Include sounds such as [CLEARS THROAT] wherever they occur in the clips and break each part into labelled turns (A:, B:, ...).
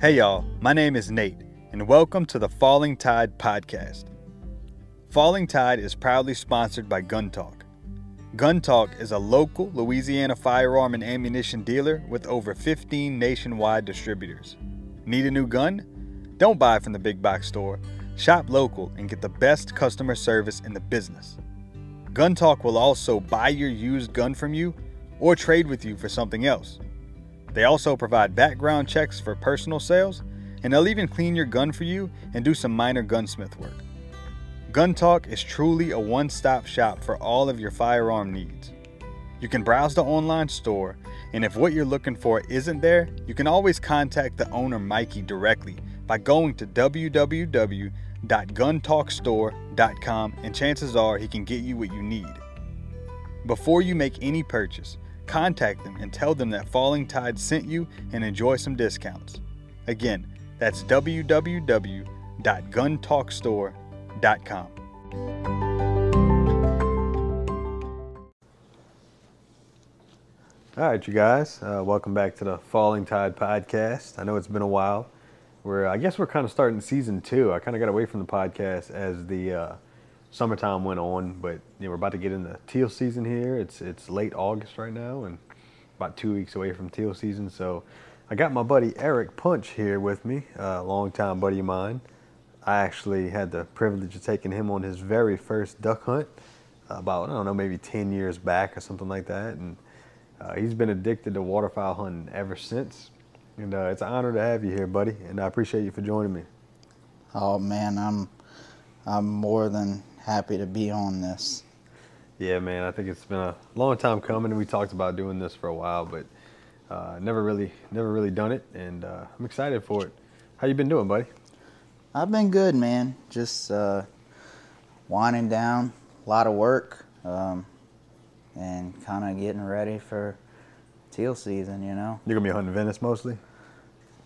A: Hey y'all, my name is Nate, and welcome to the Falling Tide podcast. Falling Tide is proudly sponsored by Gun Talk. Gun Talk is a local Louisiana firearm and ammunition dealer with over 15 nationwide distributors. Need a new gun? Don't buy from the big box store. Shop local and get the best customer service in the business. Gun Talk will also buy your used gun from you or trade with you for something else. They also provide background checks for personal sales, and they'll even clean your gun for you and do some minor gunsmith work. Gun Talk is truly a one stop shop for all of your firearm needs. You can browse the online store, and if what you're looking for isn't there, you can always contact the owner Mikey directly by going to www.guntalkstore.com, and chances are he can get you what you need. Before you make any purchase, contact them and tell them that Falling Tide sent you and enjoy some discounts. Again, that's www.guntalkstore.com. All right, you guys, uh, welcome back to the Falling Tide podcast. I know it's been a while. We're, I guess, we're kind of starting season two. I kind of got away from the podcast as the uh, summertime went on, but you know, we're about to get into teal season here. It's it's late August right now, and about two weeks away from teal season. So I got my buddy Eric Punch here with me, a longtime buddy of mine. I actually had the privilege of taking him on his very first duck hunt about I don't know maybe ten years back or something like that, and uh, he's been addicted to waterfowl hunting ever since. And uh, it's an honor to have you here, buddy, and I appreciate you for joining me.
B: Oh man, I'm I'm more than happy to be on this.
A: Yeah, man, I think it's been a long time coming. We talked about doing this for a while, but uh, never really, never really done it, and uh, I'm excited for it. How you been doing, buddy?
B: I've been good, man. Just uh, winding down, a lot of work, um, and kind of getting ready for teal season. You know,
A: You're gonna be hunting Venice mostly.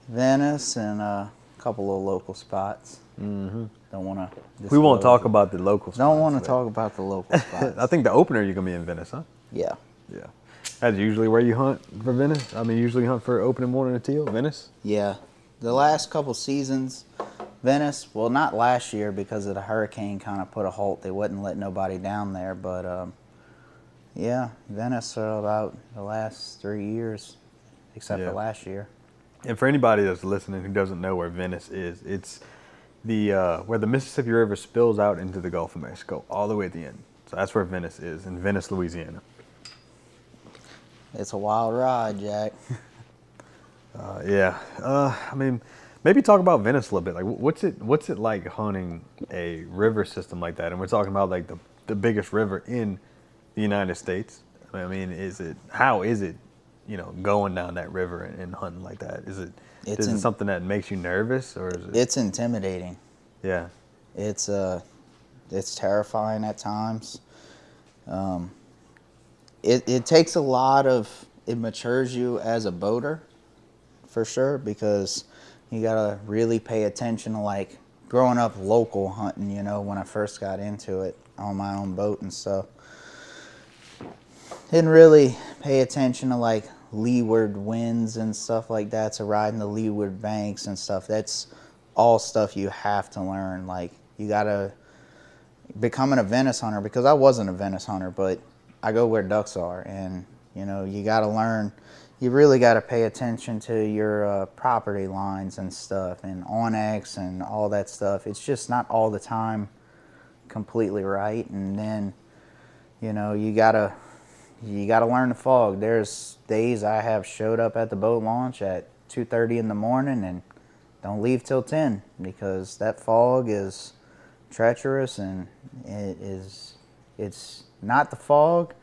B: Venice and uh, a couple of local spots.
A: Mm-hmm.
B: Don't want to.
A: We won't talk about the local.
B: Don't want to talk about the [LAUGHS] local spots.
A: I think the opener you're gonna be in Venice, huh?
B: Yeah.
A: Yeah. That's usually where you hunt for Venice. I mean, usually hunt for opening morning of teal, Venice.
B: Yeah, the last couple seasons, Venice. Well, not last year because of the hurricane. Kind of put a halt. They wouldn't let nobody down there. But um, yeah, Venice for about the last three years, except
A: Yeah.
B: for last year.
A: And for anybody that's listening who doesn't know where Venice is, it's the uh, where the Mississippi River spills out into the Gulf of Mexico, all the way at the end. So that's where Venice is, in Venice, Louisiana.
B: It's a wild ride, Jack. [LAUGHS]
A: Uh, yeah. Uh, I mean, maybe talk about Venice a little bit. Like, what's it what's it like hunting a river system like that? And we're talking about like the the biggest river in the United States. I mean, is it how is it, you know, going down that river and, and hunting like that? Is it
B: It's
A: is it
B: in-
A: something that makes you nervous or is it?
B: It's intimidating.
A: yeah.
B: It's uh, it's terrifying at times. Um, it it takes a lot of it matures you as a boater, for sure, because you gotta really pay attention to like growing up local hunting. You know, when I first got into it on my own boat and stuff, didn't really pay attention to like leeward winds and stuff like that. To riding the leeward banks and stuff. That's all stuff you have to learn. Like you gotta becoming a Venice hunter because I wasn't a Venice hunter, but I go where ducks are, and you know you gotta learn. You really gotta pay attention to your uh, property lines and stuff, and onX and all that stuff. It's just not all the time completely right, and then you know you gotta you gotta learn the fog. There's days I have showed up at the boat launch at 2:30 in the morning and don't leave till 10 because that fog is treacherous and it is it's not the fog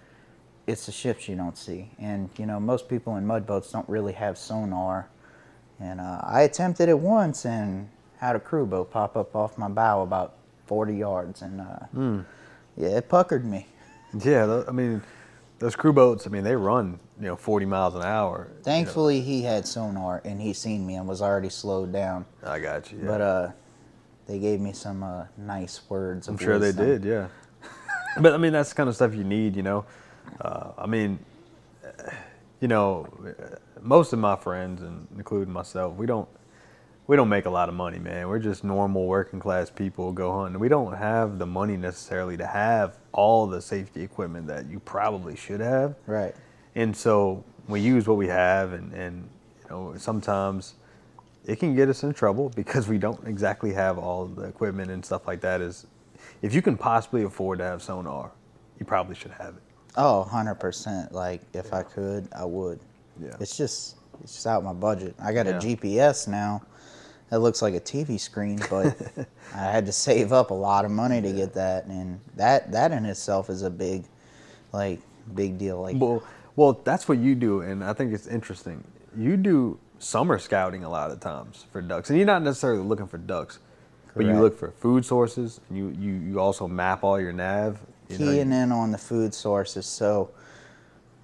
B: it's the ships you don't see and you know most people in mud boats don't really have sonar and uh, i attempted it once and had a crew boat pop up off my bow about 40 yards and uh, yeah it puckered me
A: Yeah. I mean, those crew boats. I mean, they run you know 40 miles an hour. you know.
B: thankfully he had sonar and he seen me and was already slowed down
A: I got you. Yeah.
B: but uh they gave me some uh, nice words
A: I'm sure they did, yeah. [LAUGHS] but I mean, that's the kind of stuff you need, you know. Uh, I mean, you know, most of my friends, and including myself, we don't we don't make a lot of money, man. We're just normal working class people go hunting. We don't have the money necessarily to have all the safety equipment that you probably should have.
B: Right.
A: And so we use what we have, and, and you know sometimes it can get us in trouble because we don't exactly have all the equipment and stuff like that. Is if you can possibly afford to have sonar, you probably should have it.
B: Oh, 100%. Like, if I could, I would.
A: Yeah.
B: It's just, it's just out my budget. I got
A: Yeah.
B: a GPS now that looks like a TV screen, but [LAUGHS] I had to save up a lot of money to get that. And that, that in itself is a big, like, big deal. Like,
A: Well, well, that's what you do, and I think it's interesting. You do summer scouting a lot of times for ducks, and you're not necessarily looking for ducks, but you look for food sources. And you you you also map all your nav. You know,
B: keying in on the food sources. So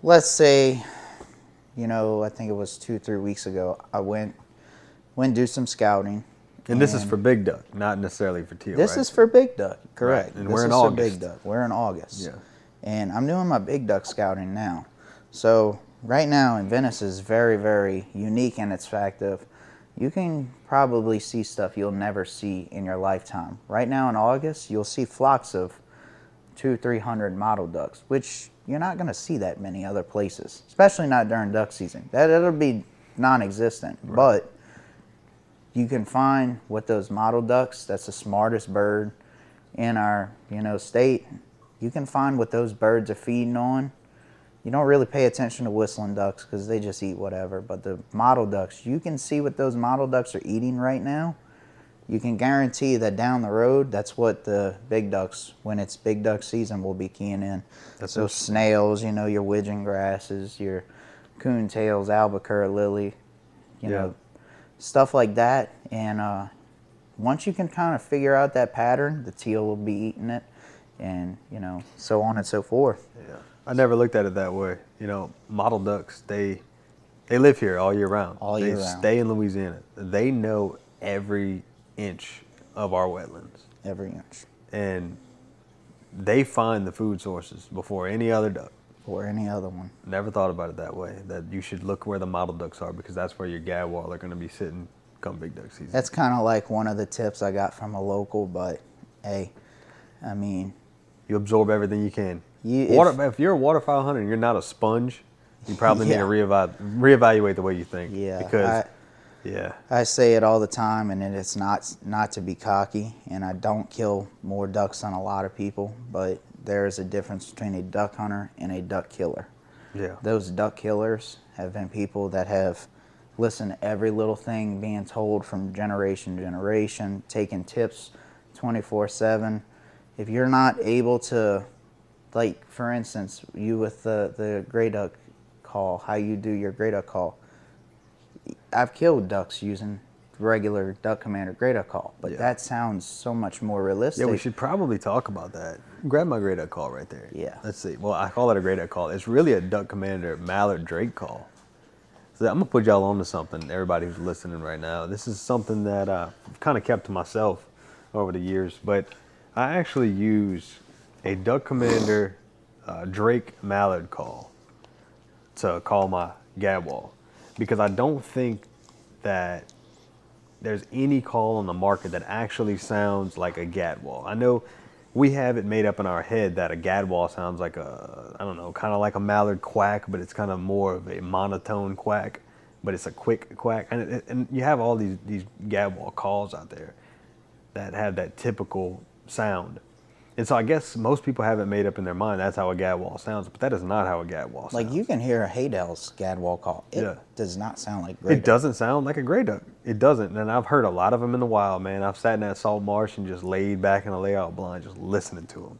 B: let's say, you know, I think it was two, three weeks ago, I went went do some scouting.
A: and this is for big duck, not necessarily for teal.
B: This
A: right?
B: is for big duck, correct?
A: and
B: this
A: we're in
B: is for
A: August.
B: big duck. We're in August.
A: Yeah.
B: And I'm doing my big duck scouting now. So right now in Venice is very, very unique in its fact of you can probably see stuff you'll never see in your lifetime. Right now in August, you'll see flocks of two, three hundred mottled ducks, which you're not going to see that many other places, especially not during duck season. That it'll be non-existent, but you can find what those mottled ducks. That's the smartest bird in our you know state. You can find what those birds are feeding on. You don't really pay attention to whistling ducks because they just eat whatever. But the mottled ducks, you can see what those mottled ducks are eating right now. You can guarantee that down the road, that's what the big ducks, when it's big duck season, will be keying in.
A: That's
B: so snails, you know, your widgeon grasses, your coontails, albacore lily, you
A: Yeah.
B: know, stuff like that. And uh, once you can kind of figure out that pattern, the teal will be eating it, and you know, so on and so forth.
A: Yeah. I never looked at it that way. You know, mottled ducks, they they live here all year round.
B: All
A: they
B: year round.
A: stay in Louisiana. They know every inch of our wetlands.
B: Every inch,
A: And they find the food sources before any other duck.
B: Or any other one.
A: Never thought about it that way. That you should look where the mottled ducks are because that's where your gadwall are going to be sitting come big duck season.
B: That's kind of like one of the tips I got from a local, but hey, I mean,
A: you absorb everything you can.
B: You-
A: Water,
B: if-
A: if, you're a waterfowl hunter and you're not a sponge, you probably
B: Yeah.
A: need to reevaluate, reevaluate the way you think.
B: Yeah,
A: Because,
B: I-
A: yeah.
B: I say it all the time, and it's not not to be cocky, and I don't kill more ducks than a lot of people, but there is a difference between a duck hunter and a duck killer.
A: Yeah.
B: Those duck killers have been people that have listened to every little thing being told from generation to generation, taking tips 24 7. If you're not able to, like, for instance, you with the, the gray duck call, how you do your gray duck call, I've killed ducks using regular duck commander gray duck call, but
A: Yeah.
B: that sounds so much more realistic.
A: Yeah, we should probably talk about that. Grab my gray duck call right there.
B: Yeah.
A: Let's see. Well, I call it a gray duck call. It's really a duck commander Mallard Drake call. So I'm gonna put y'all onto something. Everybody who's listening right now, this is something that uh, I've kind of kept to myself over the years. But I actually use a duck commander uh, Drake Mallard call to call my gadwall because I don't think that there's any call on the market that actually sounds like a gadwall. I know we have it made up in our head that a gadwall sounds like a, I don't know, kind of like a mallard quack, but it's kind of more of a monotone quack, but it's a quick quack. And, and you have all these, these gadwall calls out there that have that typical sound. And so I guess most people have it made up in their mind that's how a gadwall sounds, but that is not how a gadwall sounds.
B: like you can hear a Haydel's gadwall call. It
A: Yeah.
B: does not sound like gray
A: It doesn't sound like a gray duck. It doesn't. And I've heard a lot of them in the wild, man. I've sat in that salt marsh and just laid back in a layout blind, just listening to them.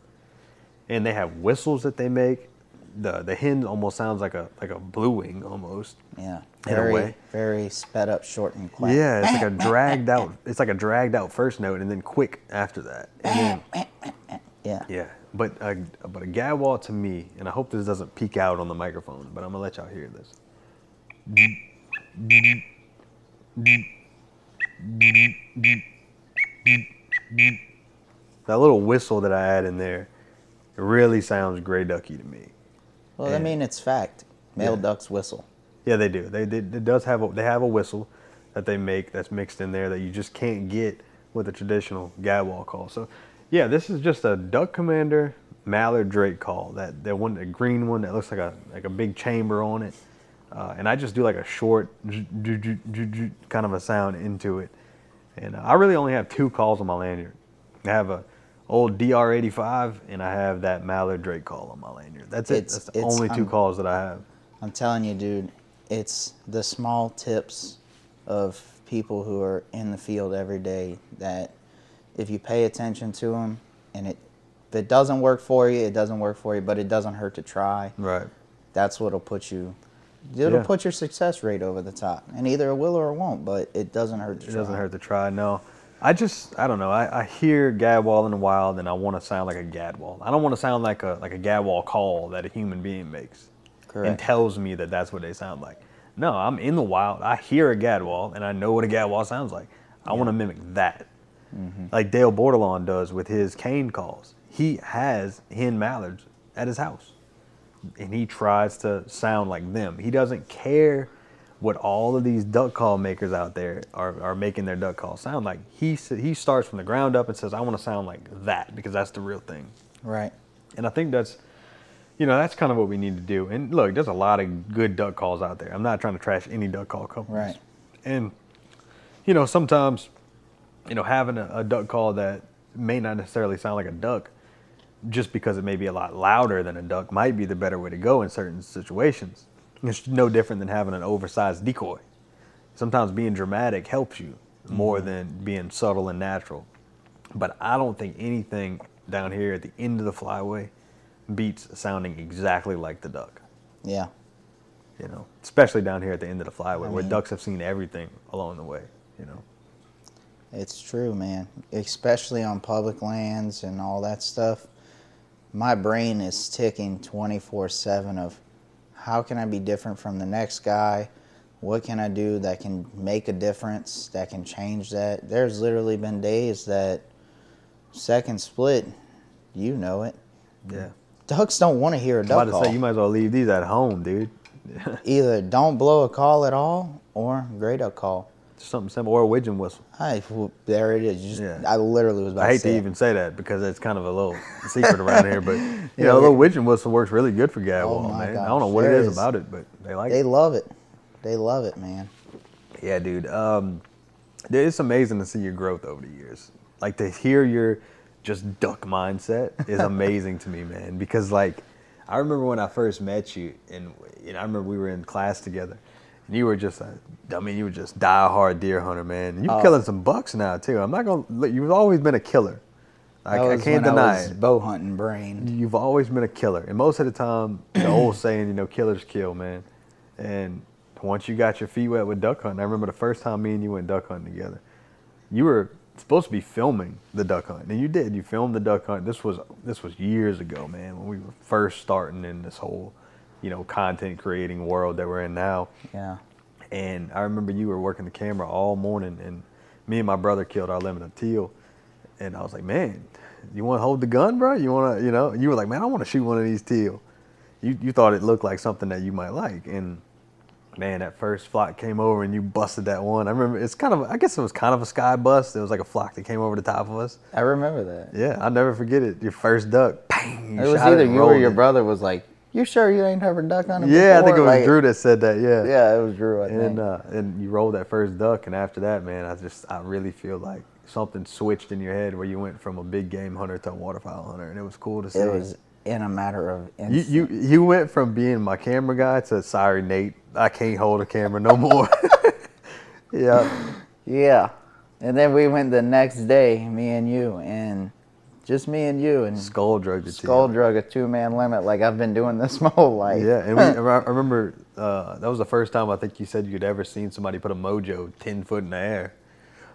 A: And they have whistles that they make. The the hen almost sounds like a like a blue wing almost.
B: Yeah, very, very sped up, short and quick.
A: Yeah, it's like a [LAUGHS] dragged out. It's like a dragged out first note and then quick after that. And then [LAUGHS]
B: yeah.
A: yeah, but a, but a gadwall to me, and I hope this doesn't peek out on the microphone, but I'm gonna let y'all hear this. That little whistle that I add in there it really sounds gray ducky to me.
B: Well, I mean, it's fact. Male
A: Yeah.
B: ducks whistle.
A: Yeah, they do. They, they it does have a, they have a whistle. that they make that's mixed in there that you just can't get with a traditional gadwall call. So, yeah, this is just a duck commander mallard drake call. That that one, the green one that looks like a like a big chamber on it, uh, and I just do like a short kind of a sound into it. And uh, I really only have two calls on my lanyard. I have a old DR85 and I have that mallard drake call on my lanyard. That's it.
B: It's-
A: That's the only two
B: um,
A: calls that I have.
B: I'm telling you, dude, it's the small tips of people who are in the field every day that if you pay attention to them and it if it doesn't work for you, it doesn't work for you, but it doesn't hurt to try.
A: Right.
B: That's what'll put you it'll
A: Yeah.
B: put your success rate over the top. And either it will or it won't, but it doesn't hurt to
A: It
B: try.
A: doesn't hurt to try. No, I just I don't know. I, I hear gadwall in the wild, and I want to sound like a gadwall. I don't want to sound like a like a gadwall call that a human being makes
B: Correct.
A: and tells me that that's what they sound like. No, I'm in the wild. I hear a gadwall, and I know what a gadwall sounds like. I want to mimic that, Mm-hmm. like Dale Bordelon does with his cane calls. He has hen mallards at his house and he tries to sound like them. He doesn't care what all of these duck call makers out there are, are making their duck call sound like. He he starts from the ground up and says, "I want to sound like that because that's the real thing."
B: Right.
A: And I think that's, you know, that's kind of what we need to do. And look, there's a lot of good duck calls out there. I'm not trying to trash any duck call companies.
B: Right.
A: And, you know, sometimes, you know, having a, a duck call that may not necessarily sound like a duck, just because it may be a lot louder than a duck, might be the better way to go in certain situations. It's no different than having an oversized decoy. Sometimes being dramatic helps you more mm-hmm. than being subtle and natural. But I don't think anything down here at the end of the flyway beats sounding exactly like the duck.
B: Yeah.
A: You know, especially down here at the end of the flyway,
B: I
A: where ducks have seen everything along the way. You know,
B: It's true, man. Especially on public lands and all that stuff. My brain is ticking 24 7 of how can I be different from the next guy? What can I do that can make a difference, that can change that? There's literally been days that second split, you know it.
A: yeah.
B: Ducks don't want to hear a
A: I'm
B: duck
A: about to
B: call.
A: say you might as well leave these at home, dude. [LAUGHS]
B: Either don't blow a call at all or gray duck call.
A: Something simple or a widgeon whistle.
B: I, there it is. You just,
A: Yeah.
B: I literally was about
A: I hate to even say that because it's kind of a little [LAUGHS] secret around here, but [LAUGHS] you
B: Yeah,
A: know, a little widgeon whistle works really good for gadwall,
B: Oh
A: man. I don't know what it is
B: is-
A: about it, but they like it.
B: They
A: it.
B: love it. They love it, man.
A: Yeah, dude. Um, dude, it's amazing to see your growth over the years. Like to hear your just duck mindset is [LAUGHS] amazing to me, man. Because like, I remember when I first met you, and you know, I remember we were in class together, and you were just a, I mean, you were just die hard deer hunter, man. You're
B: Oh.
A: killing some bucks now too. I'm not gonna. look, You've always been a killer. I, I can't deny
B: I
A: it.
B: bow hunting brain.
A: You've always been a killer, and most of the time, the [CLEARS THROAT] old saying, you know, killers kill, man. And once you got your feet wet with duck hunting, I remember the first time me and you went duck hunting together. You were supposed to be filming the duck hunt, and you did. You filmed the duck hunt. This was this was years ago, man, when we were first starting in this whole, you know, content creating world that we're in now.
B: Yeah.
A: And I remember you were working the camera all morning, and me and my brother killed our limit of teal. And I was like, man, you want to hold the gun, bro? You want to, you know? You were like, man, I want to shoot one of these teal. You you thought it looked like something that you might like, and man, that first flock came over and you busted that one. I remember it's kind of, I guess it was kind of a sky bust. It was like a flock that came over the top of us.
B: I remember that.
A: Yeah, I'll never forget it. Your first duck, bang!
B: it was either
A: and
B: you or your
A: it.
B: brother was like, "You sure you ain't ever duck hunting?"
A: Yeah, I think it was
B: Like,
A: Drew that said that. Yeah.
B: Yeah, it was Drew. I think.
A: And uh, and you rolled that first duck, and after that, man, I just I really feel like something switched in your head where you went from a big game hunter to a waterfowl hunter, and it was cool to see.
B: it was in a matter of
A: you, you you went from being my camera guy to sorry Nate, I can't hold a camera no more. [LAUGHS] yeah,
B: Yeah. And then we went the next day, me and you, and just me and you, and
A: skull drug the
B: skull drug a two man limit. Like I've been doing this [LAUGHS] my whole life.
A: Yeah, and we, [LAUGHS] I remember uh, that was the first time I think you said you'd ever seen somebody put a mojo ten foot in the air.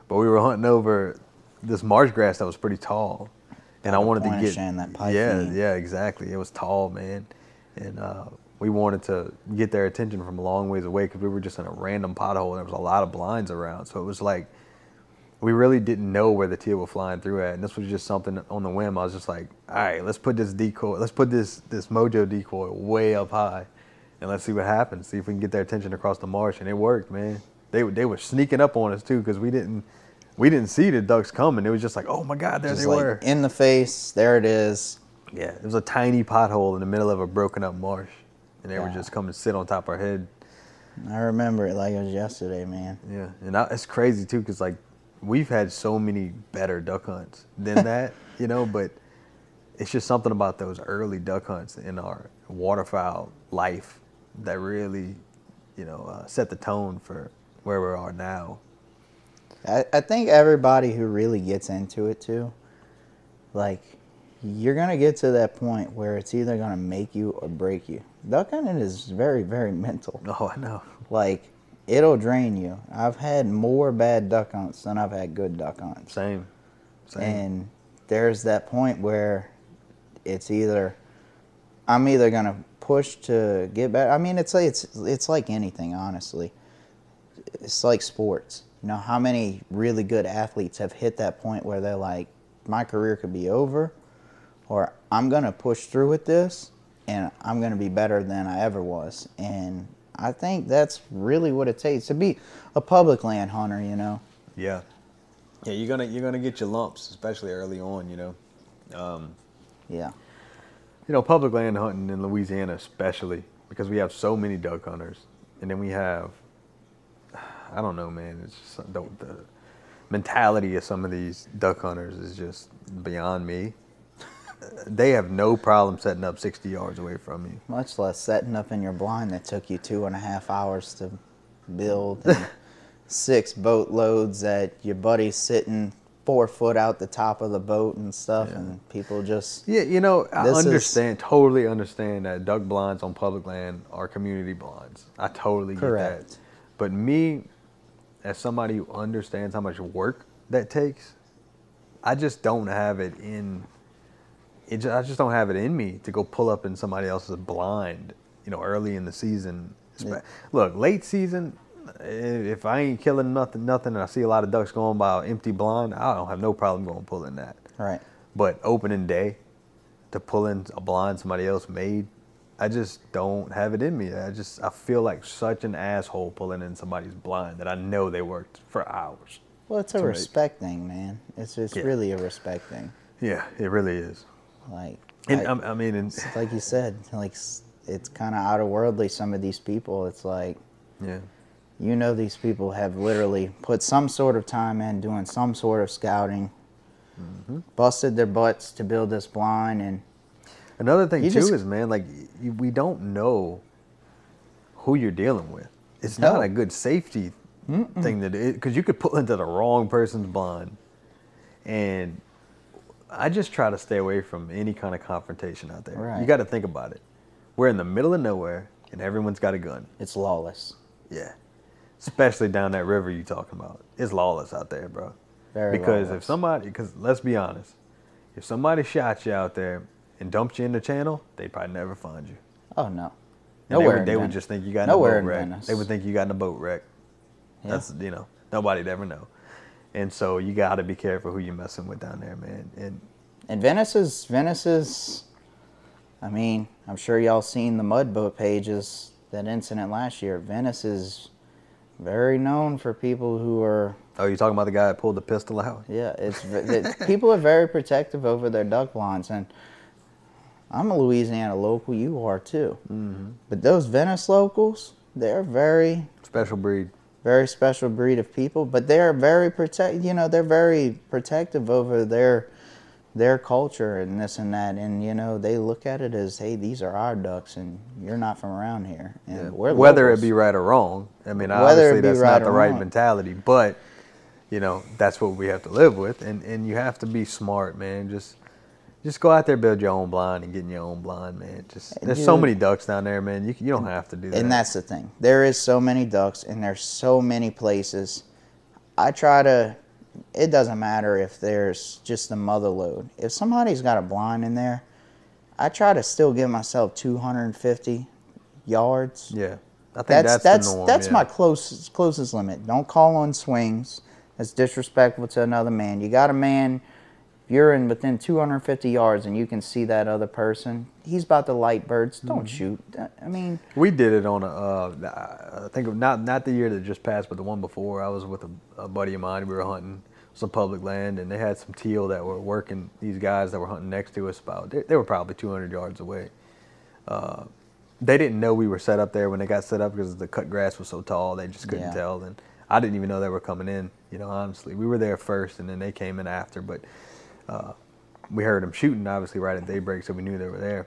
A: But we were hunting over this marsh grass that was pretty tall, and I wanted to get
B: that pike
A: yeah,
B: feet.
A: yeah, exactly. It was tall, man, and uh, we wanted to get their attention from a long ways away because we were just in a random pothole and there was a lot of blinds around. So it was like we really didn't know where the teal were flying through at, and this was just something on the whim. I was just like, all right, let's put this decoy, let's put this this mojo decoy way up high, and let's see what happens. See if we can get their attention across the marsh, and it worked, man. They were they were sneaking up on us too because we didn't we didn't see the ducks coming. It was just like, oh my god, there
B: Just
A: they
B: like
A: were.
B: in the face. There it is.
A: Yeah, it was a tiny pothole in the middle of a broken up marsh, and they were just coming to sit on top of our head.
B: I remember it like it was yesterday, man.
A: Yeah, and that, it's crazy too because like we've had so many better duck hunts than [LAUGHS] that, you know. But it's just something about those early duck hunts in our waterfowl life that really, you know, uh, set the tone for where we are now.
B: I, I think everybody who really gets into it too, like, you're gonna get to that point where it's either gonna make you or break you. Duck hunting is very, very mental. [LAUGHS]
A: Oh, I know.
B: Like, it'll drain you. I've had more bad duck hunts than I've had good duck hunts.
A: Same. Same.
B: And there's that point where it's either I'm either gonna push to get better. I mean, it's like it's it's like anything, honestly. It's like sports. You know, how many really good athletes have hit that point where they're like, my career could be over, or I'm gonna push through with this, and I'm gonna be better than I ever was. And I think that's really what it takes to be a public land hunter. You know.
A: Yeah. Yeah, you're gonna you're gonna get your lumps, especially early on. You know, um,
B: Yeah.
A: you know, public land hunting in Louisiana, especially because we have so many duck hunters, and then we have, I don't know, man. It's just the, the mentality of some of these duck hunters is just beyond me. They have no problem setting up 60 yards away from you.
B: Much less setting up in your blind that took you two and a half hours to build, and [LAUGHS] six boat loads that your buddy's sitting four foot out the top of the boat and stuff,
A: Yeah.
B: and people just
A: Yeah, you know, I
B: This is-
A: understand, totally understand that duck blinds on public land are community blinds. I totally get
B: Correct.
A: that. But me, as somebody who understands how much work that takes, I just don't have it in. It I just don't have it in me to go pull up in somebody else's blind, you know, early in the season.
B: Yeah.
A: Look, late season, if I ain't killing nothing, nothing, and I see a lot of ducks going by empty blind, I don't have no problem going pulling that.
B: right.
A: But opening day, to pull in a blind somebody else made, I just don't have it in me. I just I feel like such an asshole pulling in somebody's blind that I know they worked for hours.
B: Well, it's a respect thing, man. It's it's
A: Yeah.
B: really a respect thing.
A: Yeah, it really is.
B: Like,
A: And
B: I-
A: mean, and,
B: like you said, like it's kind of out of worldly. Some of these people, it's like
A: yeah,
B: you know these people have literally put some sort of time in doing some sort of scouting,
A: Mm-hmm.
B: busted their butts to build this blind, and
A: another thing too
B: just-
A: is man, like we don't know who you're dealing with. It's
B: No.
A: not a good safety thing to do because you could pull into the wrong person's blind, and I just try to stay away from any kind of confrontation out there.
B: Right.
A: You got to think about it. We're in the middle of nowhere, and everyone's got a gun.
B: it's lawless.
A: Yeah, especially down that river you talking about. It's lawless out there, bro.
B: Very
A: because if somebody, because let's be honest, if somebody shot you out there and dumped you in the channel, they'd probably never find you.
B: Oh no,
A: And they
B: nowhere.
A: would, they would just think you got
B: Nowhere
A: in a boat wreck.
B: Venice.
A: They would think you got in a boat wreck.
B: Yeah.
A: That's you know nobody'd ever know, and so you got to be careful who you're messing with down there, man. And
B: And Venice is Venice is. I mean, I'm sure y'all seen the mud boat pages. That incident last year. Venice is very known for people who are.
A: oh, you talking about the guy that pulled the pistol out?
B: Yeah, it's it, people are very protective over their duck blinds, and I'm a Louisiana local. You are too. Mm-hmm. But those Venice locals, they're very
A: Special breed.
B: Very special breed of people, but they're very protect. You know, they're very protective over their their culture and this and that, and you know, they look at it as, hey, these are our ducks, and you're not from around here, and
A: Yeah.
B: we're
A: Whether
B: locals.
A: it be right or wrong, I mean,
B: Whether
A: obviously that's
B: right
A: not the right
B: wrong.
A: mentality, but you know that's what we have to live with, and and you have to be smart, man. Just just go out there, build your own blind, and get in your own blind, man. Just there's so many ducks down there, man. You you don't have to do that.
B: And that's the thing. There is so many ducks, and there's so many places. I try to. It doesn't matter if there's just a mother load. If somebody's got a blind in there, I try to still give myself 250 yards.
A: yeah. I think
B: That's
A: that's
B: that's
A: norm,
B: that's
A: yeah.
B: my closest closest limit. Don't call on swings. That's disrespectful to another man. You got a man you're in within 250 yards and you can see that other person, he's about to light birds. Don't
A: Mm-hmm.
B: shoot. I mean,
A: We did it on a, uh, I think of not not the year that just passed, but the one before. I was with a, a buddy of mine. We were hunting some public land, and they had some teal that were working. These guys that were hunting next to us, about they, they were probably 200 yards away. Uh, they didn't know we were set up there when they got set up because the cut grass was so tall. They just couldn't
B: Yeah.
A: tell, and I didn't even know they were coming in. You know, honestly, we were there first, and then they came in after. But uh, we heard them shooting, obviously, right at daybreak, so we knew they were there.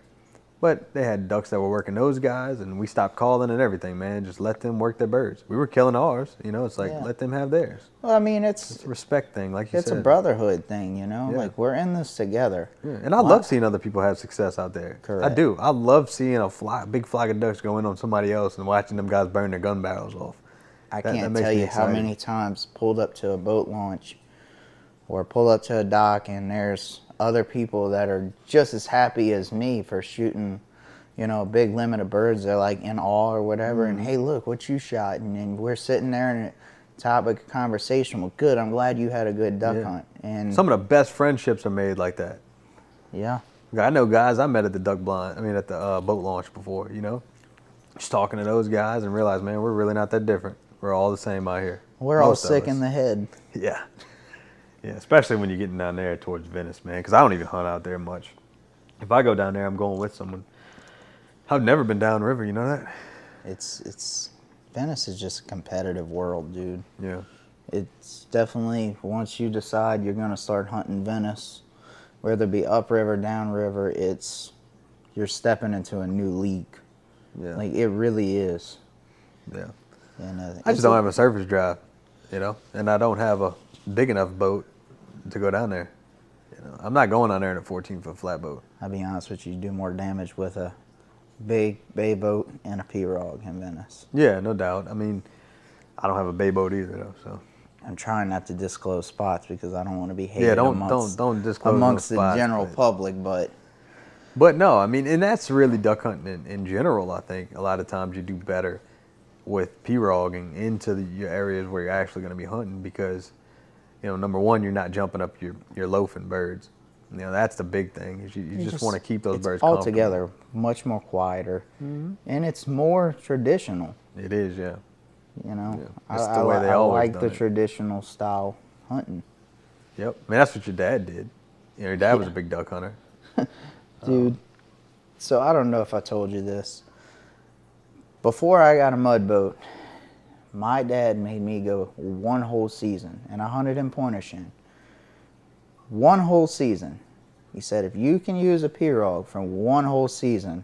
A: But they had ducks that were working those guys, and we stopped calling and everything, man. Just let them work their birds. We were killing ours, you know. It's like
B: Yeah.
A: let them have theirs.
B: well, I mean, it's
A: It's a respect thing, like you
B: it's
A: said.
B: It's a brotherhood thing, you know.
A: Yeah.
B: Like we're in this together.
A: Yeah, And I love seeing other people have success out there. I do. I love seeing a fly, big flock of ducks go in on somebody else and watching them guys burn their gun barrels off.
B: I
A: That- that
B: can't
A: makes
B: tell you how many times pulled up to a boat launch or pull up to a dock and there's other people that are just as happy as me for shooting, you know, a big limit of birds. They're like in awe or whatever.
A: Mm-hmm.
B: And hey, look what you shot. And, and we're sitting there and topic of conversation. Well, good. I'm glad you had a good duck
A: Yeah.
B: hunt. And
A: Some of the best friendships are made like that.
B: yeah,
A: I know guys I met at the duck blind. I mean, at the uh, boat launch before. You know, just talking to those guys and realize, man, we're really not that different. We're all the same out here.
B: we're all
A: Most of
B: sick in the head. [LAUGHS]
A: Yeah. Yeah, especially when you're getting down there towards Venice, man, because I don't even hunt out there much. If I go down there, I'm going with someone. I've never been downriver, you know that?
B: It's it's Venice is just a competitive world, dude.
A: Yeah.
B: It's definitely once you decide you're gonna start hunting Venice, whether it be upriver, downriver, it's you're stepping into a new league.
A: Yeah.
B: Like it really is.
A: yeah.
B: And uh,
A: I just don't have a surface drive, you know, and I don't have a big enough boat to go down there. You know, I'm not going down there in a 14 foot flatboat.
B: I'll be honest with you, you do more damage with a big bay boat and a pirogue in Venice.
A: Yeah, no doubt. I mean, I don't have a bay boat either, though. So
B: I'm trying not to disclose spots because I don't want to be hated
A: yeah, don't
B: amongst,
A: don't don't disclose no
B: amongst the general public, but
A: But no, I mean, and that's really duck hunting in, in general. I think a lot of times you do better with piroguing into the your areas where you're actually going to be hunting because, you know, number one, you're not jumping up your your loafing birds. You know, that's the big thing. Is you, you,
B: You
A: just, want to keep those
B: it's
A: birds comfortable.
B: altogether much more quieter, mm-hmm. and it's more traditional.
A: It is, yeah.
B: You know,
A: Yeah,
B: I,
A: the way
B: li-
A: they
B: I
A: always
B: like the
A: it.
B: traditional style hunting,
A: Yep. I mean, that's what your dad did. You know, your dad was a big duck hunter. [LAUGHS]
B: dude. So I don't know if I told you this. Before I got a mud boat, my dad made me go one whole season, and I hunted in Pointe-aux-Chenes. One whole season. He said, if you can use a pirogue for one whole season,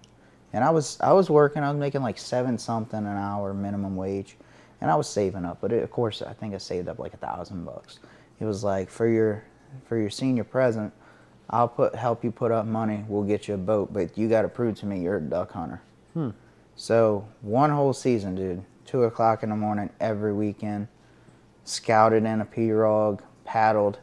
B: and I was I was working, I was making like seven something an hour minimum wage, and I was saving up. But it, of course, I think I saved up like a thousand bucks. He was like, for your for your senior present, I'll put help you put up money. We'll get you a boat, but you got to prove to me you're a duck hunter. Hmm. So one whole season, dude. Two o'clock in the morning every weekend. Scouted in a pirogue, paddled.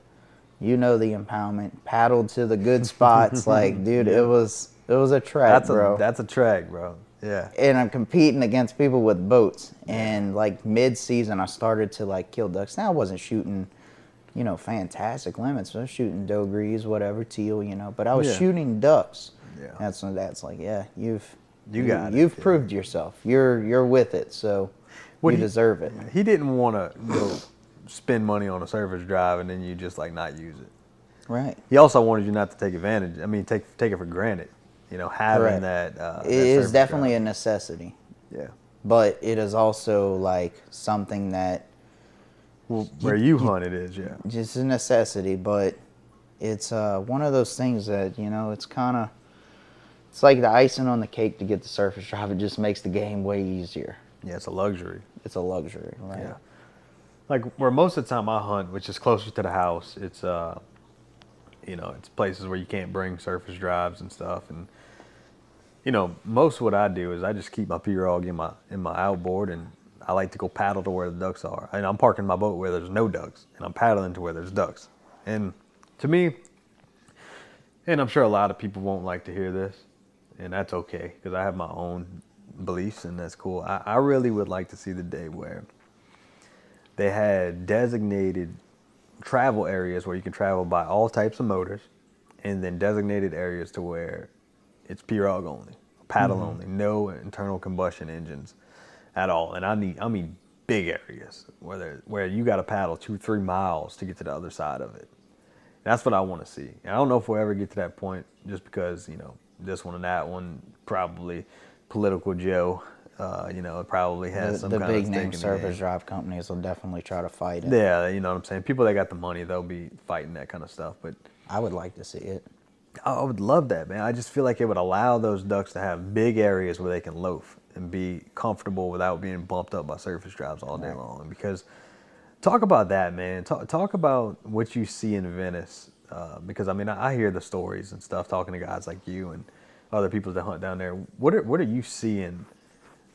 B: You know the impoundment. Paddled to the good spots. [LAUGHS] like, dude, it was it was a trek,
A: That's
B: bro.
A: a that's a track, bro. Yeah.
B: and I'm competing against people with boats. And like mid season, I started to like kill ducks. Now I wasn't shooting, you know, fantastic limits. I was shooting dos gris, whatever, teal, you know. But I was
A: Yeah.
B: shooting ducks.
A: Yeah.
B: That's when that's like, yeah, you've
A: You got it,
B: You've
A: yeah.
B: proved yourself. You're you're with it, so
A: What
B: you
A: you-
B: deserve it.
A: He didn't want to go spend money on a surface drive and then you just like not use it.
B: Right.
A: He also wanted you not to take advantage. I mean, take take it for granted. You know, having
B: Correct.
A: that. Uh,
B: It
A: that
B: is definitely
A: drive.
B: a necessity,
A: yeah.
B: but it is also like something that
A: Well, where you hunt, it is. Yeah.
B: just a necessity, but it's uh, one of those things that you know it's kind of it's like the icing on the cake to get the surface drive. It just makes the game way easier.
A: Yeah, it's a luxury.
B: It's a luxury, right?
A: Yeah. Like where most of the time I hunt, which is closer to the house, it's uh, you know, it's places where you can't bring surface drives and stuff, and you know, most what I do is I just keep my pirogue in my in my outboard, and I like to go paddle to where the ducks are, and I'm parking my boat where there's no ducks, and I'm paddling to where there's ducks, and to me, and I'm sure a lot of people won't like to hear this, and that's okay because I have my own beliefs, and that's cool. I, I really would like to see the day where they had designated travel areas where you can travel by all types of motors, and then designated areas to where it's pirogue only, paddle
B: Mm-hmm.
A: only, no internal combustion engines at all. And I need, I mean, big areas where where you got to paddle two, three miles to get to the other side of it. That's what I want to see. And I don't know if we'll ever get to that point, just because you know this one and that one probably political Joe. Uh, you know, it probably has
B: The,
A: some
B: the
A: kind
B: big
A: of
B: name surface drive companies will definitely try to fight it.
A: Yeah, you know what I'm saying. People that got the money, they'll be fighting that kind of stuff. But
B: I would like to see it.
A: I would love that, man. I just feel like it would allow those ducks to have big areas where they can loaf and be comfortable without being bumped up by surface drives all day
B: Right.
A: long. Because talk about that, man. Talk, talk about what you see in Venice. Uh, because I mean, I, I hear the stories and stuff talking to guys like you and other people that hunt down there. What are what are you seeing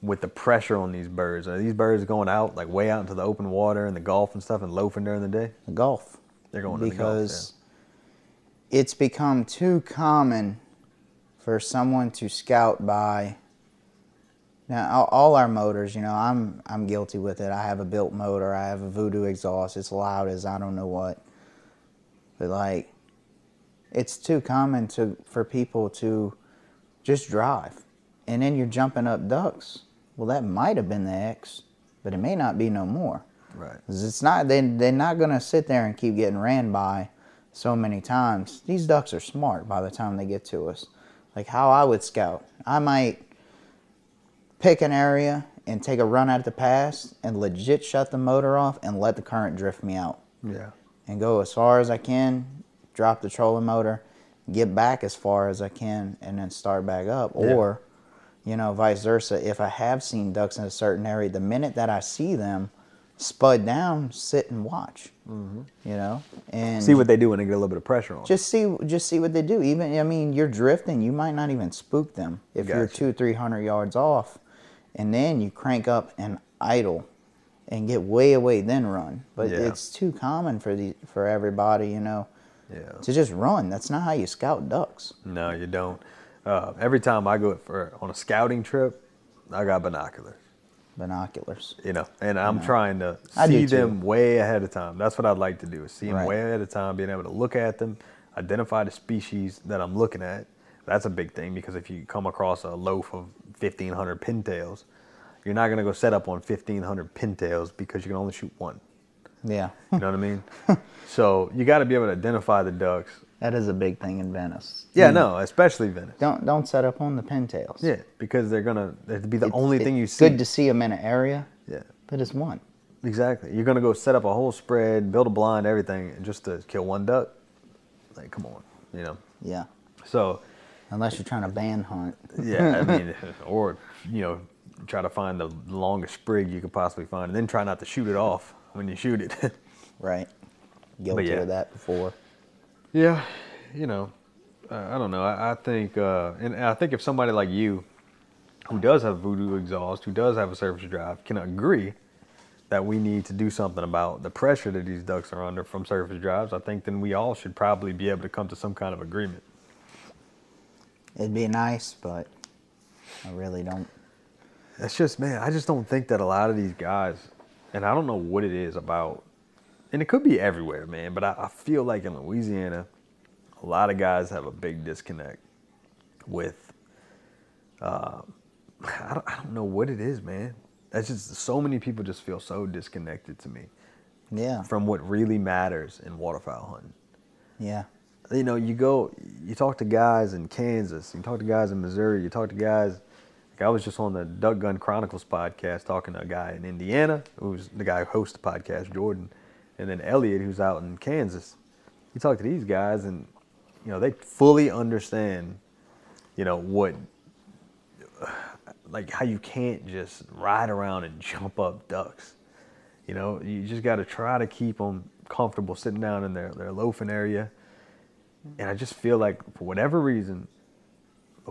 A: with the pressure on these birds? Are these birds going out like way out into the open water and the Gulf and stuff and loafing during the day?
B: The Gulf.
A: They're going to the Gulf,
B: because it's become too common for someone to scout by. Now, all- all our motors, you know, I'm I'm guilty with it. I have a built motor. I have a Voodoo exhaust. It's loud as I don't know what. But like, it's too common to for people to just drive, and then you're jumping up ducks. Well, that might have been the X, but it may not be no more.
A: Right.
B: it's not they they're not gonna sit there and keep getting ran by so many times. These ducks are smart by the time they get to us. Like how I would scout, I might pick an area and take a run at the pass and legit shut the motor off and let the current drift me out
A: Yeah.
B: and go as far as I can, drop the trolling motor, get back as far as I can, and then start back up.
A: Yeah.
B: Or, you know, vice versa. If I have seen ducks in a certain area, the minute that I see them, spud down, sit and watch. You know, and
A: Mm-hmm. See what they do when they get a little bit of pressure on.
B: just see just see what they do. Even I mean, you're drifting. You might not even spook them if you're two three hundred yards off, and then you crank up and idle, and get way away, then run. But
A: Yeah.
B: it's too common for the for everybody, you know,
A: yeah.
B: to just run. That's not how you scout ducks.
A: No, you don't. Uh, every time I go for on a scouting trip, I got binoculars.
B: Binoculars.
A: You know, and I'm trying to
B: I
A: see them way ahead of time. That's what I'd like to do: is see them
B: Right.
A: way ahead of time, being able to look at them, identify the species that I'm looking at. That's a big thing because if you come across a loaf of 1,500 pintails, you're not gonna go set up on 1,500 pintails because you can only shoot one.
B: Yeah,
A: You know what I mean? [LAUGHS] so you got to be able to identify the ducks.
B: that is a big thing in Venice.
A: Yeah,
B: Mm.
A: no, especially Venice.
B: Don't don't set up on the pintails.
A: Yeah, because they're gonna it'd be the
B: It's-
A: only
B: it's
A: thing you see.
B: Good to see them in an area,
A: yeah,
B: but it's one.
A: exactly. You're gonna go set up a whole spread, build a blind, everything, just to kill one duck. Like, come on, you know.
B: Yeah,
A: So,
B: unless you're trying to ban hunt.
A: yeah, I [LAUGHS] mean, or you know, try to find the longest sprig you could possibly find, and then try not to shoot it off when you shoot it. [LAUGHS]
B: Right. Guilty
A: yeah.
B: of that before.
A: Yeah, you know, uh, I don't know. I, I think, uh, and I think if somebody like you, who does have Voodoo exhaust, who does have a surface drive, can agree that we need to do something about the pressure that these ducks are under from surface drives, I think then we all should probably be able to come to some kind of agreement.
B: It'd be nice, but I really don't.
A: That's just, man, I just don't think that a lot of these guys, and I don't know what it is about, and it could be everywhere, man, but I, I feel like in Louisiana, a lot of guys have a big disconnect with, uh, I, don't, I don't know what it is, man. That's just so many people just feel so disconnected to me
B: Yeah.
A: from what really matters in waterfowl hunting
B: Yeah.
A: you know, you go, you talk to guys in Kansas, you talk to guys in Missouri, you talk to guys. I was just on the Duck Gun Chronicles podcast talking to a guy in Indiana, who's the guy who hosts the podcast, Jordan, and then Elliot, who's out in Kansas. You talk to these guys, and you know they fully understand, you know what, like how you can't just ride around and jump up ducks. You know, you just got to try to keep them comfortable sitting down in their, their loafing area. And I just feel like for whatever reason,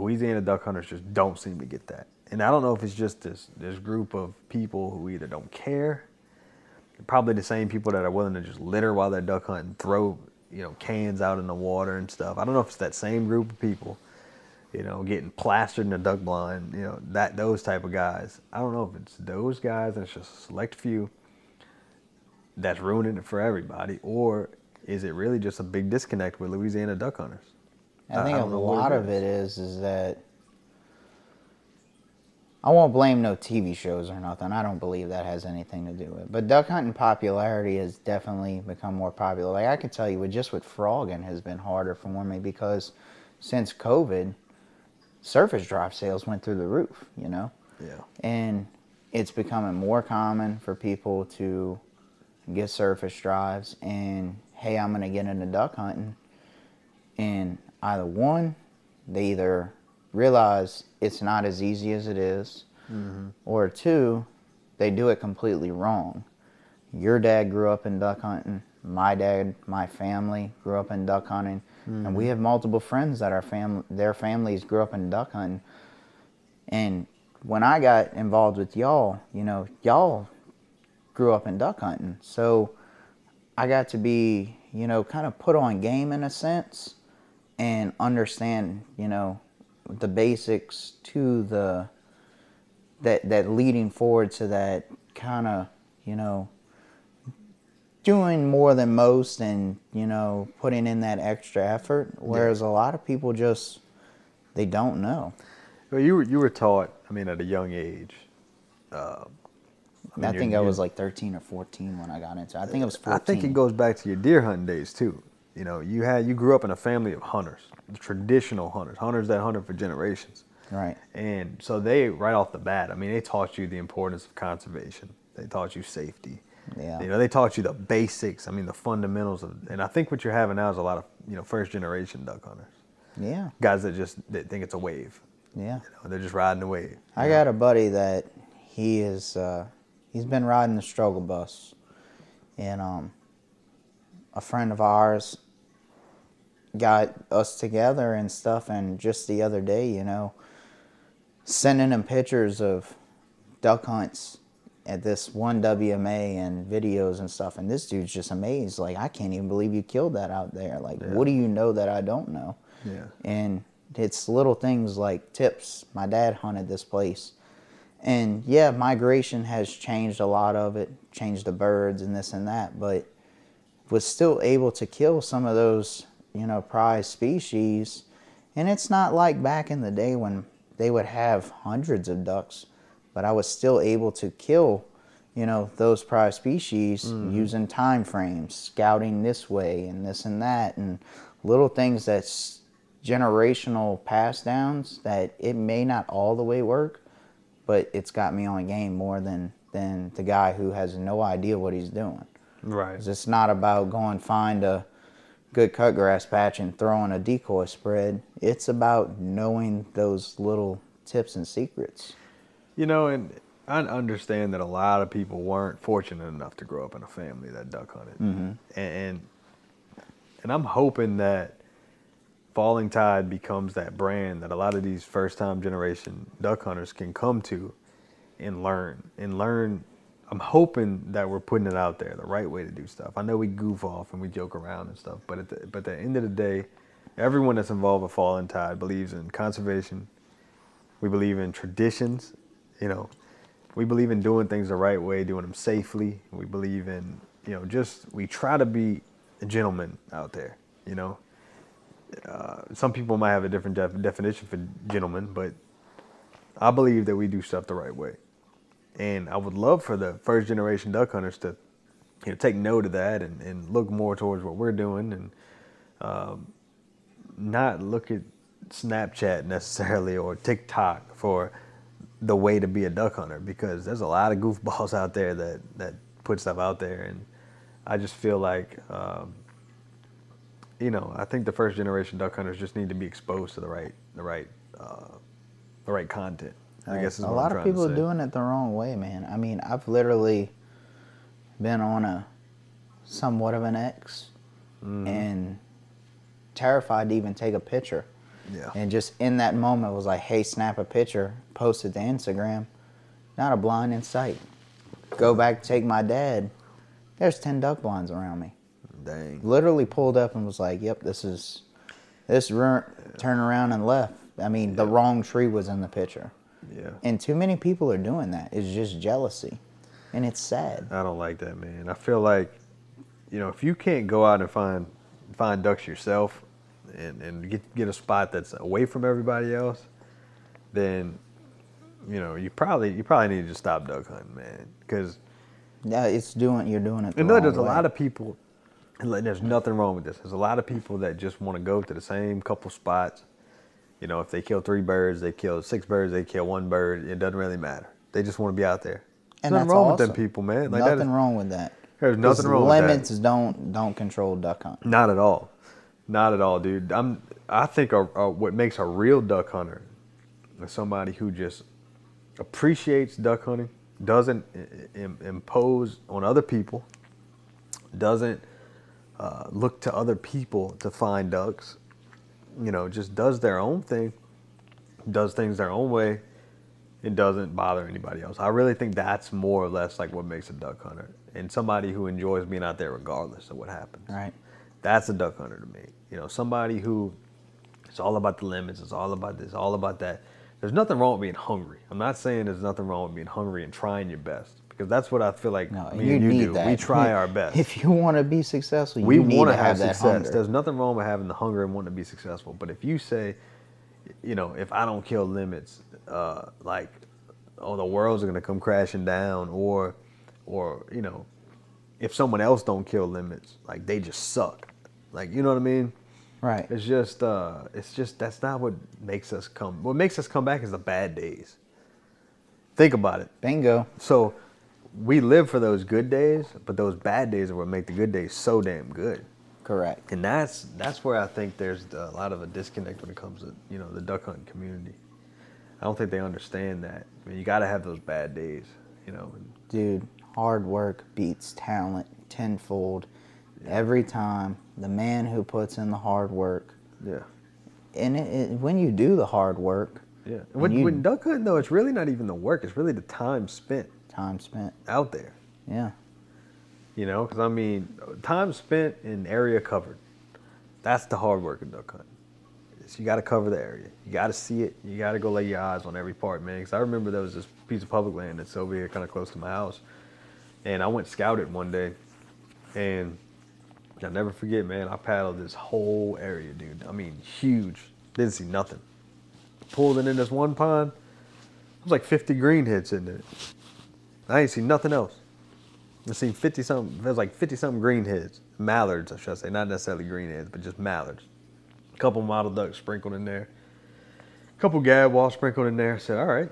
A: Louisiana duck hunters just don't seem to get that. And I don't know if it's just this this group of people who either don't care, probably the same people that are willing to just litter while they're duck hunting, throw you know cans out in the water and stuff. I don't know if it's that same group of people, you know, getting plastered in a duck blind, you know, that those type of guys. I don't know if it's those guys and it's just a select few. that's ruining it for everybody, or is it really just a big disconnect with Louisiana duck hunters?
B: I think
A: I
B: a
A: don't know what
B: lot of it is is that I won't blame no TV shows or nothing. I don't believe that has anything to do with it. But duck hunting popularity has definitely become more popular. Like I can tell you, with just with frogging has been harder for me because since COVID, surface drive sales went through the roof. You know,
A: Yeah.
B: and it's becoming more common for people to get surface drives and hey i'm going to get into duck hunting and either one they either realize it's not as easy as it is, mm-hmm. or two they do it completely wrong. Your dad grew up in duck hunting. My dad my family grew up in duck hunting. And we mm-hmm. have multiple friends that our fam- their families grew up in duck hunting. And when I got involved with y'all, you know, y'all grew up in duck hunting. So I got to be, you know, kind of put on game in a sense and understand, you know, the basics to the that that leading forward to that kind of, you know, doing more than most and, you know, putting in that extra effort whereas a lot of people just they don't know.
A: Well, you were you were taught. I mean, at a young age. Uh,
B: I,
A: mean,
B: think
A: you're-
B: I was like 13 or 14 when I got into it. I think it was 14.
A: I think it goes back to your deer hunting days too. You know, you had you grew up in a family of hunters, traditional hunters, hunters that hunted for generations.
B: Right.
A: And so they right off the bat, I mean, they taught you the importance of conservation. They taught you safety.
B: Yeah.
A: You know, they taught you the basics. I mean, the fundamentals of. And I think what you're having now is a lot of you know first generation duck hunters,
B: Yeah.
A: guys that just that think it's a wave.
B: Yeah.
A: You know, they're just riding the wave.
B: I got a buddy that he is uh, he's been riding the struggle bus, and um, a friend of ours got us together and stuff. And just the other day, you know, sending him pictures of duck hunts at this one WMA and videos and stuff. And this dude's just amazed. Like, I can't even believe you killed that out there. Like, what do you know that I don't know?
A: Yeah.
B: And it's little things like tips. My dad hunted this place. And yeah, migration has changed a lot of it, changed the birds and this and that, but was still able to kill some of those, you know, prize species. And it's not like back in the day when they would have hundreds of ducks, but I was still able to kill, you know, those prize species mm-hmm. using time frames, scouting this way and this and that, and little things that's generational pass downs that it may not all the way work, but it's got me on game more than than the guy who has no idea what he's doing.
A: Right.
B: it's not about going find a good cut grass patch and throwing a decoy spread. It's about knowing those little tips and secrets.
A: You know, and I understand that a lot of people weren't fortunate enough to grow up in a family that duck hunted, mm-hmm. and and I'm hoping that Falling Tide becomes that brand that a lot of these first time generation duck hunters can come to and learn and learn. I'm hoping that we're putting it out there the right way to do stuff. I know we goof off and we joke around and stuff, but at the, but at the end of the day, everyone that's involved with Falling Tide believes in conservation. We believe in traditions. You know, we believe in doing things the right way, doing them safely. We believe in, you know, just we try to be a gentleman out there. You know, uh, some people might have a different def- definition for gentleman, but I believe that we do stuff the right way. And I would love for the first generation duck hunters to, you know, take note of that and, and look more towards what we're doing and um, not look at Snapchat necessarily or TikTok for the way to be a duck hunter because there's a lot of goofballs out there that, that put stuff out there. And I just feel like, um, you know, I think the first generation duck hunters just need to be exposed to the right, the right, uh, the right content. I guess
B: a lot of people are doing it the wrong way, man. I mean, I've literally been on a somewhat of an X
A: Mm-hmm.
B: and terrified to even take a picture.
A: Yeah.
B: And just in that moment was like, hey, snap a picture, post it to Instagram. Not a blind in sight. Go back, take my dad. There's 10 duck blinds around me.
A: Dang.
B: Literally pulled up and was like, yep, this is, this run, turn around and left. I mean, the wrong tree was in the picture.
A: Yeah.
B: And too many people are doing that. It's just jealousy. and it's sad.
A: I don't like that, man. I feel like, you know, if you can't go out and find find ducks yourself, and and get get a spot that's away from everybody else, then, you know, you probably you probably need to stop duck hunting, man, because.
B: Yeah, it's doing. You're doing it. The
A: And no,
B: wrong
A: there's a lot of people, and there's nothing wrong with this. There's a lot of people that just want to go to the same couple spots. You know, if they kill three birds, they kill six birds, they kill one bird. It doesn't really matter. They just want to be out there.
B: And
A: nothing
B: that's
A: wrong with them people, man. Like
B: nothing
A: is-
B: wrong with that.
A: There's nothing wrong with that.
B: Limits don't don't control duck hunt.
A: Not at all. Not at all, dude. I'm. I think a, a, what makes a real duck hunter is somebody who just appreciates duck hunting, doesn't im- impose on other people, doesn't uh, look to other people to find ducks. You know, just does their own thing, does things their own way, and doesn't bother anybody else. I really think that's more or less like what makes a duck hunter, and somebody who enjoys being out there regardless of what happens.
B: Right.
A: That's a duck hunter to me. You know, somebody who it's all about the limits, it's all about this, all about that. There's nothing wrong with being hungry. I'm not saying there's nothing wrong with being hungry and trying your best because that's what I feel like
B: No,
A: me
B: you
A: and you
B: need
A: do.
B: that.
A: We try our best.
B: If you want to be successful,
A: we
B: you need
A: want
B: to
A: to
B: have,
A: have
B: that
A: success.
B: hunger.
A: There's nothing wrong with having the hunger and wanting to be successful. But if you say, you know, if I don't kill limits, uh, like, oh, the world's gonna come crashing down, or, or you know, if someone else don't kill limits, like they just suck. Like you know what I mean?
B: Right.
A: It's just, uh, it's just that's not what makes us come. What makes us come back is the bad days. Think about it.
B: Bingo.
A: So we live for those good days, but those bad days are what make the good days so damn good.
B: Correct.
A: And that's that's where I think there's a lot of a disconnect when it comes to you know the duck hunting community. I don't think they understand that. I mean, you got to have those bad days, you know.
B: Dude, hard work beats talent tenfold every time. The man who puts in the hard work,
A: Yeah,
B: and it, it, when you do the hard work,
A: yeah.
B: And
A: When,
B: you-
A: when duck hunting though, it's really not even the work; it's really the time spent
B: time spent.
A: out there.
B: Yeah.
A: You know, because I mean, time spent in area covered. That's the hard work of duck hunting. Is you got to cover the area. You got to see it. You got to go lay your eyes on every part, man. Because I remember there was this piece of public land that's over here, kind of close to my house, and I went scouted one day, and I'll never forget, man. I paddled this whole area, dude. I mean, huge. Didn't see nothing. Pulled it in this one pond. It was like 50 greenheads in there. I ain't seen nothing else. I seen 50 something, there's like 50 something greenheads, mallards, I should say, not necessarily greenheads, but just mallards. A couple mottled ducks sprinkled in there, a couple gadwalls sprinkled in there. I said, all right.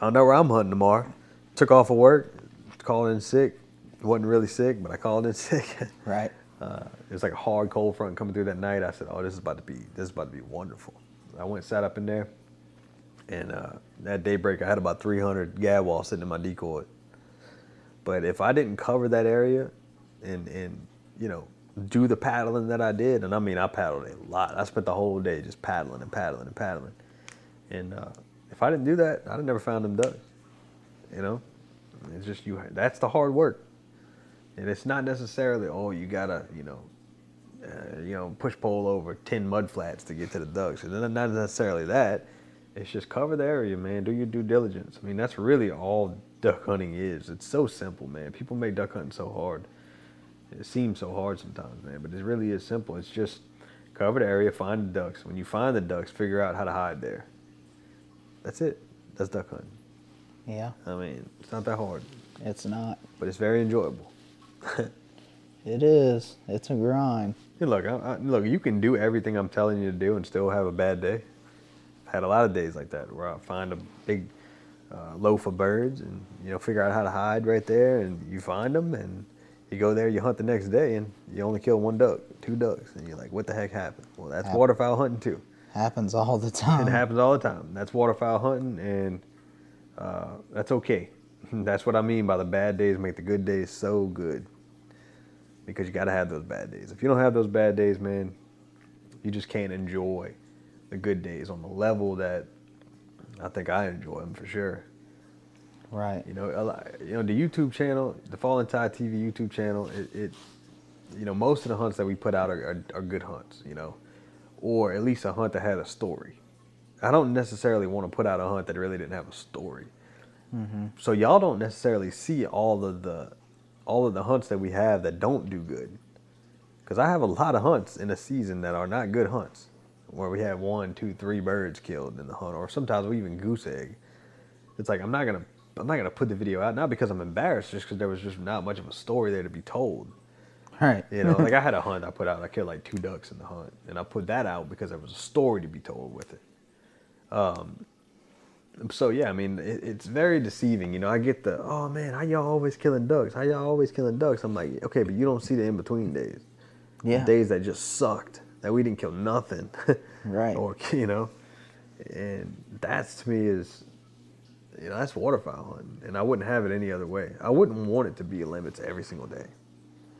A: Found out where I'm hunting tomorrow. Took off of work, called in sick. Wasn't really sick, but I called in [LAUGHS] sick.
B: Right.
A: Uh, it was like a hard cold front coming through that night. I said, "Oh, this is about to be this is about to be wonderful." I went sat up in there, and uh, at daybreak I had about 300 gadwall sitting in my decoy. But if I didn't cover that area, and and you know do the paddling that I did, and I mean I paddled a lot. I spent the whole day just paddling and paddling and paddling, and uh, if I didn't do that, I'd have never found them ducks. You know, it's just you. That's the hard work. And it's not necessarily, oh, you gotta, you know, uh, you know, push pole over ten mud flats to get to the ducks. Not not necessarily that. It's just cover the area, man. Do your due diligence. I mean, that's really all duck hunting is. It's so simple, man. People make duck hunting so hard. It seems so hard sometimes, man, but it really is simple. It's just cover the area, find the ducks. When you find the ducks, figure out how to hide there. That's it. That's duck hunting.
B: Yeah.
A: I mean, it's not that hard,
B: It's not.
A: but it's very enjoyable. [LAUGHS]
B: It is. It's a grind.
A: Hey, look, I, I, look, you can do everything I'm telling you to do and still have a bad day. Had a lot of days like that where I find a big uh, loaf of birds and you know figure out how to hide right there, and you find them, and you go there, you hunt the next day, and you only kill one duck, two ducks, and you're like, what the heck happened? Well, that's
B: Hap-
A: waterfowl hunting too.
B: Happens all the time.
A: It happens all the time. That's waterfowl hunting, and uh, that's okay. [LAUGHS] that's what I mean by the bad days make the good days so good. Because you got to have those bad days. If you don't have those bad days, man, you just can't enjoy the good days on the level that I think I enjoy them for sure.
B: Right.
A: You know, a lot, you know the YouTube channel, the Fallen Tide TV YouTube channel. It, it you know, most of the hunts that we put out are, are, are good hunts. You know, or at least a hunt that had a story. I don't necessarily want to put out a hunt that really didn't have a story. Mm-hmm. So y'all don't necessarily see all of the all of the hunts that we have that don't do good. Because I have a lot of hunts in a season that are not good hunts, where we have one, two, three birds killed in the hunt, or sometimes we even goose egg. It's like I'm not gonna I'm not gonna put the video out not because I'm embarrassed, just because there was just not much of a story there to be told.
B: Right.
A: You know, like [LAUGHS] I had a hunt I put out. I killed like two ducks in the hunt, and I put that out because there was a story to be told with it. Um, so yeah, I mean, it, it's very deceiving. You know, I get the oh man, how y'all always killing ducks? How y'all always killing ducks? I'm like, okay, but you don't see the in between days.
B: Yeah.
A: days that just sucked that we didn't kill nothing. [LAUGHS]
B: Right.
A: or you know, and that's to me is. You know, that's waterfowl hunting, and I wouldn't have it any other way. I wouldn't want it to be a limit to every single day.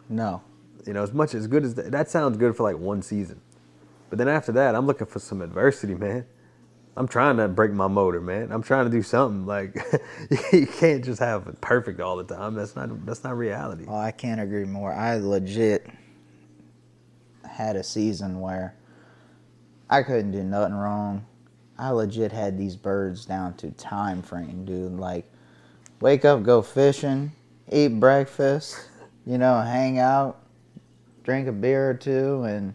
B: No.
A: You know, as much as good as that, that sounds good for like one season. But then after that, I'm looking for some adversity, man. I'm trying to break my motor, man. I'm trying to do something. Like [LAUGHS] you can't just have it perfect all the time. That's not that's not reality.
B: Oh, I can't agree more. I legit had a season where I couldn't do nothing wrong. I legit had these birds down to time frame, dude. Like, wake up, go fishing, eat breakfast, you know, hang out, drink a beer or two, and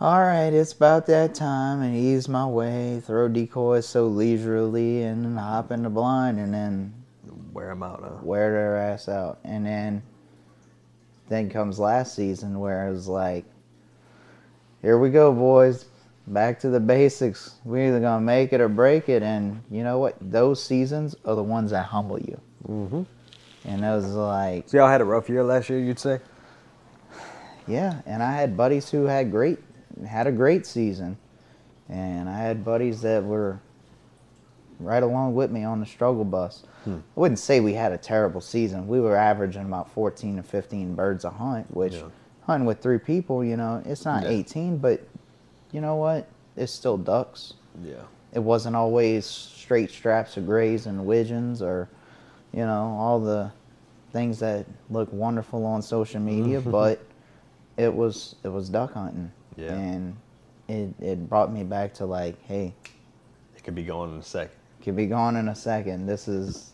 B: all right, it's about that time, and ease my way, throw decoys so leisurely, and then hop in the blind, and then
A: Wear them out. Huh?
B: wear their ass out. And then then comes last season where it was like, here we go, boys. Back to the basics. We're either gonna make it or break it. And you know what? Those seasons are the ones that humble you.
A: Mm-hmm.
B: And it was like,
A: So y'all had a rough year last year, you'd say?
B: yeah. And I had buddies who had great, had a great season, and I had buddies that were right along with me on the struggle bus. Hmm. I wouldn't say we had a terrible season. We were averaging about 14 to 15 birds a hunt, which
A: Yeah.
B: hunting with three people, you know, it's not
A: Yeah.
B: 18, but you know what? It's still ducks.
A: Yeah.
B: It wasn't always straight straps of grays and widgeons or, you know, all the things that look wonderful on social media, mm-hmm. but it was it was duck hunting.
A: Yeah.
B: And it, it brought me back to like, hey,
A: It could be gone in a second.
B: Could be gone in a second. This is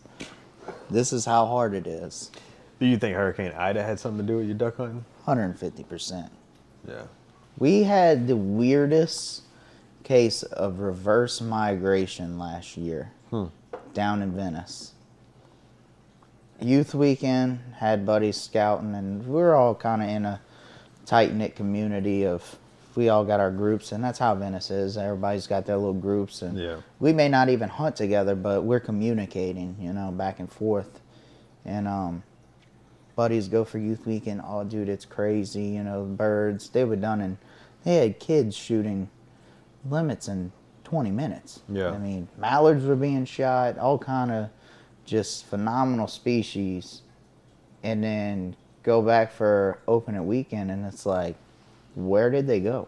B: this is how hard it is.
A: Do you think Hurricane Ida had something to do with your duck hunting?
B: 150%.
A: Yeah.
B: We had the weirdest case of reverse migration last year
A: Hmm.
B: down in Venice. Youth weekend, had buddies scouting, and we're all kind of in a tight knit community of we all got our groups, and that's how Venice is. Everybody's got their little groups, and
A: Yeah.
B: we may not even hunt together, but we're communicating, you know, back and forth. And um, buddies go for youth weekend. Oh, dude, it's crazy. You know, birds. They were done, and they had kids shooting limits in 20 minutes.
A: Yeah.
B: I mean, mallards were being shot. All kind of just phenomenal species. And then go back for open opening weekend, and it's like, where did they go?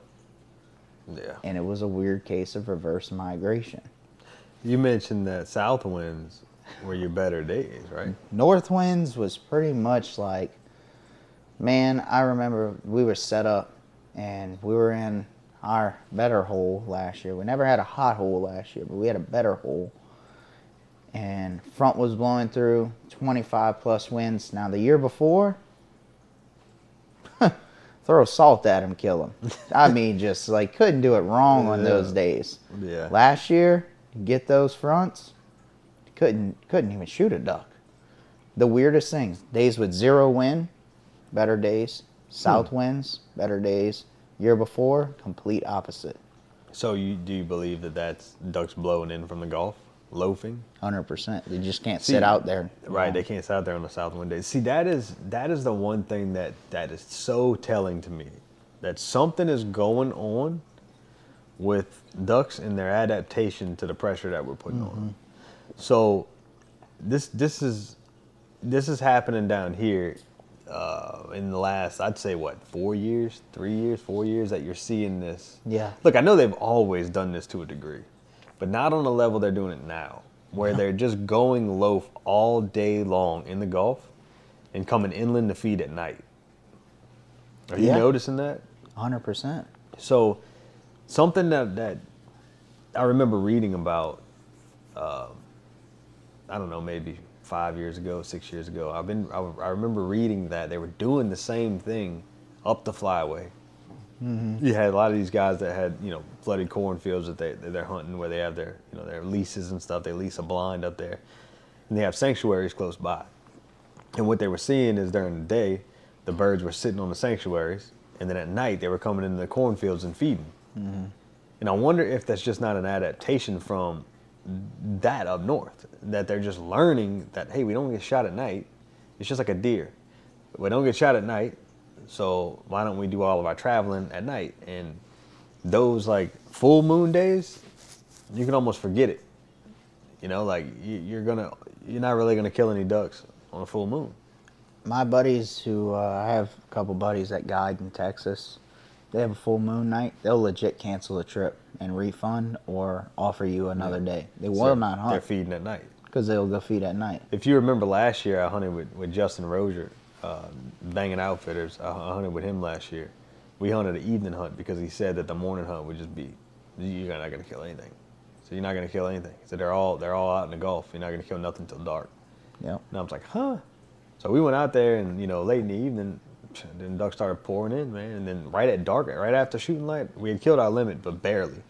A: Yeah.
B: And it was a weird case of reverse migration.
A: You mentioned that south winds were your better days, right?
B: North winds was pretty much like, man, I remember we were set up and we were in our better hole last year. We never had a hot hole last year, but we had a better hole. And front was blowing through 25 plus winds. Now, the year before, throw salt at him, kill him. I mean, just like couldn't do it wrong on those days.
A: Yeah.
B: Last year, get those fronts, couldn't couldn't even shoot a duck. The weirdest things: days with zero wind, better days. South hmm. winds, better days. Year before, complete opposite.
A: So you do you believe that that's ducks blowing in from the Gulf, loafing?
B: Hundred percent. They just can't
A: See,
B: sit out there.
A: Right,
B: long.
A: they can't sit out there on the south wind days. See, that is that is the one thing that that is so telling to me that something is going on with ducks and their adaptation to the pressure that we're putting on them. So this this is this is happening down here uh, in the last I'd say what four years, three years, four years that you're seeing this.
B: Yeah.
A: Look, I know they've always done this to a degree, but not on the level they're doing it now, where they're just going loaf all day long in the Gulf and coming inland to feed at night. Are you noticing that?
B: Hundred percent.
A: So, something that, that I remember reading about, uh, I don't know, maybe five years ago, six years ago. I've been, I, I remember reading that they were doing the same thing up the flyway. Mm-hmm. You had a lot of these guys that had, you know, flooded cornfields that they that they're hunting, where they have their, you know, their leases and stuff. They lease a blind up there, and they have sanctuaries close by. And what they were seeing is during the day, the birds were sitting on the sanctuaries, and then at night they were coming into the cornfields and feeding. Mm-hmm. And I wonder if that's just not an adaptation from that up north, that they're just learning that hey, we don't get shot at night. It's just like a deer. We don't get shot at night, so why don't we do all of our traveling at night? And those like full moon days, you can almost forget it. You know, like you're gonna, you're not really gonna kill any ducks on a full moon.
B: My buddies, who uh, I have a couple buddies that guide in Texas, they have a full moon night. They'll legit cancel the trip and refund or offer you another yeah. day. They will so not hunt.
A: They're feeding at night
B: because they'll go feed at night.
A: If you remember last year, I hunted with, with Justin Rozier, uh, banging outfitters. I hunted with him last year. We hunted an evening hunt because he said that the morning hunt would just be you're not going to kill anything. So you're not going to kill anything. So they're all they're all out in the Gulf. You're not going to kill nothing until dark.
B: Yeah.
A: And I was like, huh. So we went out there, and you know, late in the evening, [SNIFFS] then ducks started pouring in, man. And then right at dark, right after shooting light, we had killed our limit, but barely.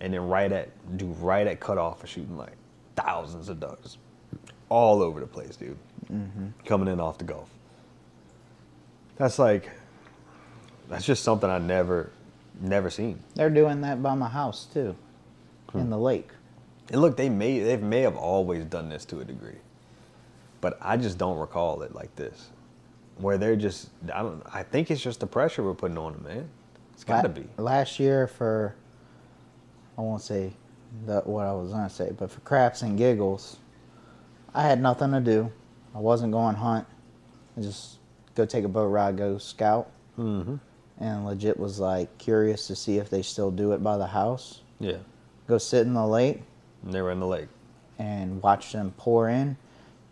A: And then right at do right at cutoff for shooting light, thousands of ducks, all over the place, dude, mm-hmm. coming in off the Gulf. That's like, that's just something I never, never seen.
B: They're doing that by my house too, hmm. in the lake.
A: And look, they may they may have always done this to a degree but I just don't recall it like this, where they're just. I don't. I think it's just the pressure we're putting on them, man. It's got to be.
B: Last year for, I won't say what I was gonna say, but for craps and giggles, I had nothing to do. I wasn't going hunt. I just go take a boat ride, go scout,
A: mm-hmm.
B: and legit was like curious to see if they still do it by the house.
A: Yeah.
B: Go sit in the lake.
A: And they were in the lake.
B: And watch them pour in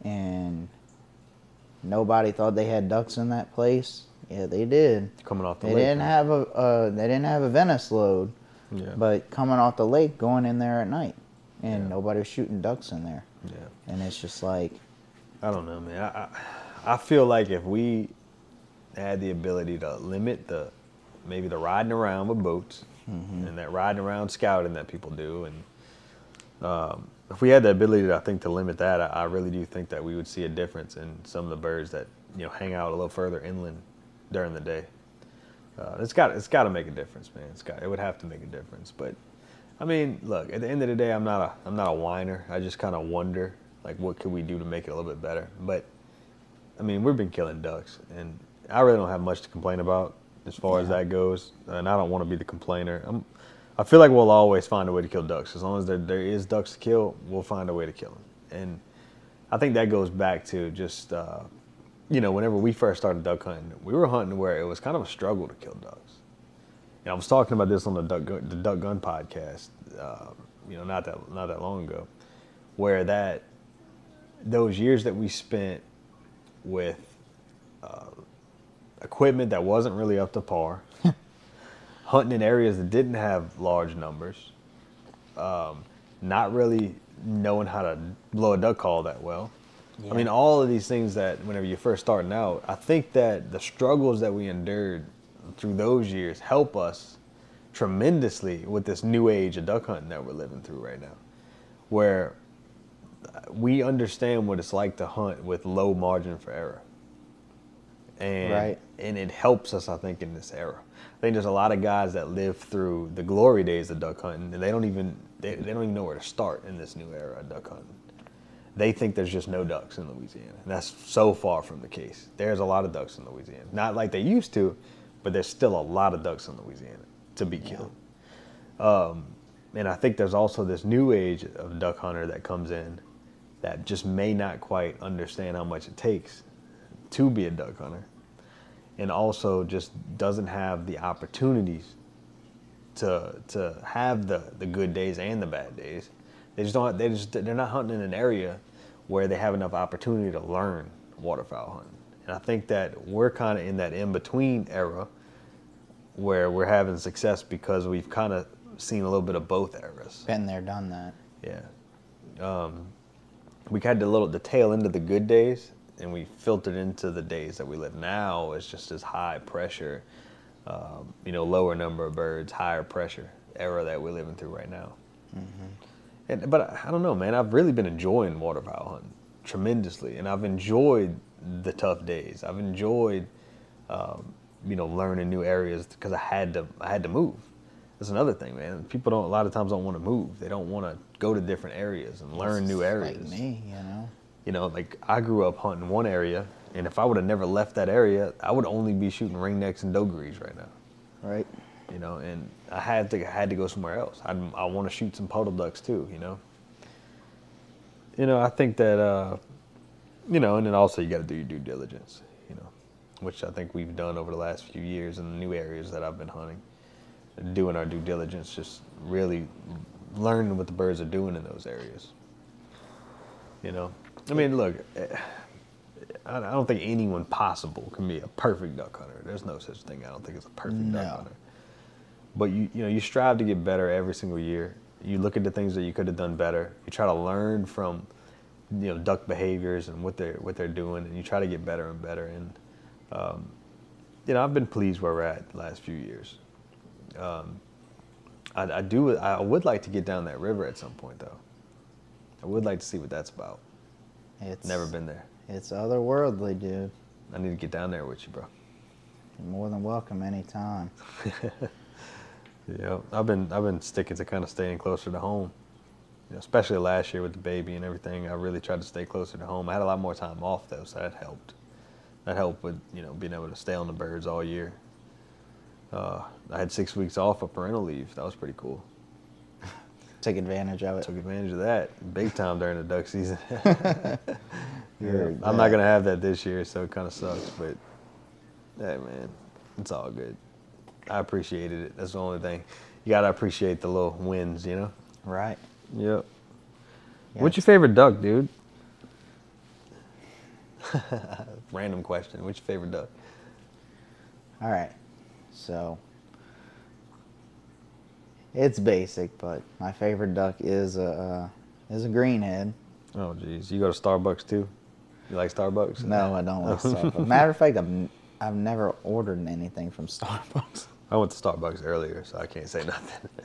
B: and nobody thought they had ducks in that place. Yeah, they did.
A: Coming off the
B: they
A: lake.
B: They didn't have a uh, they didn't have a Venice load.
A: Yeah.
B: But coming off the lake, going in there at night, and yeah. nobody was shooting ducks in there.
A: Yeah.
B: And it's just like.
A: I don't know, man. I, I, I feel like if we had the ability to limit the maybe the riding around with boats mm-hmm. and that riding around scouting that people do and um, if we had the ability, to, I think, to limit that, I, I, really do think that we would see a difference in some of the birds that you know hang out a little further inland during the day. Uh, it's got it's got to make a difference, man. It's got it would have to make a difference. But I mean, look, at the end of the day, I'm not a I'm not a whiner. I just kind of wonder like what could we do to make it a little bit better. But I mean, we've been killing ducks, and I really don't have much to complain about as far yeah. as that goes. And I don't want to be the complainer. I'm I feel like we'll always find a way to kill ducks. As long as there, there is ducks to kill, we'll find a way to kill them. And I think that goes back to just, uh, you know, whenever we first started duck hunting, we were hunting where it was kind of a struggle to kill ducks. And I was talking about this on the Duck, the Duck Gun podcast, uh, you know, not that not that long ago, where that those years that we spent with uh, equipment that wasn't really up to par [LAUGHS] hunting in areas that didn't have large numbers, um, not really knowing how to blow a duck call that well. Yeah. I mean, all of these things that whenever you're first starting out, I think that the struggles that we endured through those years help us tremendously with this new age of duck hunting that we're living through right now, where we understand what it's like to hunt with low margin for error. And,
B: right.
A: and it helps us, I think, in this era I think there's a lot of guys that live through the glory days of duck hunting, and they don't even they, they don't even know where to start in this new era of duck hunting. They think there's just no ducks in Louisiana, and that's so far from the case. There's a lot of ducks in Louisiana, not like they used to, but there's still a lot of ducks in Louisiana to be killed. Yeah. Um, and I think there's also this new age of duck hunter that comes in that just may not quite understand how much it takes to be a duck hunter and also just doesn't have the opportunities to to have the the good days and the bad days. They just don't. They just they're not hunting in an area where they have enough opportunity to learn waterfowl hunting. And I think that we're kind of in that in between era where we're having success because we've kind of seen a little bit of both eras.
B: Been there, done that.
A: Yeah. Um, we had the little the tail end of the good days, and we filtered into the days that we live now. It's just this high pressure, um, you know, lower number of birds, higher pressure era that we're living through right now. And, but I, I don't know, man. I've really been enjoying waterfowl hunting tremendously, and I've enjoyed the tough days. I've enjoyed, um, you know, learning new areas because I had to. I had to move. That's another thing, man. People don't a lot of times don't want to move. They don't want to go to different areas and learn new areas.
B: Like me, you know.
A: You know, like I grew up hunting one area, and if I would have never left that area, I would only be shooting ringnecks and dos gris right now.
B: Right.
A: You know, and I had to I had to go somewhere else. I I want to shoot some puddle ducks too. You know. You know, I think that uh, you know, and then also you got to do your due diligence. You know, which I think we've done over the last few years in the new areas that I've been hunting. Doing our due diligence, just really learning what the birds are doing in those areas. You know, I mean, look, eh, I don't think anyone possible can be a perfect duck hunter. There's no such thing. I don't think it's a perfect duck hunter. But you, you know, you strive to get better every single year. You look at the things that you could have done better. You try to learn from, you know, duck behaviors and what they're what they're doing, and you try to get better and better. And, um, you know, I've been pleased where we're at the last few years. Um, I, I do. I would like to get down that river at some point, though. I would like to see what that's about.
B: It's
A: Never been there.
B: It's otherworldly, dude.
A: I need to get down there with you, bro.
B: You're more than welcome anytime. [LAUGHS]
A: Yeah, I've been I've been sticking to kind of staying closer to home. You know, especially last year with the baby and everything. I really tried to stay closer to home. I had a lot more time off though, so that helped. That helped with you know being able to stay on the birds all year. Uh, I had six weeks off of parental leave. That was pretty cool.
B: Take advantage of it.
A: Took advantage of that big time during the duck season. [LAUGHS] [LAUGHS] Yeah, I'm not gonna have that this year, so it kind of sucks. But hey, man, it's all good. I appreciated it. That's the only thing. You gotta appreciate the little wins, you know.
B: Right.
A: Yep.
B: Yeah,
A: What's your favorite duck, dude? [LAUGHS] Random question. What's your favorite duck?
B: All right. So it's basic, but my favorite duck is a uh, is a greenhead.
A: Oh, geez. You go to Starbucks too? You like Starbucks?
B: No, I don't like [LAUGHS] Starbucks. Matter of fact, I've I've never ordered anything from Starbucks. [LAUGHS]
A: I went to Starbucks earlier, so I can't say nothing. [LAUGHS]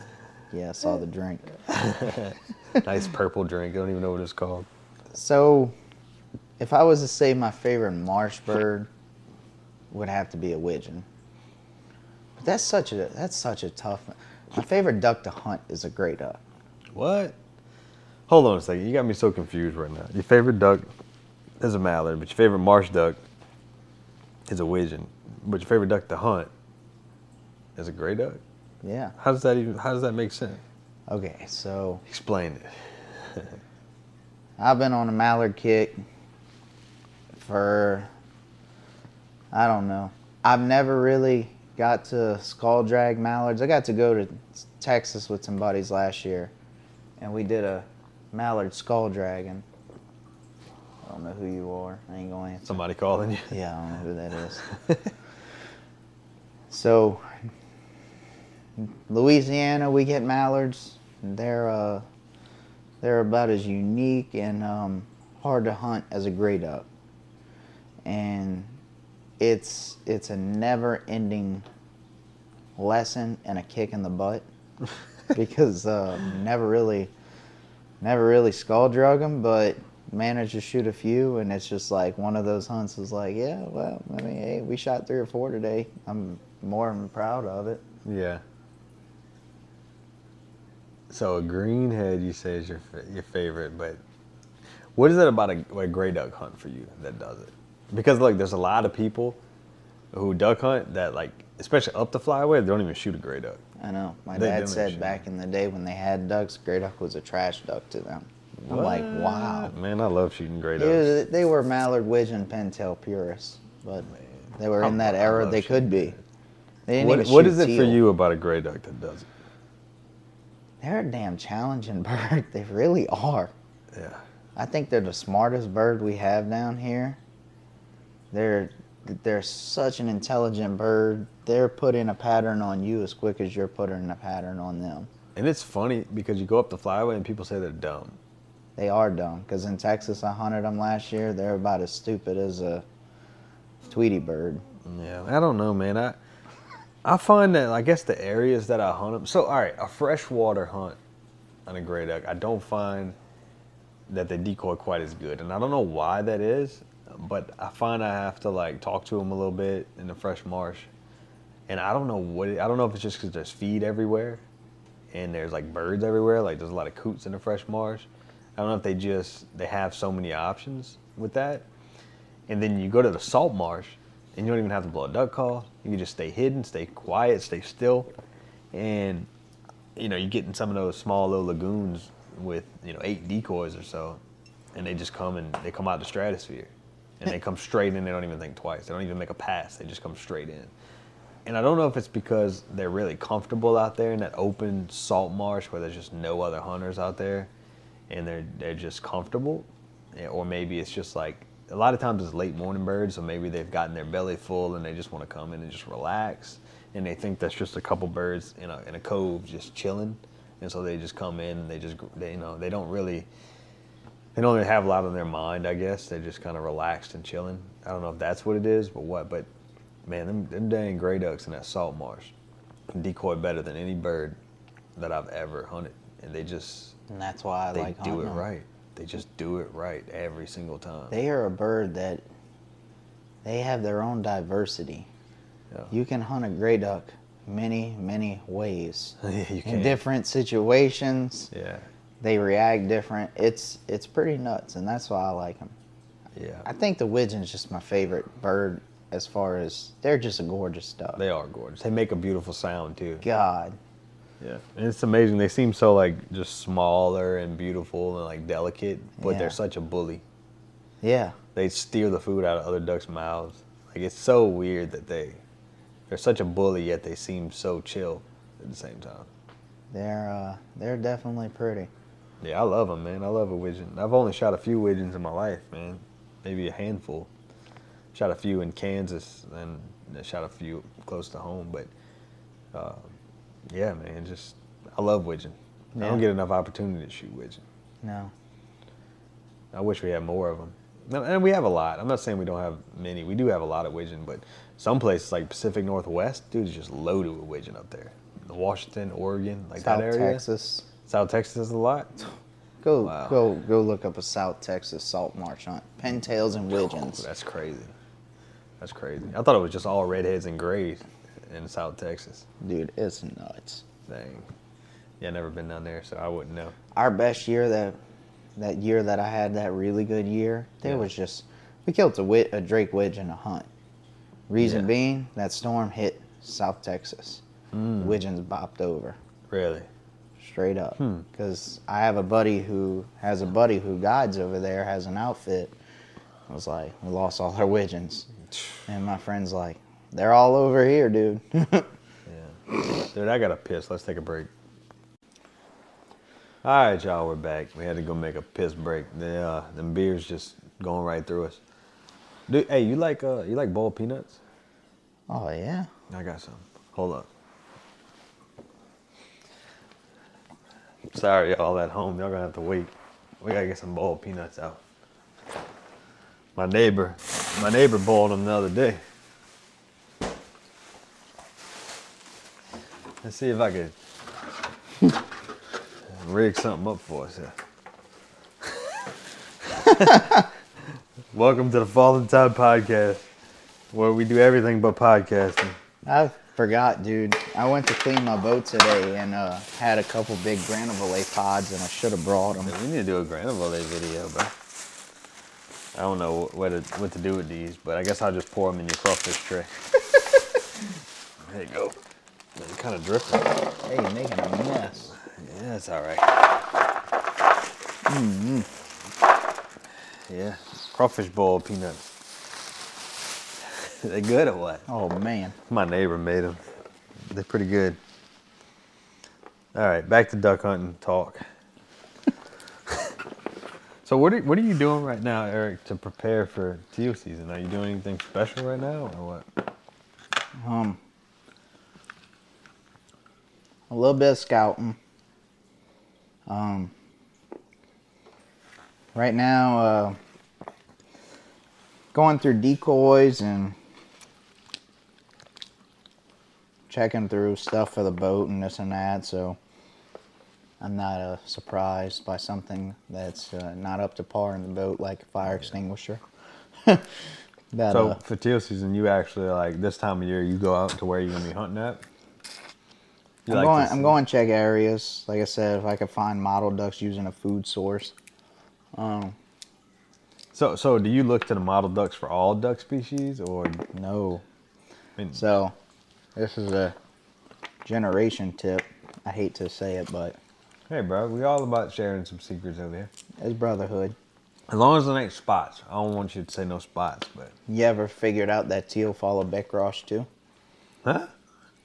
B: Yeah, I saw the drink.
A: nice purple drink. I don't even know what it's called.
B: So, if I was to say my favorite marsh bird, would have to be a widgeon. That's such a that's such a tough. My favorite duck to hunt is a gray duck.
A: What? Hold on a second. You got me so confused right now. Your favorite duck is a mallard, but your favorite marsh duck is a widgeon. But your favorite duck to hunt is a gray duck.
B: Yeah.
A: How does that even? How does that make sense?
B: Okay, so
A: Explain it. [LAUGHS]
B: I've been on a mallard kick for I don't know. I've never really got to skull drag mallards. I got to go to Texas with some buddies last year, and we did a mallard skull dragging. I don't know who you are. I ain't going to answer.
A: Somebody calling you?
B: Yeah, I don't know who that is. [LAUGHS] so, Louisiana, we get mallards. They're uh, they're about as unique and um, hard to hunt as a gray duck, and it's it's a never-ending lesson and a kick in the butt [LAUGHS] because uh, never really never really skull drug them, but managed to shoot a few, and it's just like one of those hunts is like, yeah, well, I mean, hey, we shot three or four today. I'm more than proud of it.
A: Yeah. So a greenhead, you say is your your favorite, but what is it about a, a gray duck hunt for you that does it? Because like, there's a lot of people who duck hunt that like, especially up the flyway, they don't even shoot a gray duck.
B: I know. My
A: They
B: dad said back in the day when they had ducks, gray duck was a trash duck to them. I'm like, wow.
A: Man, I love shooting gray ducks.
B: Was- they were mallard, widgeon, pintail purists, but Man. they were in that
A: I
B: era. They could be. They didn't
A: What, what is it for you about a gray duck that does it?
B: They're a damn challenging [LAUGHS] bird. They really are.
A: Yeah.
B: I think they're the smartest bird we have down here. They're they're such an intelligent bird. They're putting a pattern on you as quick as you're putting a pattern on them.
A: And it's funny because you go up the flyway and people say they're dumb.
B: They are dumb because in Texas I hunted them last year. They're about as stupid as a Tweety bird.
A: Yeah, I don't know, man. I I find that I guess the areas that I hunt them. So all right, a freshwater hunt on a gray duck, I don't find that they decoy quite as good, and I don't know why that is. But I find I have to like talk to them a little bit in the fresh marsh, and I don't know what. It, I don't know if it's just because there's feed everywhere, and there's like birds everywhere. Like there's a lot of coots in the fresh marsh. I don't know if they just they have so many options with that, and then you go to the salt marsh, and you don't even have to blow a duck call. You can just stay hidden, stay quiet, stay still, and you know you get in some of those small little lagoons with you know eight decoys or so, and they just come and they come out the stratosphere, and they come straight in. They don't even think twice. They don't even make a pass. They just come straight in. And I don't know if it's because they're really comfortable out there in that open salt marsh where there's just no other hunters out there, and they're they're just comfortable, or maybe it's just like a lot of times it's late morning birds, so maybe they've gotten their belly full and they just want to come in and just relax, and they think that's just a couple birds in a in a cove just chilling, and so they just come in and they just they you know they don't really they don't even have a lot on their mind, I guess. They're just kind of relaxed and chilling. I don't know if that's what it is, but what? But man, them, them dang gray ducks in that salt marsh decoy better than any bird that I've ever hunted, and they just
B: And that's why I
A: they
B: like
A: do
B: it
A: it
B: 'em.
A: right. They just do it right every single time.
B: They are a bird that they have their own diversity.
A: Yeah.
B: You can hunt a gray duck many, many ways. [LAUGHS]
A: yeah, you
B: In different situations,
A: Yeah,
B: they react different. It's it's pretty nuts, and that's why I like them.
A: yeah.
B: I think the widgeon's just my favorite bird as far as they're just a gorgeous duck.
A: They are gorgeous. They make a beautiful sound too.
B: God,
A: Yeah, and it's amazing. They seem so like just smaller and beautiful and like delicate, but
B: Yeah.
A: they're such a bully.
B: yeah,
A: They steal the food out of other ducks' mouths. Like it's so weird that they they're such a bully yet they seem so chill at the same time.
B: they're uh, they're definitely pretty.
A: Yeah, I love them, man. I love a widgeon. I've only shot a few widgeons in my life, man. Maybe a handful. Shot a few in Kansas and I shot a few close to home, but uh, yeah, man, just I love widgeon. I don't get enough opportunity to shoot widgeon.
B: No,
A: I wish we had more of them. And we have a lot. I'm not saying we don't have many. We do have a lot of widgeon, but some places like Pacific Northwest, dude, is just loaded with widgeon up there. Washington, Oregon, like
B: South
A: that area.
B: Texas.
A: South Texas is a lot.
B: Go
A: Wow.
B: go go look up a South Texas salt marsh hunt. Pintails and widgeons.
A: That's crazy. That's crazy. I thought it was just all redheads and grays in South Texas.
B: Dude, it's nuts.
A: Dang. Yeah, never been down there, so I wouldn't know.
B: Our best year that that year that I had that really good year, there
A: Yeah.
B: was just we killed a, wit, a Drake widgeon a hunt. Reason
A: Yeah.
B: being that storm hit South Texas.
A: Mm.
B: Widgeons bopped over
A: Really?
B: Straight up.
A: Hmm.
B: Because I have a buddy who has a buddy who guides over there, has an outfit. I was like, we lost all our widgeons, [SIGHS] and my friend's like, they're all over here, dude. [LAUGHS]
A: Yeah. Dude, I got to piss. Let's take a break. All right, y'all, we're back. We had to go make a piss break. The uh, them beers just going right through us. Dude, hey, you like uh, you like boiled peanuts?
B: oh yeah.
A: I got some. Hold up. Sorry, y'all at home. Y'all gonna have to wait. We gotta get some boiled peanuts out. My neighbor, my neighbor boiled them the other day. Let's see if I can [LAUGHS] rig something up for us here. [LAUGHS] Welcome to the Fallen Tide Podcast, where we do everything but podcasting.
B: I forgot, dude. I went to clean my boat today and uh, had a couple big granivole pods, and I should have brought them.
A: We need to do a Granivole video, bro. I don't know what to, what to do with these, but I guess I'll just pour them in your crawfish tray. [LAUGHS] there you go. They're kind of drifting.
B: Hey, you're making a mess.
A: Yeah, it's all right. Mmm. Yeah, crawfish boiled peanuts. [LAUGHS] they good or what?
B: Oh man.
A: My neighbor made them. They're pretty good. All right, back to duck hunting talk. [LAUGHS] so what are, what are you doing right now, Eric, to prepare for teal season? Are you doing anything special right now, or what?
B: Um, a little bit of scouting. Um, right now, uh, going through decoys and checking through stuff for the boat and this and that. So I'm not uh, surprised by something that's uh, not up to par in the boat, like a fire extinguisher. [LAUGHS] that,
A: So
B: uh,
A: for teal season, you actually like this time of year, you go out to where you're gonna be hunting at. You
B: I'm
A: like
B: going. I'm going to check areas. Like I said, if I could find mottled ducks using a food source. Um,
A: So, so do you look to the mottled ducks for all duck species, or I
B: no.
A: mean,
B: So, this is a generation tip. I hate to say it, but
A: hey, bro, we all about sharing some secrets over here.
B: it's brotherhood.
A: As long as it ain't spots, I don't want you to say no spots, but
B: You ever figured out that teal follow bec-croche too?
A: huh?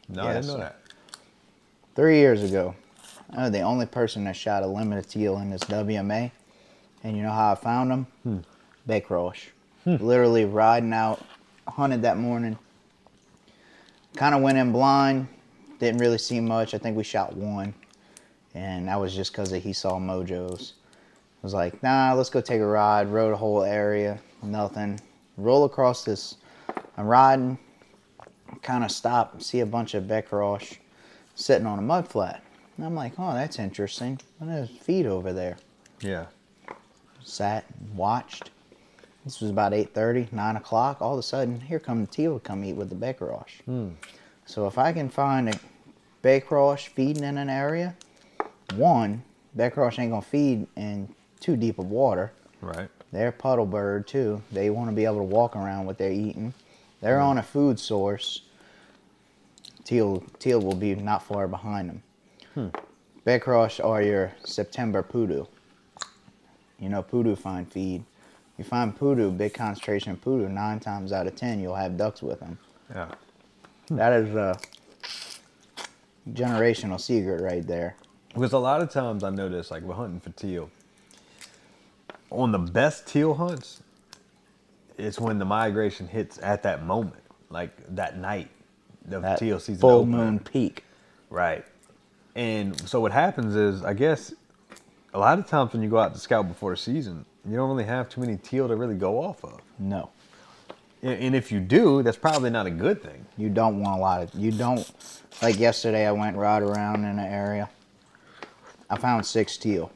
A: No, I didn't know that.
B: Three years ago, I was the only person that shot a limited teal in this WMA. And you know how I found them?
A: Hmm.
B: bec-croche. Literally riding out, hunted that morning. Kind of went in blind. Didn't really see much. I think we shot one. And that was just because he saw mojos. I was like, nah, let's go take a ride. Rode a whole area. Nothing. Roll across this. I'm riding. Kind of stop. See a bunch of bec-croche sitting on a mud flat. And I'm like, oh, that's interesting. And there's feet over there.
A: Yeah.
B: Sat, watched. This was about 8.30, 9 o'clock. All of a sudden, here come the teal to come eat with the bec-croche. So if I can find a bec-croche feeding in an area, one, bec-croche ain't going to feed in too deep of water.
A: Right.
B: They're puddle bird too. They want to be able to walk around what they're eating. They're on a food source. Teal teal will be not far behind them.
A: Hmm.
B: bec-croche are your September poule d'eau. You know poule d'eau find feed. You find poule d'eau, big concentration of poule d'eau. Nine times out of ten, you'll have ducks with them.
A: Yeah. Hmm.
B: That is a generational secret right there.
A: Because a lot of times I notice, like we're hunting for teal. On the best teal hunts, it's when the migration hits at that moment, like that night of
B: That
A: teal season.
B: full
A: opening.
B: moon peak.
A: Right. And so what happens is, I guess, a lot of times when you go out to scout before the season, you don't really have too many teal to really go off of.
B: No.
A: And if you do, that's probably not a good thing.
B: You don't want a lot of. You don't. Like yesterday, I went right around in an area. I found six teal.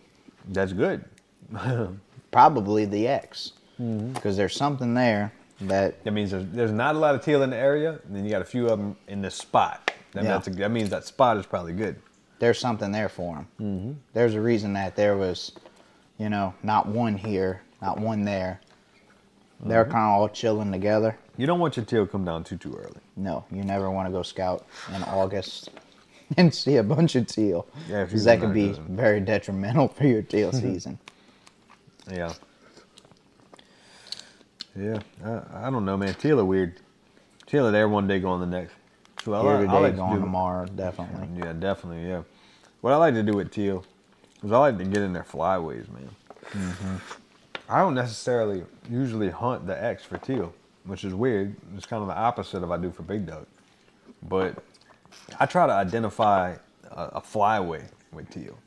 A: That's good. [LAUGHS]
B: Probably the X.
A: Mm-hmm.
B: Because there's something there that.
A: That means there's, there's not a lot of teal in the area, and then you got a few of them in this spot. That,
B: Yeah.
A: that's a, that means that spot is probably good.
B: There's something there for them. Mm-hmm. There's a reason that there was, you know, not one here, not one there. They're
A: Mm-hmm.
B: kind of all chilling together.
A: You don't want your teal to come down too too early.
B: No, you never want to go scout in August [LAUGHS] and see a bunch of teal.
A: Yeah, if
B: because that could be
A: doing-
B: very detrimental for your teal [LAUGHS] season.
A: Yeah. Yeah, I, I don't know, man. Teal are weird. Teal are there one day, gone the next. So I
B: Here
A: like- I
B: today,
A: like to
B: gone
A: do-
B: tomorrow, definitely.
A: Yeah, definitely. Yeah. What I like to do with teal is I like to get in their flyways, man.
B: Mm-hmm.
A: I don't necessarily usually hunt the X for teal, which is weird. It's kind of the opposite of I do for big duck. But I try to identify a, a flyway with teal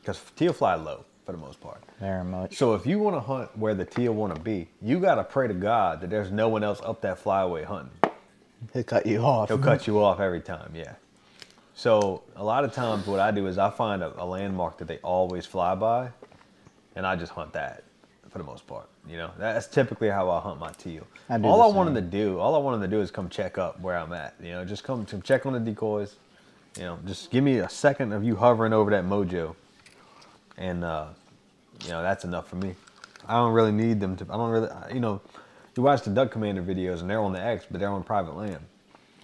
A: because teal fly low for the most part.
B: Very much.
A: So if you want to hunt where the teal want to be, you got to pray to God that there's no one else up that flyway hunting.
B: He'll cut you off.
A: He'll cut you off every time, yeah. So a lot of times what I do is I find a, a landmark that they always fly by, and I just hunt that for the most part. You know, that's typically how I hunt my teal.
B: I
A: all I wanted to do, all I wanted to do is come check up where I'm at. You know, just come to check on the decoys. You know, just give me a second of you hovering over that mojo, and uh, you know that's enough for me. I don't really need them to. I don't really, you know, you watch the Duck Commander videos and they're on the X, but they're on private land.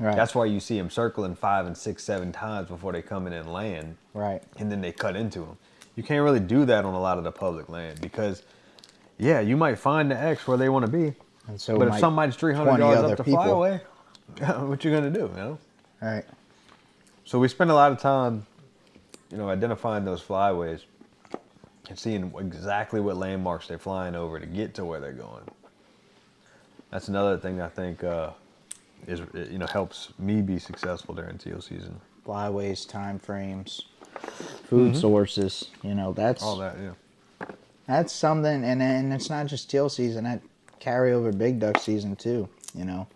B: Right.
A: That's why you see them circling five and six, seven times before they come in and land,
B: right.
A: and then they cut into them. You can't really do that on a lot of the public land because, yeah, you might find the X where they want to be,
B: And so
A: but if somebody's 300 yards up the
B: people.
A: flyway, [LAUGHS] what you gonna do? You know.
B: Right.
A: So we spend a lot of time, you know, identifying those flyways and seeing exactly what landmarks they're flying over to get to where they're going. That's another thing I think uh, is you know helps me be successful during teal season.
B: Flyways, time frames, food sources. You know, that's
A: Mm-hmm. All that, yeah.
B: That's something, and and it's not just teal season. That carry over big duck season too. You know,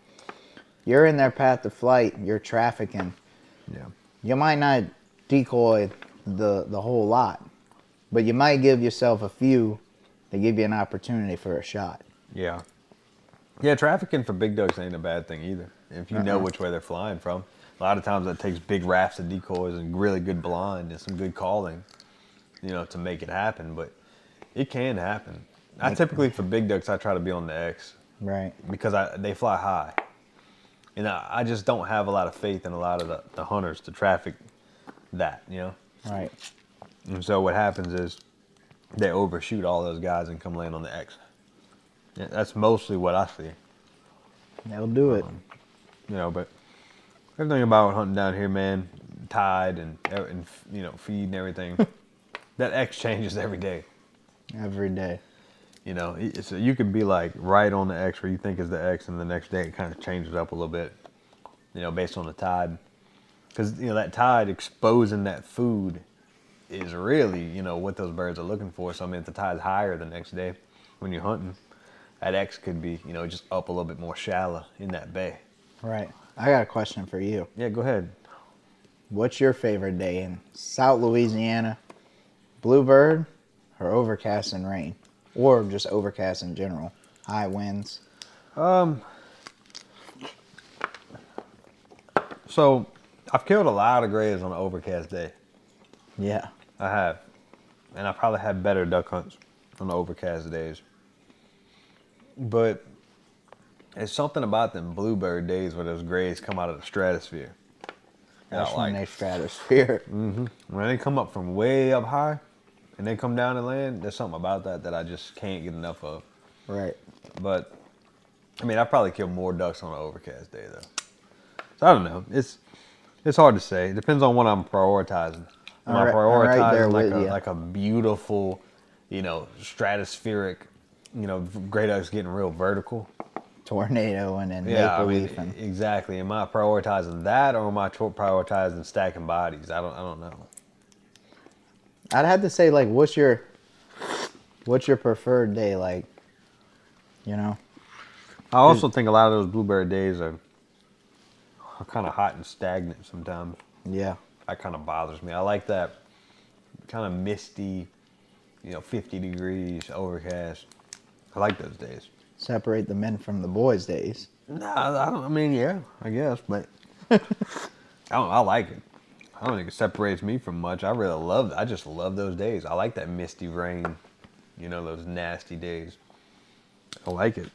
B: you're in their path of flight. You're trafficking.
A: Yeah.
B: You might not decoy the the whole lot, but you might give yourself a few to give you an opportunity for a shot.
A: Yeah. Yeah, trafficking for big ducks ain't a bad thing either. If you know
B: Uh-uh.
A: which way they're flying from. A lot of times that takes big rafts of decoys and really good blind and some good calling, you know, to make it happen. But it can happen. I typically for big ducks I try to be on the X
B: Right.
A: because I they fly high. And I, I just don't have a lot of faith in a lot of the, the hunters to traffic that, you know?
B: Right.
A: And so what happens is they overshoot all those guys and come land on the X. Yeah, that's mostly what I see.
B: They'll do it.
A: Um, You know, but everything about hunting down here, man, tide and, and you know, feed and everything, [LAUGHS] that X changes every day.
B: every day.
A: You know, so you could be like right on the X where you think is the X, and the next day it kind of changes up a little bit, you know, based on the tide. Because, you know, that tide exposing that food is really, you know, what those birds are looking for. So, I mean, if the tide's higher the next day when you're hunting, that X could be, you know, just up a little bit more shallow in that bay.
B: Right. I got a question for you.
A: Yeah, go ahead.
B: What's your favorite day in South Louisiana? Bluebird or overcast and rain? Or just overcast in general? High winds?
A: Um, so I've killed a lot of grays on an overcast day.
B: Yeah.
A: I have. And I probably had better duck hunts on the overcast days. But it's something about them bluebird days where those grays come out of the stratosphere.
B: That's when
A: like.
B: they stratosphere. [LAUGHS] Mm-hmm.
A: When they come up from way up high and they come down and land, there's something about that that I just can't get enough of.
B: Right.
A: But I mean, I probably kill more ducks on an overcast day though. So I don't know. It's it's hard to say. It depends on what I'm prioritizing. Am
B: I'm
A: I
B: right- I'm right
A: like a
B: you.
A: like a beautiful, you know, stratospheric, you know, gray ducks getting real vertical?
B: Tornado and then
A: Yeah, I
B: maple
A: mean,
B: leaf and
A: exactly. Am I prioritizing that or am I prioritizing stacking bodies? I don't I don't know.
B: I'd have to say like what's your what's your preferred day like? You know?
A: I also think a lot of those blueberry days are, are kind of hot and stagnant sometimes.
B: Yeah.
A: that kind of bothers me. I like that kind of misty, you know, 50 degrees, overcast. I like those days.
B: Separate the men from the boys days.
A: Nah, I don't. I mean, yeah, I guess, but [LAUGHS] I don't. I like it. I don't think it separates me from much. I really love. I just love those days. I like that misty rain. You know, those nasty days. I like it.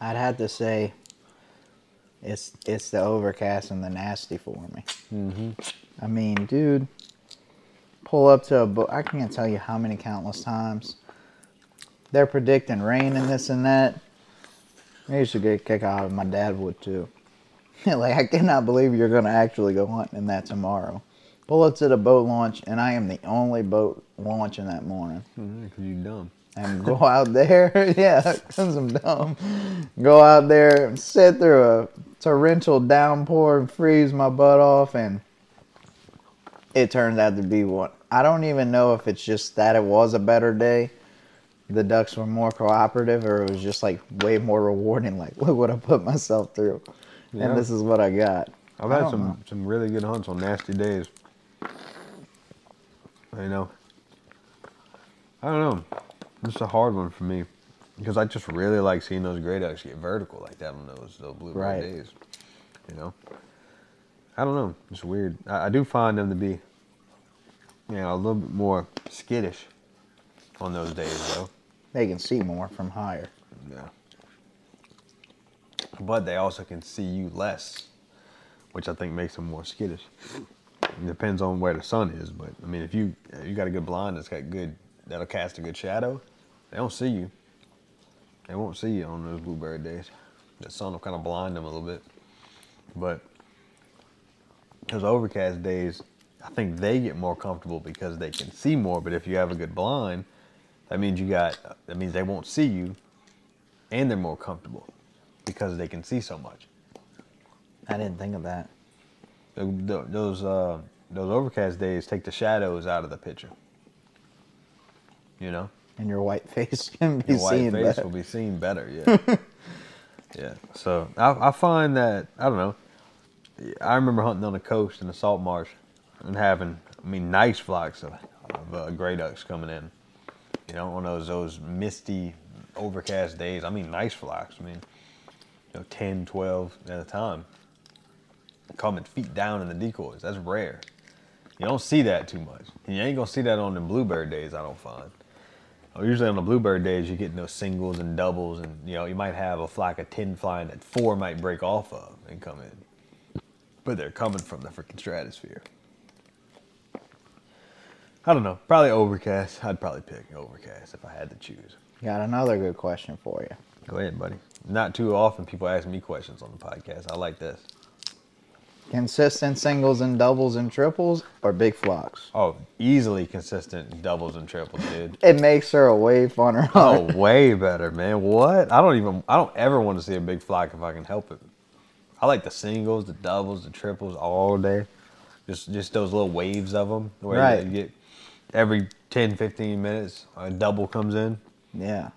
B: I'd have to say it's it's the overcast and the nasty for me. Mm-hmm. I mean, dude, pull up to a book. I can't tell you how many countless times they're predicting rain and this and that. I used to get a kick out of. My dad would too. [LAUGHS] like I cannot believe you're gonna actually go hunting in that tomorrow. Up to the boat launch, and I am the only boat launching that morning
A: Because you dumb.
B: and go [LAUGHS] out there. [LAUGHS] yeah, because I'm dumb. Go out there and sit through a torrential downpour and freeze my butt off, and it turns out to be one. I don't even know if it's just that it was a better day. The ducks were more cooperative, or it was just like way more rewarding. Like, look [LAUGHS] what I put myself through,
A: Yeah.
B: and this is what I got.
A: I've
B: I
A: had some
B: know.
A: some really good hunts on nasty days. You know, I don't know. It's a hard one for me because I just really like seeing those gray ducks get vertical like that on those those bluebird
B: Right.
A: days. You know, I don't know. It's weird. I, I do find them to be, you know, a little bit more skittish on those days though.
B: They can see more from higher.
A: Yeah. But they also can see you less, which I think makes them more skittish. It depends on where the sun is, but I mean, if you you got a good blind that's got good that'll cast a good shadow, they don't see you. They won't see you on those blueberry days. The sun will kind of blind them a little bit. But those overcast days, I think they get more comfortable because they can see more. But if you have a good blind, that means you got that means they won't see you, and they're more comfortable because they can see so much.
B: I didn't think of that.
A: Th- th- Those uh, those overcast days take the shadows out of the picture. You know,
B: And your white face can be seen.
A: Your white
B: seen
A: face
B: better.
A: will be seen better. Yeah. [LAUGHS] yeah. So I, I find that I don't know. I remember hunting on the coast in the salt marsh and having, I mean, nice flocks of, of uh, gray ducks coming in. You know, on those those misty, overcast days. I mean, nice flocks. I mean, you know, 10, 12 at a time. Coming feet down in the decoys. That's rare. You don't see that too much. And you ain't gonna see that on the bluebird days. I don't find. Oh, usually on the bluebird days, you're getting those singles and doubles, and you know you might have a flock of ten flying that four might break off of and come in, but they're coming from the freaking stratosphere. I don't know. Probably overcast. I'd probably pick overcast if I had to choose.
B: Got another good question for you.
A: Go ahead, buddy. Not too often people ask me questions on the podcast. I like this.
B: Consistent singles and doubles and triples or big flocks?
A: Oh, easily consistent doubles and triples, dude. [LAUGHS]
B: It makes her a way funner.
A: Oh, way better, man. What? I don't even. I don't ever want to see a big flock if I can help it. I like the singles, the doubles, the triples all day. Just just those little waves of them where
B: Right.
A: you get every 10, 15 minutes a double comes in.
B: Yeah.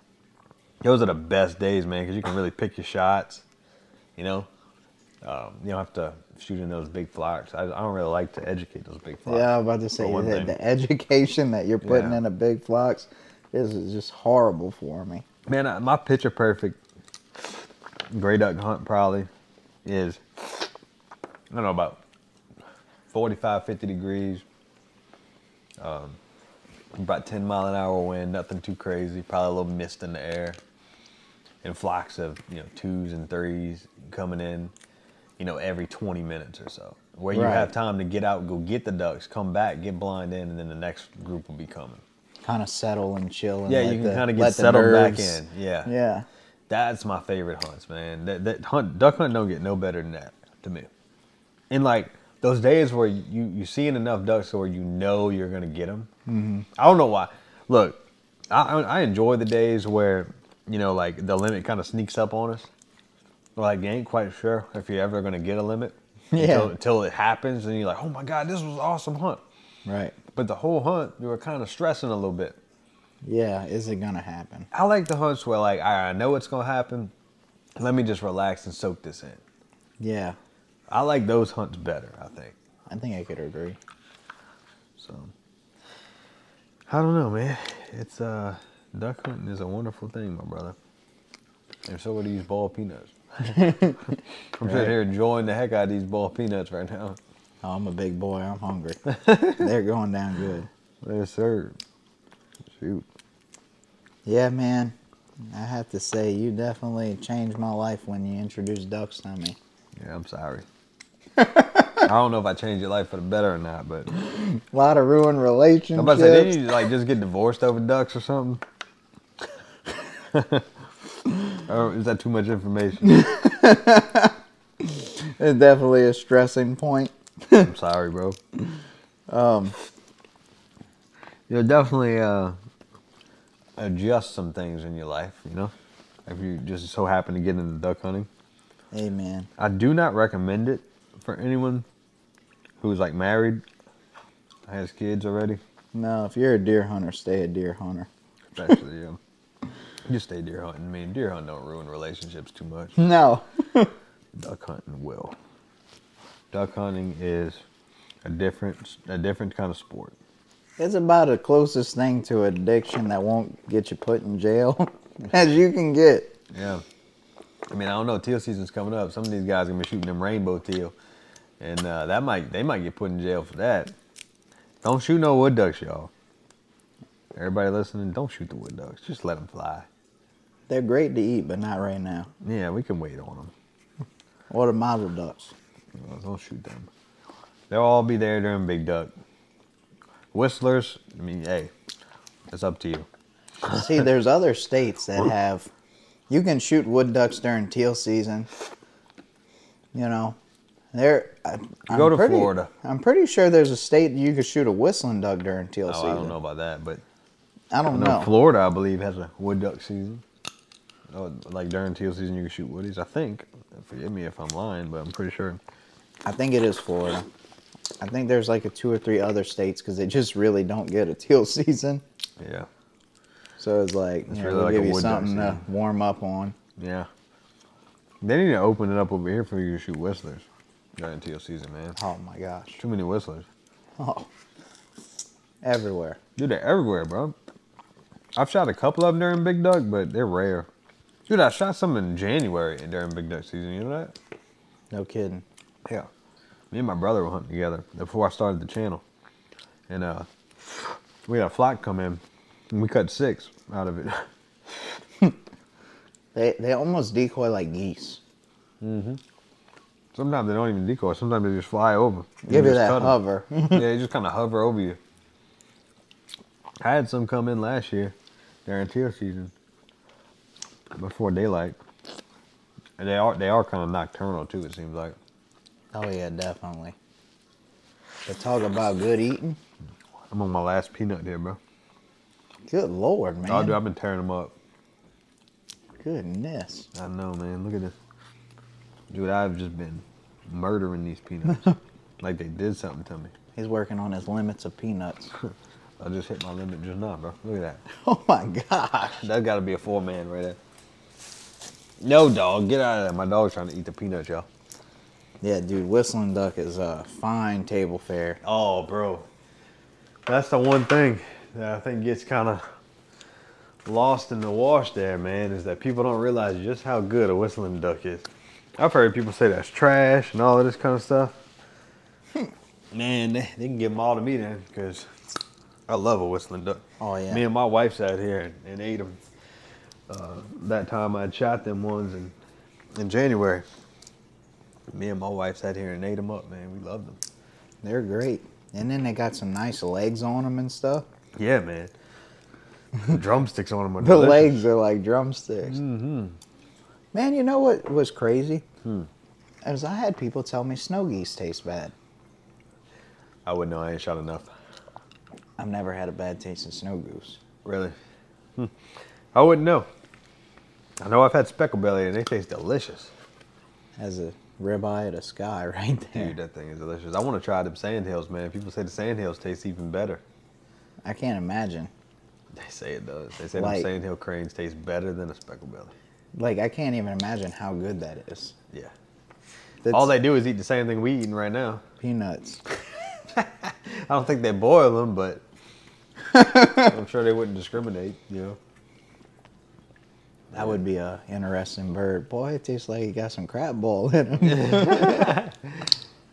A: Those are the best days, man, because you can really pick your shots. You know, um, you don't have to shoot in those big flocks. I, I don't really like to educate those big flocks.
B: Yeah, I was about to say the, the education that you're putting
A: Yeah.
B: into big flocks is is just horrible for me.
A: Man, I- my picture perfect gray duck hunt probably is, I don't know, about 45, 50 degrees. Um, about 10 mile an hour wind, nothing too crazy, probably a little mist in the air. And flocks of, you know, twos and threes coming in, you know, every 20 minutes or so. Where you
B: Right.
A: have time to get out, go get the ducks, come back, get blind in, and then the next group will be coming.
B: Kind of settle and chill. And
A: Yeah, you can
B: the-
A: kind of get settled back in. Yeah.
B: Yeah.
A: That's my favorite hunts, man. That, that hunt, duck hunt don't get no better than that to me. And like those days where you you seeing enough ducks where you know you're gonna get them. Mm-hmm. I don't know why. Look, I I enjoy the days where you know like the limit kind of sneaks up on us. Like you ain't quite sure if you're ever gonna get a limit [LAUGHS]
B: Yeah.
A: until, until it happens, and you're like, oh my god, this was an awesome hunt.
B: Right.
A: But the whole hunt, you were kind of stressing a little bit.
B: Yeah. Is it gonna happen?
A: I like the hunts where like I I know it's gonna happen. Let me just relax and soak this in.
B: Yeah.
A: I like those hunts better. I think
B: I think I could agree.
A: so. I don't know, man. It's uh, duck hunting is a wonderful thing, my brother. And so are these ball peanuts. [LAUGHS] I'm sitting here enjoying the heck out of these ball peanuts right now.
B: Oh, I'm a big boy. I'm hungry. [LAUGHS] They're going down good.
A: Yes, sir. Shoot.
B: Yeah, man. I have to say, you definitely changed my life when you introduced ducks to me.
A: Yeah, I'm sorry. [LAUGHS] I don't know if I changed your life for the better or not, but
B: A lot of ruined relationships.
A: I'm about to say, didn't you like just get divorced over ducks or something? [LAUGHS] or is that too much information? [LAUGHS]
B: It's definitely a stressing point.
A: I'm sorry, bro. Um, you'll definitely uh, adjust some things in your life, you know, if you just so happen to get into duck hunting.
B: Amen.
A: I do not recommend it for anyone who's like married, has kids already,
B: No, if you're a deer hunter, stay a deer hunter.
A: especially. um, just [LAUGHS] stay deer hunting. I mean, deer hunting don't ruin relationships too much.
B: No. [LAUGHS]
A: Duck hunting will. Duck hunting is a different, a different kind of sport.
B: It's about the closest thing to addiction that won't get you put in jail [LAUGHS] as you can get.
A: Yeah. I mean, I don't know. Teal season's coming up. Some of these guys are gonna be shooting them rainbow teal, and uh, that might they might get put in jail for that. Don't shoot no wood ducks, y'all. Everybody listening, don't shoot the wood ducks. Just let them fly.
B: They're great to eat, but not right now.
A: Yeah, we can wait on them.
B: Or the mother ducks.
A: Don't shoot them. They'll all be there during big duck. Whistlers, I mean, hey, it's up to you.
B: See, there's other states that have. You can shoot wood ducks during teal season. You know, there. I, I'm
A: Go to
B: pretty-
A: Florida.
B: I'm pretty sure there's a state you could shoot a whistling duck during teal
A: Oh,
B: season.
A: I don't know about that, but
B: I don't
A: know. Florida, I believe, has a wood duck season. Oh, like during teal season, you can shoot woodies. I think. Forgive me if I'm lying, but I'm pretty sure.
B: I think it is Florida. I think there's like a two or three other states because they just really don't get a teal [LAUGHS] season.
A: Yeah.
B: So it's like,
A: It's
B: you know,
A: really like
B: give you
A: wood duck
B: something to warm up on.
A: Yeah. They need to open it up over here for you to shoot whistlers during teal season, man.
B: Oh my gosh.
A: Too many whistlers.
B: Oh. Everywhere.
A: Dude, they're everywhere, bro. I've shot a couple of them during Big Duck, but they're rare. Dude, I shot some in January during Big Duck season. You know that?
B: No kidding.
A: Yeah. Me and my brother were hunting together before I started the channel. And uh we had a flock come in and we cut six out of it. [LAUGHS]
B: They they almost decoy like geese.
A: Sometimes they don't even decoy. Sometimes they just fly over.
B: Give you that hover. [LAUGHS] [LAUGHS]
A: yeah, they just kind of hover over you. I had some come in last year during teal season before daylight. And they are they are kind of nocturnal too. It seems like.
B: oh yeah, definitely. But talk about good eating.
A: I'm on my last peanut here, bro.
B: Good lord, man.
A: Oh, dude, I've been tearing them up.
B: Goodness.
A: I know, man. Look at this. Dude, I've just been murdering these peanuts. [LAUGHS] like they did something to me.
B: He's working on his limits of peanuts. [LAUGHS]
A: I just hit my limit just now, bro. Look at that. [LAUGHS]
B: oh my gosh.
A: That's got to be a four man right there. No, dog. Get out of there. My dog's trying to eat the peanuts, y'all.
B: Yeah, dude, whistling duck is a fine table fare.
A: Oh, bro. That's the one thing that I think gets kind of lost in the wash there, man, is that people don't realize just how good a whistling duck is. I've heard people say that's trash and all of this kind of stuff. Man, they, they can give them all to me then, because I love a whistling duck.
B: Oh, yeah.
A: Me and my wife sat here and, and ate them. Uh, that time I shot them ones in, in January. Me and my wife sat here and ate them up, man. We loved them.
B: They're great. And then they got some nice legs on them and stuff.
A: Yeah, man. The [LAUGHS] drumsticks on them are
B: The
A: delicious.
B: legs are like drumsticks. Mm-hmm. Man, you know what was crazy?
A: Hmm.
B: As I had people tell me snow geese taste bad.
A: I wouldn't know. I ain't shot enough.
B: I've never had a bad taste in snow goose.
A: Really? Hmm. I wouldn't know. I know I've had speckle belly and they taste delicious.
B: As a ribeye of a sky [LAUGHS] right there.
A: Dude, that thing is delicious. I want to try them sandhills, man. People say the sandhills taste even better.
B: I can't imagine.
A: They say it does. They say
B: Like-
A: them sandhill cranes taste better than a speckle belly.
B: Like, I can't even imagine how good that is.
A: Yeah.
B: That's
A: All they do is eat the same thing we eating right now.
B: peanuts. [LAUGHS]
A: I don't think they boil them, but [LAUGHS] I'm sure they wouldn't discriminate, you know.
B: That would be a interesting bird. Boy, it tastes like you got some crab ball in [LAUGHS] him.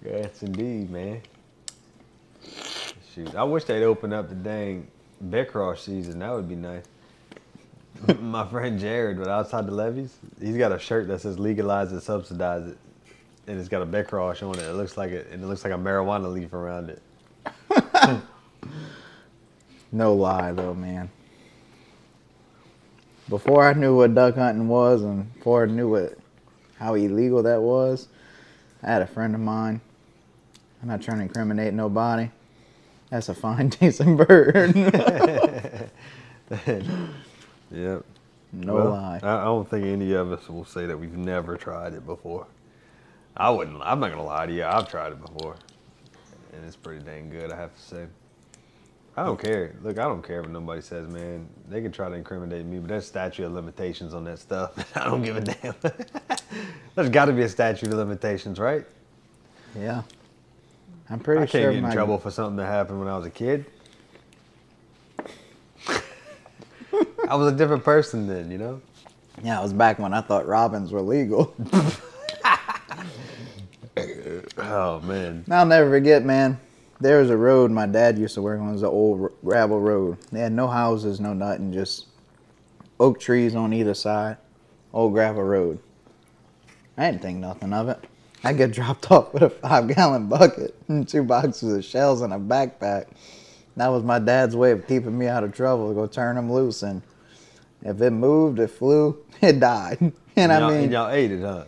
A: Yes, indeed, man. Shoot, I wish they'd open up the dang bec-croche season. That would be nice. [LAUGHS] My friend Jared, but outside the levees, he's got a shirt that says "Legalize it, subsidize it," and it's got a bec-croche on it. It looks like it, and it looks like a marijuana leaf around it. [LAUGHS]
B: no lie, though, man. Before I knew what duck hunting was, and before I knew what how illegal that was, I had a friend of mine. I'm not trying to incriminate nobody. That's a fine [LAUGHS] tasting bird.
A: Yep.
B: no
A: Well,
B: lie.
A: I, I don't think any of us will say that we've never tried it before. I wouldn't. I'm not gonna lie to you. I've tried it before, and it's pretty dang good. I have to say. I don't care. Look, I don't care what nobody says, man. They can try to incriminate me, but there's statute of limitations on that stuff. [LAUGHS] I don't give a damn. [LAUGHS] there's got to be a statute of limitations, right?
B: Yeah. I'm pretty
A: I can't
B: sure
A: get in
B: my,
A: trouble for something that happened when I was a kid. I was a different person then, you know.
B: Yeah, it was back when I thought robins were legal.
A: Oh man.
B: I'll never forget, man. There was a road my dad used to work on. It was an old gravel road. They had no houses, no nothing, just oak trees on either side. Old gravel road. I didn't think nothing of it. I get dropped [LAUGHS] off with a five gallon bucket and two boxes of shells and a backpack. That was my dad's way of keeping me out of trouble. Go turn them loose, and if it moved, it flew, [LAUGHS] it died. [LAUGHS] And I
A: y'all,
B: mean,
A: and y'all ate it, huh?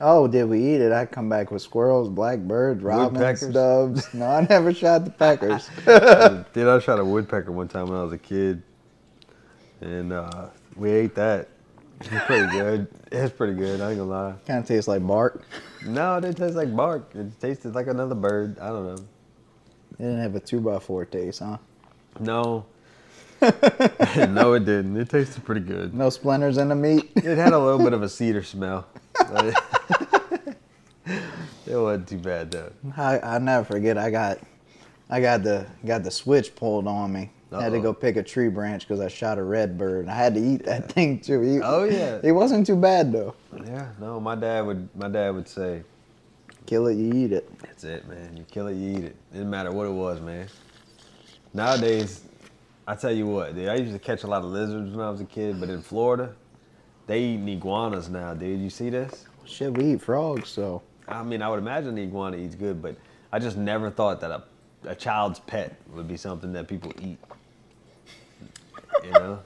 B: Oh, did we eat it? I come back with squirrels, blackbirds, robins, doves. No, I never shot the peckers. [LAUGHS]
A: Did I shot a woodpecker one time when I was a kid, and uh, we ate that. It's pretty good. It's pretty good. I ain't gonna lie.
B: kind of tastes like bark.
A: No, it didn't taste like bark. It tasted like another bird. I don't know.
B: It didn't have a two by four taste, huh?
A: No, [LAUGHS] no, it didn't. It tasted pretty good.
B: No splinters in the meat. [LAUGHS]
A: It had a little bit of a cedar smell. [LAUGHS] it wasn't too bad though.
B: I I never forget. I got I got the got the switch pulled on me. I had to go pick a tree branch because I shot a red bird. I had to eat that thing too. He-
A: Oh, yeah.
B: it wasn't too bad though.
A: Yeah, no, my dad would my dad would say,
B: Kill it, you eat it.
A: That's it, man. You kill it, you eat it. Didn't matter what it was, man. Nowadays, I tell you what, dude, I used to catch a lot of lizards when I was a kid, but in Florida, they eat iguanas now, dude. You see this?
B: Shit, we eat frogs, so
A: I mean, I would imagine the iguana eats good, but I just never thought that a, a child's pet would be something that people eat. You know?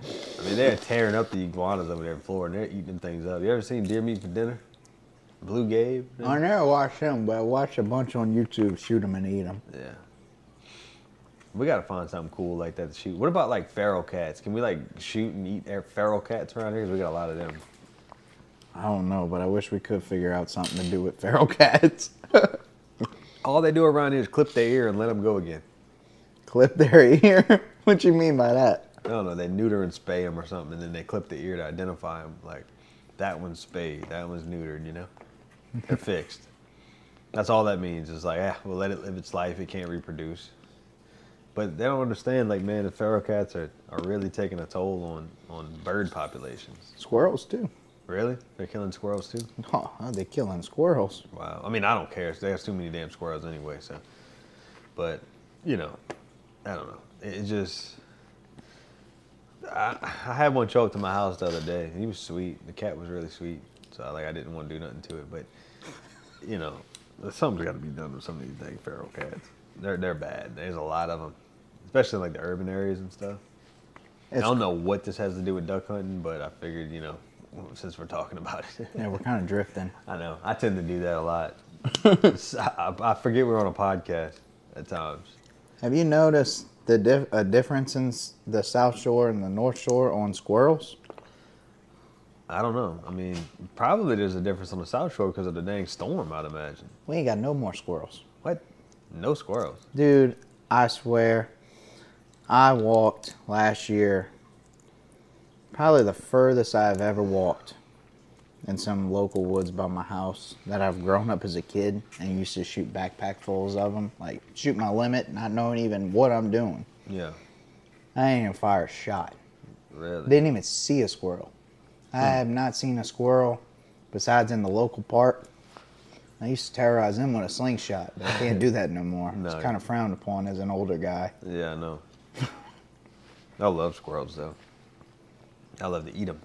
A: I mean, they're tearing up the iguanas over there in Florida, and they're eating them things up. You ever seen deer meat for dinner? Blue Gabe?
B: I never watched him, but I watched a bunch on YouTube shoot them and eat them.
A: Yeah. We gotta find something cool like that to shoot. What about like feral cats? Can we like shoot and eat feral cats around here? 'Cause we got a lot of them.
B: I don't know, but I wish we could figure out something to do with feral [LAUGHS] cats.
A: All they do around here is clip their ear and let them go again.
B: Clip their [LAUGHS] ear. what you mean by that?
A: I don't know. They neuter and spay them or something, and then they clip the ear to identify them. Like that one's spayed, that one's neutered. You know, they're [LAUGHS] fixed. That's all that means. Is like, ah, we'll let it live its life. It can't reproduce. But they don't understand. Like, man, the feral cats are, are really taking a toll on on bird populations.
B: Squirrels too.
A: Really? They're killing squirrels too?
B: Oh, they killing squirrels.
A: Wow. I mean, I don't care. There's too many damn squirrels anyway. So, but you know, I don't know. It it just. I, I had one show up to my house the other day. He was sweet. The cat was really sweet. So like I didn't want to do nothing to it, but you know, something's got to be done with some of these dang feral cats. They're they're bad. There's a lot of them, especially in like the urban areas and stuff. I don't know what this has to do with duck hunting, but I figured you know, since we're talking about it. [LAUGHS]
B: yeah, we're kind of drifting. [LAUGHS]
A: I know. I tend to do that a lot. [LAUGHS] I, I forget we're on a podcast at times.
B: Have you noticed the dif- a difference in the South Shore and the North Shore on squirrels?
A: I don't know. I mean, probably there's a difference on the South Shore because of the dang storm, I'd imagine.
B: We ain't got no more squirrels.
A: What? No squirrels.
B: Dude, I swear, I walked last year, probably the furthest I've ever walked in some local woods by my house that I've grown up as a kid and used to shoot backpackfuls of them. Like, shoot my limit, not knowing even what I'm doing.
A: Yeah.
B: I ain't even fire a shot.
A: Really?
B: Didn't even see a squirrel. I hmm. have not seen a squirrel besides in the local park. I used to terrorize them with a slingshot, but I can't [LAUGHS] do that no more.
A: No.
B: It's kind of frowned upon as an older guy.
A: yeah, I know. I love squirrels though. I love to eat them.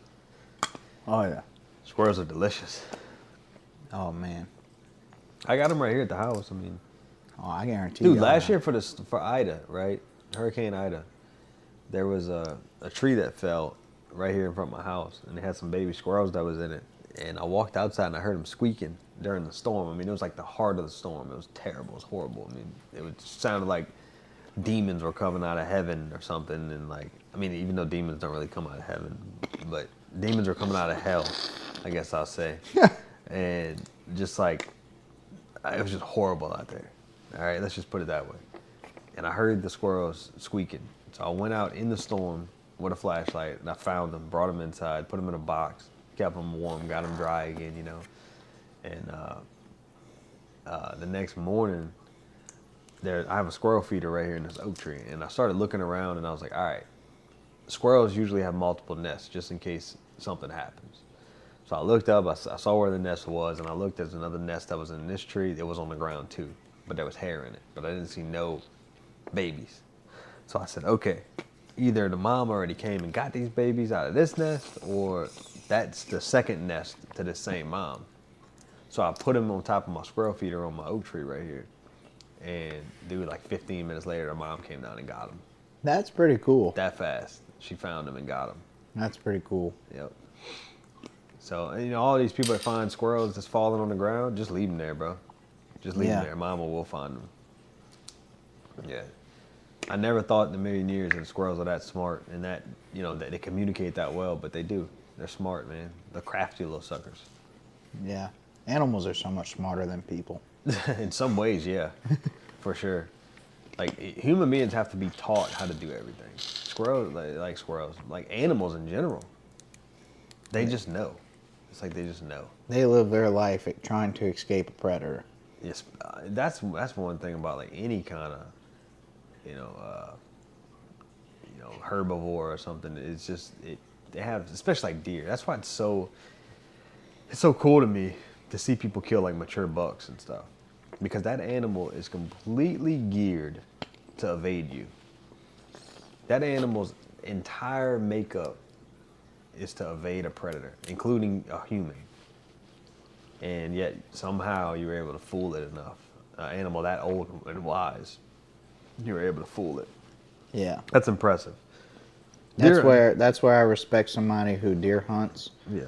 B: Oh yeah.
A: Squirrels are delicious.
B: Oh man.
A: I got them right here at the house. I mean,
B: Oh, I guarantee.
A: Dude, last year for this for Ida, right? Hurricane Ida, there was a, a tree that fell right here in front of my house, and it had some baby squirrels that was in it. And I walked outside and I heard them squeaking during the storm. I mean, it was like the heart of the storm. It was terrible. It was horrible. I mean, it would sounded like demons were coming out of heaven or something. And like, I mean, even though demons don't really come out of heaven, but demons are coming out of hell, I guess I'll say. [LAUGHS] and just like it was just horrible out there. All right, let's just put it that way. And I heard the squirrels squeaking. So I went out in the storm with a flashlight and I found them, brought them inside, put them in a box, kept them warm, got them dry again, you know. And uh, uh, the next morning, there I have a squirrel feeder right here in this oak tree, and I started looking around and I was like, all right, squirrels usually have multiple nests just in case something happens. So I looked up, I saw where the nest was, and I looked, there's another nest that was in this tree. It was on the ground too, but there was hair in it, but I didn't see no babies. So I said, okay, either the mom already came and got these babies out of this nest, or that's the second nest to the same mom. So I put them on top of my squirrel feeder on my oak tree right here. And dude, like 15 minutes later, her mom came down and got them.
B: That's pretty cool.
A: That fast, she found them and got them.
B: That's pretty cool.
A: Yep. So and, you know, all these people that find squirrels just falling on the ground, just leave them there, bro. Just leave
B: Yeah.
A: them there. Mama will find them. Yeah. I never thought in a million years that squirrels are that smart and that you know that they communicate that well, but they do. They're smart, man. They're crafty little suckers.
B: Yeah. Animals are so much smarter than people. [LAUGHS]
A: in some ways, yeah, [LAUGHS] for sure. Like human beings have to be taught how to do everything. Squirrels, like, like squirrels, like animals in general, they just know. It's like they just know.
B: They live their life at trying to escape a predator.
A: Yes, uh, that's that's one thing about like any kind of, you know, uh, you know, herbivore or something. It's just it they have, especially like deer. That's why it's so it's so cool to me to see people kill like mature bucks and stuff, because that animal is completely geared to evade you. That animal's entire makeup is to evade a predator, including a human and yet somehow you were able to fool it enough. An animal that old and wise, you were able to fool it.
B: Yeah.
A: That's impressive.
B: That's
A: Deer-
B: where that's where I respect somebody who deer hunts,
A: yeah,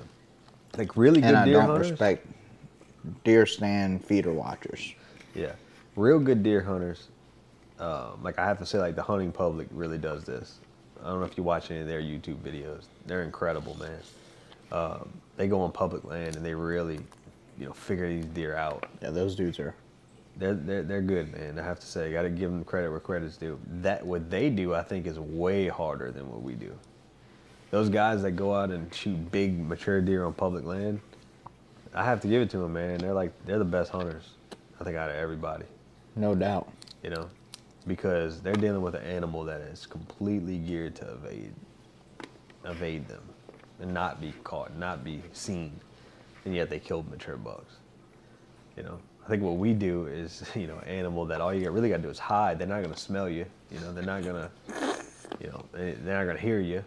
A: like really good
B: and I
A: deer
B: don't
A: hunters.
B: respect deer stand feeder watchers.
A: Yeah, real good deer hunters. Um, like I have to say, like the hunting public really does this. I don't know if you watch any of their YouTube videos. They're incredible, man. Um, they go on public land and they really, you know, figure these deer out.
B: Yeah, those dudes are.
A: They're, they're, they're good, man. I have to say, got to give them credit where credit's due. That what they do, I think, is way harder than what we do. Those guys that go out and shoot big mature deer on public land, I have to give it to them, man. They're like they're the best hunters, I think, out of everybody.
B: No doubt.
A: You know, because they're dealing with an animal that is completely geared to evade, evade them, and not be caught, not be seen, and yet they killed mature bucks. You know, I think what we do is, [LAUGHS] you know, animal that all you really got to do is hide. They're not gonna smell you. You know, they're not gonna, you know, they- they're not gonna hear you.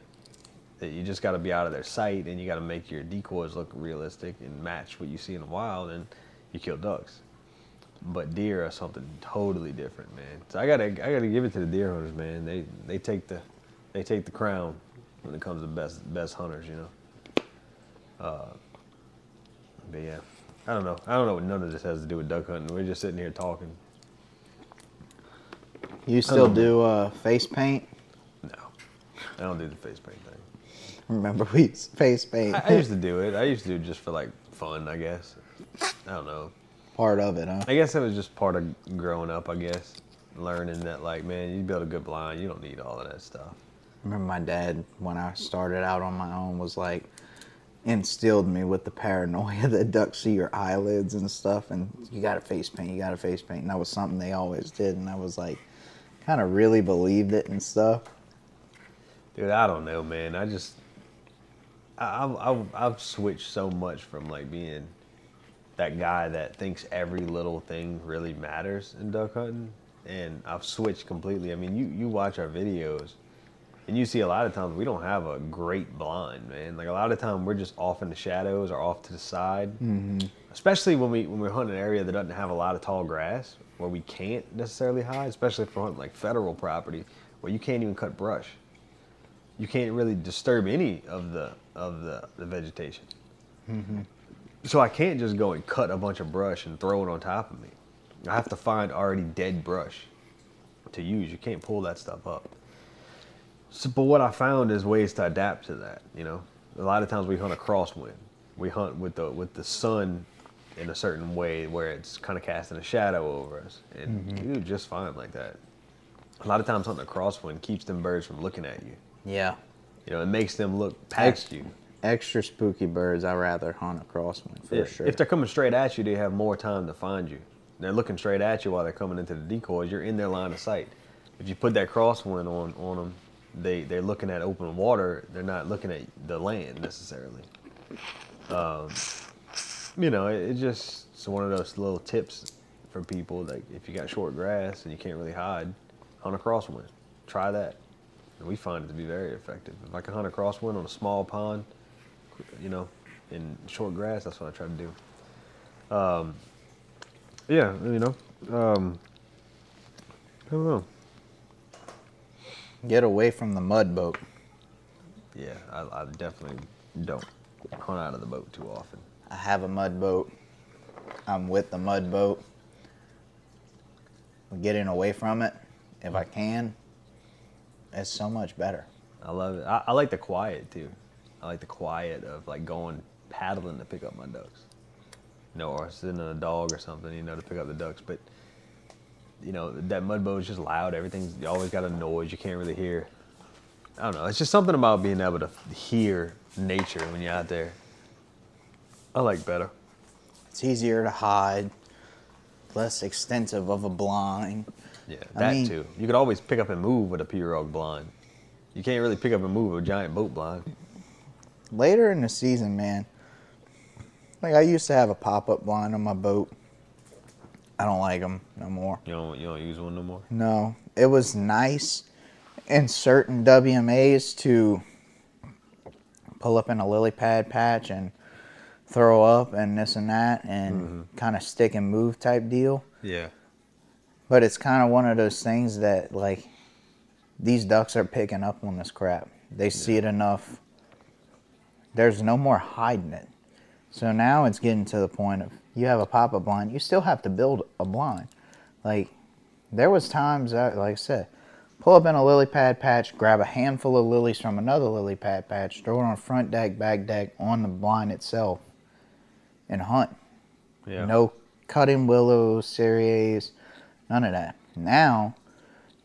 A: You just got to be out of their sight, and you got to make your decoys look realistic and match what you see in the wild, and you kill ducks. But deer are something totally different, man. So I gotta, I gotta give it to the deer hunters, man. They, they take the, they take the crown when it comes to best, best hunters, you know. Uh, but yeah, I don't know. I don't know what none of this has to do with duck hunting. We're just sitting here talking.
B: You still do uh, face paint?
A: No, I don't do the face paint.
B: Remember we face paint?
A: I, I used to do it. I used to do it just for like fun, I guess. I don't know.
B: Part of it, huh?
A: I guess it was just part of growing up. I guess learning that like, man, you build a good blind, you don't need all of that stuff.
B: remember my dad when I started out on my own was like instilled me with the paranoia [LAUGHS] that ducks see your eyelids and stuff and you gotta face paint, you gotta face paint. And that was something they always did and I was like kind of really believed it and stuff.
A: Dude, I don't know, man. I just, I- I've, I've, I've switched so much from like being that guy that thinks every little thing really matters in duck hunting, and I've switched completely. I mean, you you watch our videos, and you see a lot of times we don't have a great blind, man. Like a lot of time we're just off in the shadows or off to the side. Mm-hmm. Especially when we when we're hunting an area that doesn't have a lot of tall grass, where we can't necessarily hide. Especially for hunting like federal property, where you can't even cut brush you can't really disturb any of the of the, the vegetation. Mm-hmm. So I can't just go and cut a bunch of brush and throw it on top of me. I have to find already dead brush to use. You can't pull that stuff up. So, but what I found is ways to adapt to that. You know, a lot of times we hunt a crosswind. We hunt with the with the sun in a certain way where it's kind of casting a shadow over us, and mm-hmm. you do just fine like that. A lot of times hunting a crosswind keeps them birds from looking at you.
B: Yeah.
A: You know, it makes them look past you.
B: Extra spooky birds, I rather hunt a crosswind for
A: Yeah,
B: sure.
A: If they're coming straight at you, they have more time to find you. They're looking straight at you while they're coming into the decoys. You're in their line of sight. If you put that crosswind on on them, they they're looking at open water. They're not looking at the land necessarily. Um, you know, it, it just it's one of those little tips for people. Like if you got short grass and you can't really hide, hunt a crosswind. Try that. And we find it to be very effective. If I can hunt a crosswind on a small pond, you know, in short grass, that's what I try to do. Um, yeah, you know, um, I don't know.
B: Get away from the mud boat.
A: Yeah, I, I definitely don't hunt out of the boat too often.
B: I have a mud boat. I'm with the mud boat. I'm Getting away from it, if I can, it's so much better.
A: I love it. I, I like the quiet too. I like the quiet of like going paddling to pick up my ducks. You know, or sitting on a dog or something, you know, to pick up the ducks. But you know that mud boat is just loud. Everything's you always got a noise. You can't really hear. I don't know. It's just something about being able to hear nature when you're out there. I like better.
B: It's easier to hide, less extensive of a blind.
A: Yeah,
B: I
A: that
B: mean-
A: too. You could always pick up and move with a pirogue blind. You can't really pick up and move with a giant boat blind.
B: Later in the season, man, like I used to have a pop up blind on my boat. I don't like them no more.
A: You don't you don't use one no more.
B: No, it was nice in certain WMAs to pull up in a lily pad patch and throw up and this and that and mm-hmm. kind of stick and move type deal.
A: Yeah.
B: But it's kind of one of those things that like these ducks are picking up on this crap. They see it enough. There's no more hiding it. So now it's getting to the point of you have a pop up blind, you still have to build a blind. Like there was times that like I said, pull up in a lily pad patch, grab a handful of lilies from another lily pad patch, throw it on front deck, back deck, on the blind itself, and hunt.
A: Yeah.
B: No cutting willows, cereus, none of that. Now,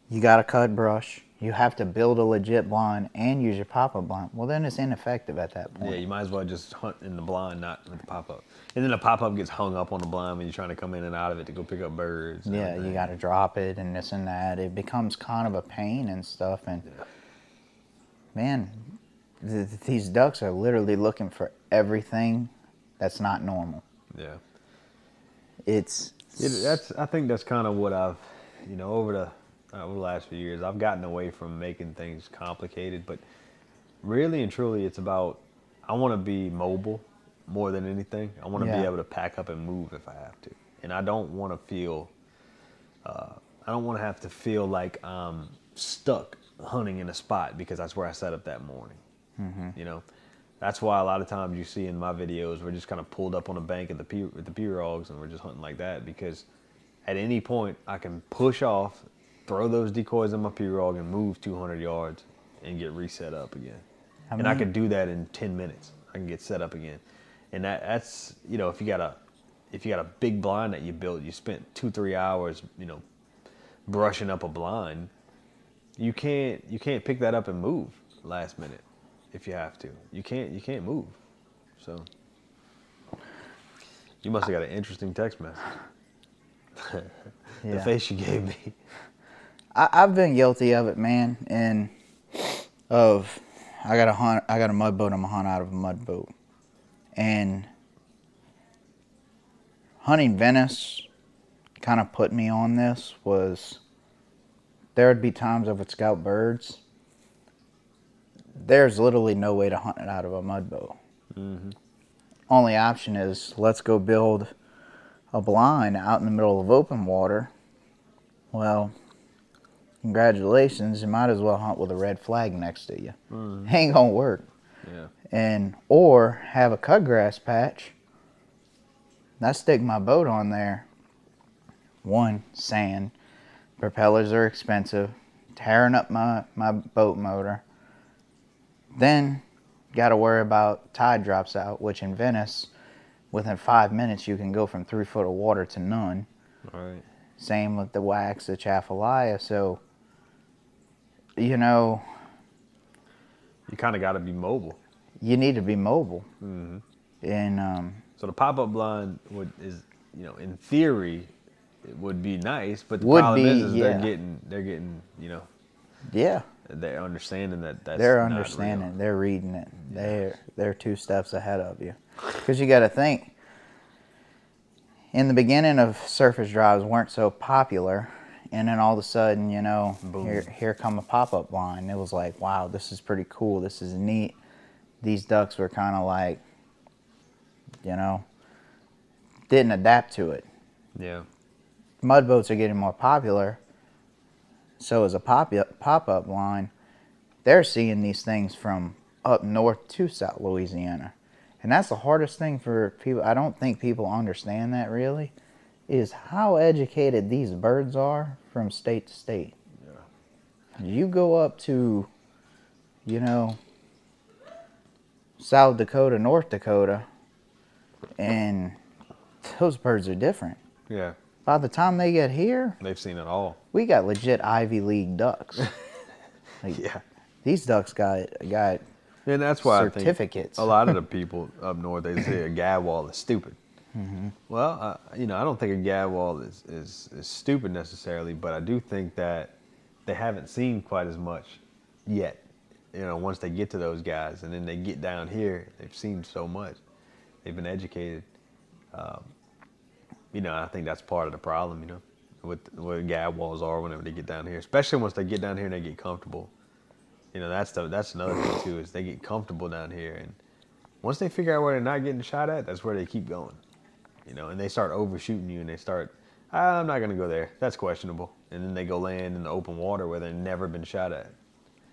B: you got a cut brush. You have to build a legit blind and use your pop-up blind. Well, then it's ineffective at that point.
A: Yeah, you might as well just hunt in the blind, not with the pop up. And then the pop up gets hung up on the blind when you're trying to come in and out of it to go pick up birds.
B: Yeah, you got to drop it and this and that. It becomes kind of a pain and stuff. And man, th- th- these ducks are literally looking for everything that's not normal.
A: Yeah.
B: It's
A: It, that's. I think that's kind of what I've, you know, over the over the last few years, I've gotten away from making things complicated. But really and truly, it's about I want to be mobile more than anything. I want to
B: Yeah.
A: be able to pack up and move if I have to, and I don't want to feel. Uh, I don't want to have to feel like I'm stuck hunting in a spot because that's where I set up that morning. You know, that's why a lot of times you see in my videos we're just kind of pulled up on a bank at the pi- at the pirogues and we're just hunting like that because at any point I can push off, throw those decoys in my pirogue and move 200 yards and get reset up again.
B: I mean,
A: and I can do that in 10 minutes. I can get set up again. And that that's you know if you got a if you got a big blind that you built, you spent two three hours you know brushing up a blind. You can't you can't pick that up and move last minute if you have to. You can't you can't move. So you must have got an interesting text message. [LAUGHS] the
B: Yeah.
A: face you gave me.
B: I, I've been guilty of it, man, and of I got a hunt, I got a mud boat. I'm gonna hunt out of a mud boat, and hunting Venice kind of put me on this. Was there would be times I would scout birds. There's literally no way to hunt it out of a mud boat. Mm-hmm. Only option is let's go build a blind out in the middle of open water. Well, congratulations, you might as well hunt with a red flag next to you. Mm-hmm. Ain't gonna work.
A: Yeah.
B: And or have a cut grass patch. I stick my boat on there. One, sand. Propellers are expensive. Tearing up my, my boat motor. Then gotta worry about tide drops out, which in Venice, within five minutes you can go from three foot of water to none.
A: Right.
B: Same with the wax, the Chafalaya. So, you know,
A: You kind of got to be mobile.
B: you need to be mobile. Mm-hmm. And um,
A: So the pop up blind would is you know in theory it would be nice, but the
B: Would
A: problem
B: be,
A: is, is
B: yeah.
A: they're getting they're getting you know
B: yeah,
A: they're understanding that that's
B: they're understanding. They're reading it. They're they're two steps ahead of you. Because you got to think. In the beginning of surface drives weren't so popular, and then all of a sudden, you know,
A: Boom.
B: here here come a pop up line. It was like, wow, this is pretty cool. This is neat. These ducks were kind of like, you know, didn't adapt to it.
A: Yeah.
B: mud boats are getting more popular. So is a pop pop up line. They're seeing these things from up north to South Louisiana, and that's the hardest thing for people. I don't think people understand that really, is how educated these birds are from state to state. Yeah. You go up to, you know, South Dakota, North Dakota, and those birds are different
A: Yeah.
B: By the time they get here,
A: They've seen it all.
B: we got legit Ivy League ducks. [LAUGHS] Like,
A: Yeah.
B: These ducks got got
A: And that's why I
B: Certificates.
A: think a lot of the [LAUGHS] people up north they say a gadwall is stupid. Well, I, you know, I don't think a gadwall is, is is stupid necessarily, but I do think that they haven't seen quite as much yet. You know, once they get to those guys, and then they get down here, they've seen so much. They've been educated. Um, you know, I think that's part of the problem. You know, with what gadwalls are whenever they get down here, especially once they get down here and they get comfortable. You know that's the that's another thing too is they get comfortable down here and once they figure out where they're not getting shot at that's where they keep going you know and they start overshooting you and they start "Ah, i'm not going to go there. That's questionable. And then they go land in the open water where they've never been shot at.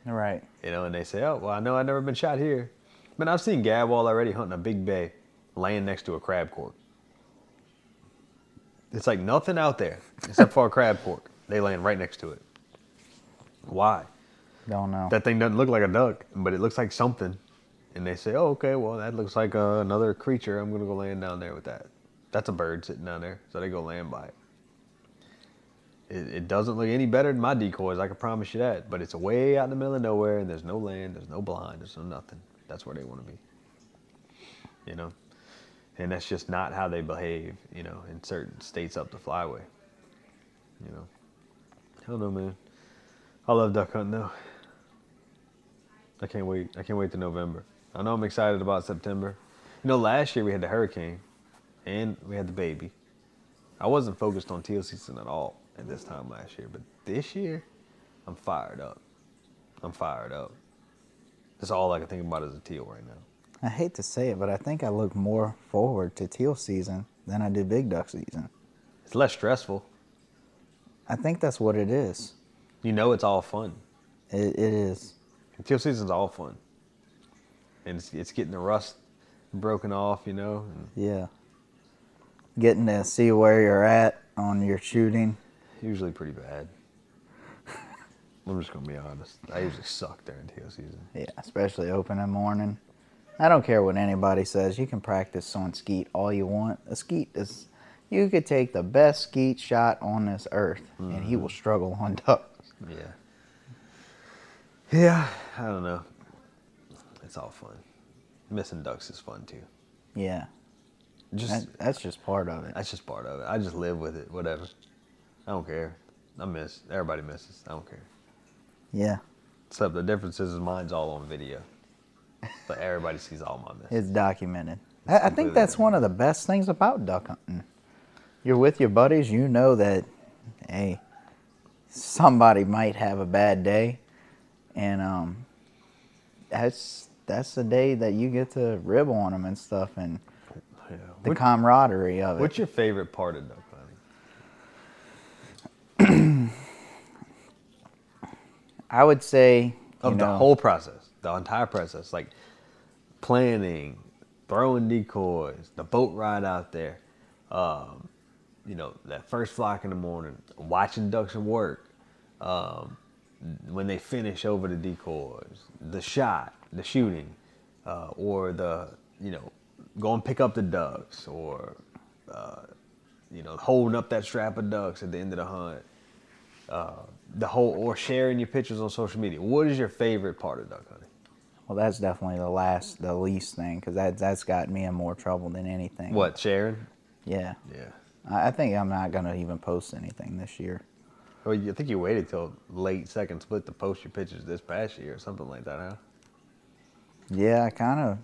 B: Right.
A: you know and they say oh well i know i've never been shot here. But i've seen gadwall already hunting a big bay laying next to a crab cork it's like nothing out there except for a crab cork they land right next to it why
B: Don't know.
A: that thing doesn't look like a duck, but it looks like something. And they say, oh, okay, well, that looks like uh, another creature. I'm going to go land down there with that. That's a bird sitting down there. So they go land by it. It, it doesn't look any better than my decoys, I can promise you that. But it's way out in the middle of nowhere, and there's no land, there's no blind, there's no nothing. That's where they want to be. You know? And that's just not how they behave, you know, in certain states up the flyway. You know? Don't know, man. I love duck hunting, though. I can't wait. I can't wait to November. I know I'm excited about September. You know, last year we had the hurricane and we had the baby. I wasn't focused on teal season at all at this time last year, but this year I'm fired up. I'm fired up. That's all I can think about is a teal right now.
B: I hate to say it, but I think I look more forward to teal season than I do big duck season.
A: It's less stressful.
B: I think that's what it is.
A: You know it's all fun.
B: It, it is.
A: Teal season's all fun. And it's, it's getting the rust broken off, you know.
B: Yeah. Getting to see where you're at on your shooting.
A: usually pretty bad. [LAUGHS] I'm just gonna be honest. I usually suck during teal season.
B: Yeah, especially opening morning. I don't care what anybody says. You can practice on skeet all you want. A skeet is, you could take the best skeet shot on this earth, and he mm-hmm. will struggle on ducks.
A: Yeah. Yeah, I don't know. It's all fun. Missing ducks is fun too.
B: Yeah,
A: Just
B: that, that's just part of it.
A: that's just part of it. I just live with it. Whatever. I don't care. I miss. Everybody misses. I don't care.
B: Yeah,
A: Except the difference is mine's all on video. But everybody sees all my misses.
B: it's documented. I, I think that's one of the best things about duck hunting. You're with your buddies, you know that, hey, somebody might have a bad day, and um, that's that's the day that you get to rib on them and stuff, and
A: Yeah.
B: the
A: What-
B: camaraderie of it.
A: what's your favorite part of duck hunting? [CLEARS THROAT]
B: I would say
A: Of
B: you
A: the whole process, the entire process, like planning, throwing decoys, the boat ride out there, um, you know, that first flock in the morning, watching ducks work, um, when they finish over the decoys, the shot, the shooting, uh, or the, you know, go and pick up the ducks, or, uh, you know, holding up that strap of ducks at the end of the hunt. Uh, the whole, or sharing your pictures on social media. What is your favorite part of duck hunting?
B: Well, that's definitely the last, the least thing, because that that's got me in more trouble than anything.
A: What sharing?
B: Yeah,
A: Yeah.
B: I, I think I'm not gonna even post anything this year.
A: Well, you I think you waited till late second split to post your pictures this past year or something like that, huh?
B: Yeah, I kind of,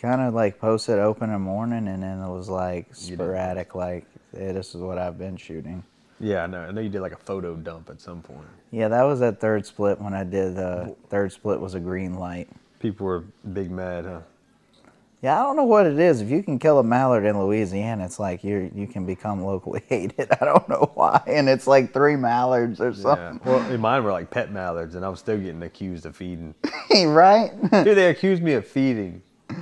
B: kind of like posted open in the morning, and then it was like sporadic, like, hey, this is what I've been shooting.
A: Yeah, I know. I know you did like a photo dump at some point.
B: Yeah, that was at third split when I did. Uh, third split was a green light.
A: People were big mad, huh?
B: Yeah, I don't know what it is. If you can kill a mallard in Louisiana, it's like you you can become locally [LAUGHS] hated. I don't know why, and it's like three mallards or
A: Yeah.
B: something,
A: Well, mine were like pet mallards, and I was still getting accused of feeding. [LAUGHS]
B: right?
A: Dude, they accused me of feeding. [LAUGHS]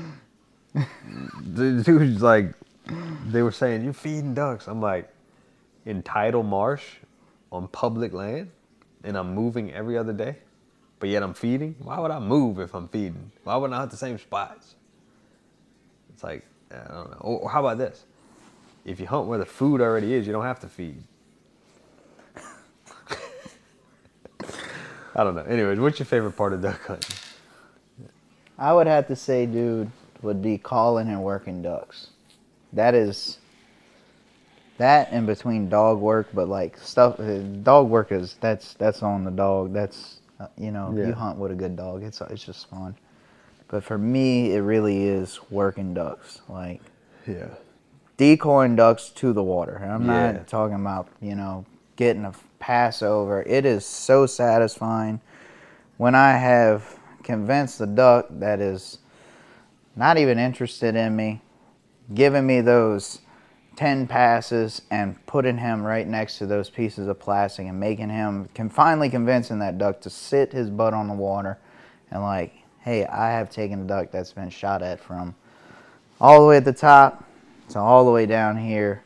A: The dude's like, they were saying, You're feeding ducks. I'm like, in tidal marsh on public land, and I'm moving every other day, but yet I'm feeding? Why would I move if I'm feeding? Why wouldn't I hunt the same spots? It's like, I don't know. Or, or how about this? if you hunt where the food already is, you don't have to feed. [LAUGHS] I don't know. Anyways, what's your favorite part of duck hunting?
B: I would have to say, dude, would be calling and working ducks. That is that in between dog work, but like stuff, uh, dog work is that's that's on the dog. That's uh, you know,
A: Yeah.
B: you hunt with a good dog. It's it's just fun. But for me, it really is working ducks. Like
A: Yeah.
B: decoying ducks to the water. I'm
A: Yeah.
B: not talking about, you know, getting a pass over. It is so satisfying when I have convinced the duck that is not even interested in me, giving me those 10 passes and putting him right next to those pieces of plastic and making him can finally convincing that duck to sit his butt on the water and like hey i have taken a duck that's been shot at from all the way at the top to all the way down here.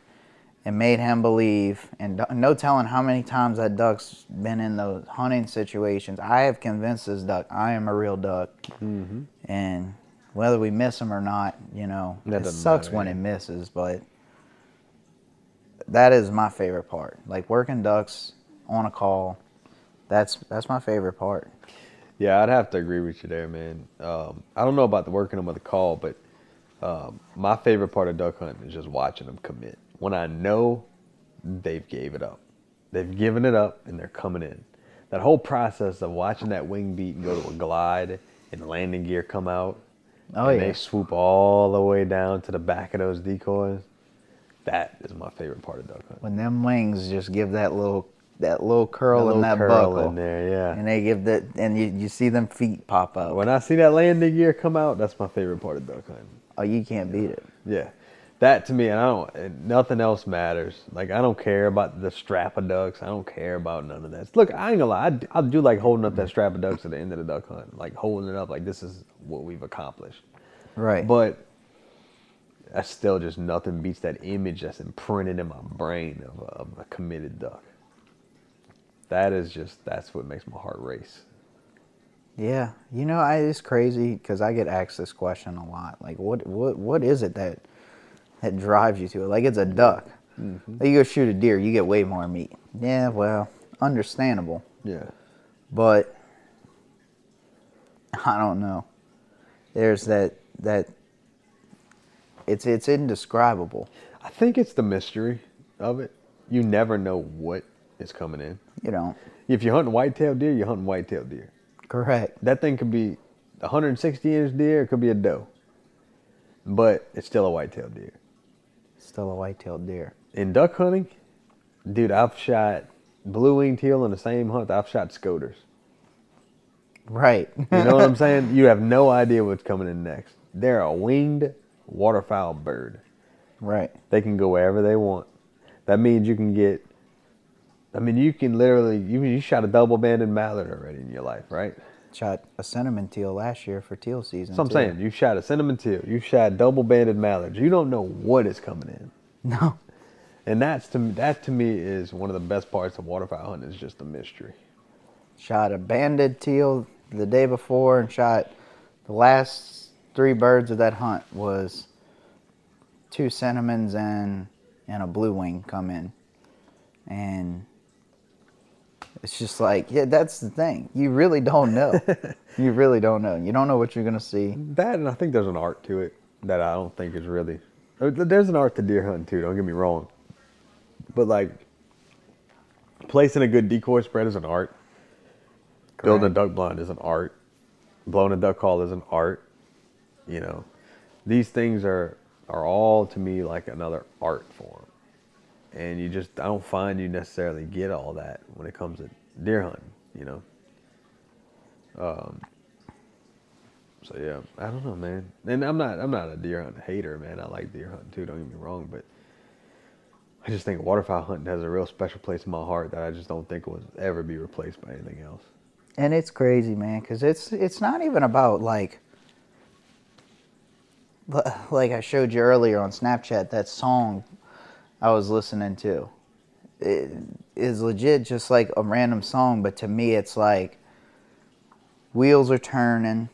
B: And made him believe and no telling how many times that duck's been in those hunting situations. I have convinced this duck i am a real duck. Mm-hmm. And whether we miss him or not you know
A: That
B: it sucks
A: matter,
B: when
A: yeah.
B: it misses but that is my favorite part like working ducks on a call that's that's my favorite part
A: Yeah, I'd have to agree with you there, man. Um, I don't know about the working them with the call, but um, my favorite part of duck hunting is just watching them commit. When I know they've gave it up, they've given it up, and they're coming in. That whole process of watching that wing beat and go to a glide and landing gear come out,
B: Oh,
A: and
B: yeah.
A: they swoop all the way down to the back of those decoys. That is my favorite part of duck hunting.
B: when them wings just give that little that little curl
A: That
B: in
A: little
B: that
A: curl
B: buckle
A: in there, yeah.
B: and they give that and you, you see them feet pop up
A: When I see that landing gear come out, that's my favorite part of duck hunting.
B: oh you can't beat it
A: Yeah, that to me, and I don't. Nothing else matters. Like I don't care about the strap of ducks. I don't care about none of that. Look, I ain't gonna lie. I, I do like holding up that strap of ducks at the end of the duck hunt, like holding it up, like this is what we've accomplished.
B: right
A: But that's still just nothing beats that image that's imprinted in my brain of a, of a committed duck. That is just that's what makes my heart race.
B: Yeah, you know, I, it's crazy because I get asked this question a lot. Like, what, what, what is it that that drives you to it? Like, it's a duck.
A: Mm-hmm.
B: Like, you go shoot a deer, you get way more meat. Yeah, well, understandable,
A: Yeah.
B: but I don't know. There's that that it's it's indescribable.
A: I think it's the mystery of it. You never know what is coming in.
B: You don't.
A: If you're hunting whitetail deer, you're hunting whitetail deer.
B: correct.
A: That thing could be 160 inch deer, it could be a doe, but it's still a whitetail deer.
B: Still a white-tailed deer.
A: In duck hunting, dude, I've shot blue winged teal in the same hunt. I've shot scoters.
B: Right.
A: You know what I'm [LAUGHS] saying? You have no idea what's coming in next. They're a winged waterfowl bird.
B: right.
A: They can go wherever they want. That means you can get. I mean, you can literally you you shot a double banded mallard already in your life, right?
B: Shot a cinnamon teal last year for teal season.
A: So I'm
B: too.
A: saying you shot a cinnamon teal, you shot double banded mallards. You don't know what is coming in, [LAUGHS]
B: No.
A: and that's to me, that to me is one of the best parts of waterfowl hunting is just the mystery.
B: Shot a banded teal the day before and shot the last three birds of that hunt was two cinnamons and and a blue wing come in. And it's just like, yeah, that's the thing. You really don't know. [LAUGHS] you really don't know. You don't know what you're gonna see.
A: That and I think there's an art to it that I don't think is really. uh, There's an art to deer hunting too. Don't get me wrong, but like placing a good decoy spread is an art. Building a duck blind is an art. Blowing a duck call is an art. You know, these things are are all to me like another art form, and you just I don't find you necessarily get all that when it comes to deer hunting. You know. Um, so yeah, I don't know, man. And I'm not I'm not a deer hunting hater, man. I like deer hunting too. Don't get me wrong, but I just think waterfowl hunting has a real special place in my heart that I just don't think will ever be replaced by anything else.
B: And it's crazy, man, because it's it's not even about like li- like I showed you earlier on Snapchat that song I was listening to. It is legit just like a random song, but to me it's like wheels are turning,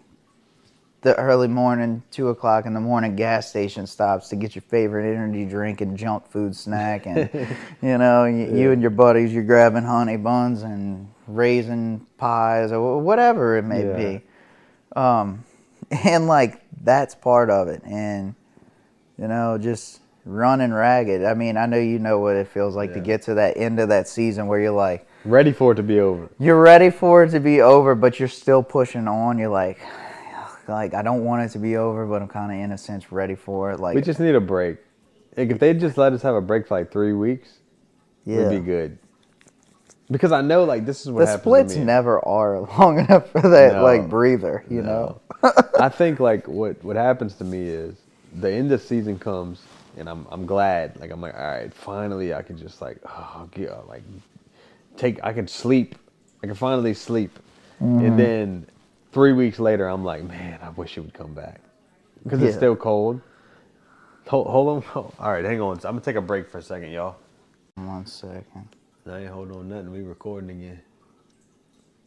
B: the early morning, two o'clock in the morning gas station stops to get your favorite energy drink and junk food snack, and [LAUGHS] you know, you, you and your buddies, you're grabbing honey buns and raisin pies or whatever it may
A: Yeah.
B: be, um, and like that's part of it, and you know, just running ragged. I mean, I know you know what it feels like to get to that end of that season where you're like
A: Ready for it to be over.
B: you're ready for it to be over, but you're still pushing on. You're like, [SIGHS] like I don't want it to be over, but I'm kind of in a sense ready for it. Like,
A: We just need a break. Like, if they just let us have a break for like three weeks,
B: yeah,
A: we'd be good. Because I know, like, this is what
B: the splits
A: to me.
B: never are [LAUGHS] long enough for that
A: No.
B: like breather. You know,
A: I think like what what happens to me is the end of season comes and I'm I'm glad. Like I'm like, all right, finally I can just like oh get, like take I can sleep. I can finally sleep.
B: Mm-hmm.
A: And then three weeks later I'm like, man, I wish it would come back. Because it's still cold. Hold, hold on. [LAUGHS] All right, hang on. I'm gonna take a break for a second, y'all.
B: one second.
A: I ain't holding on nothing. We recording again.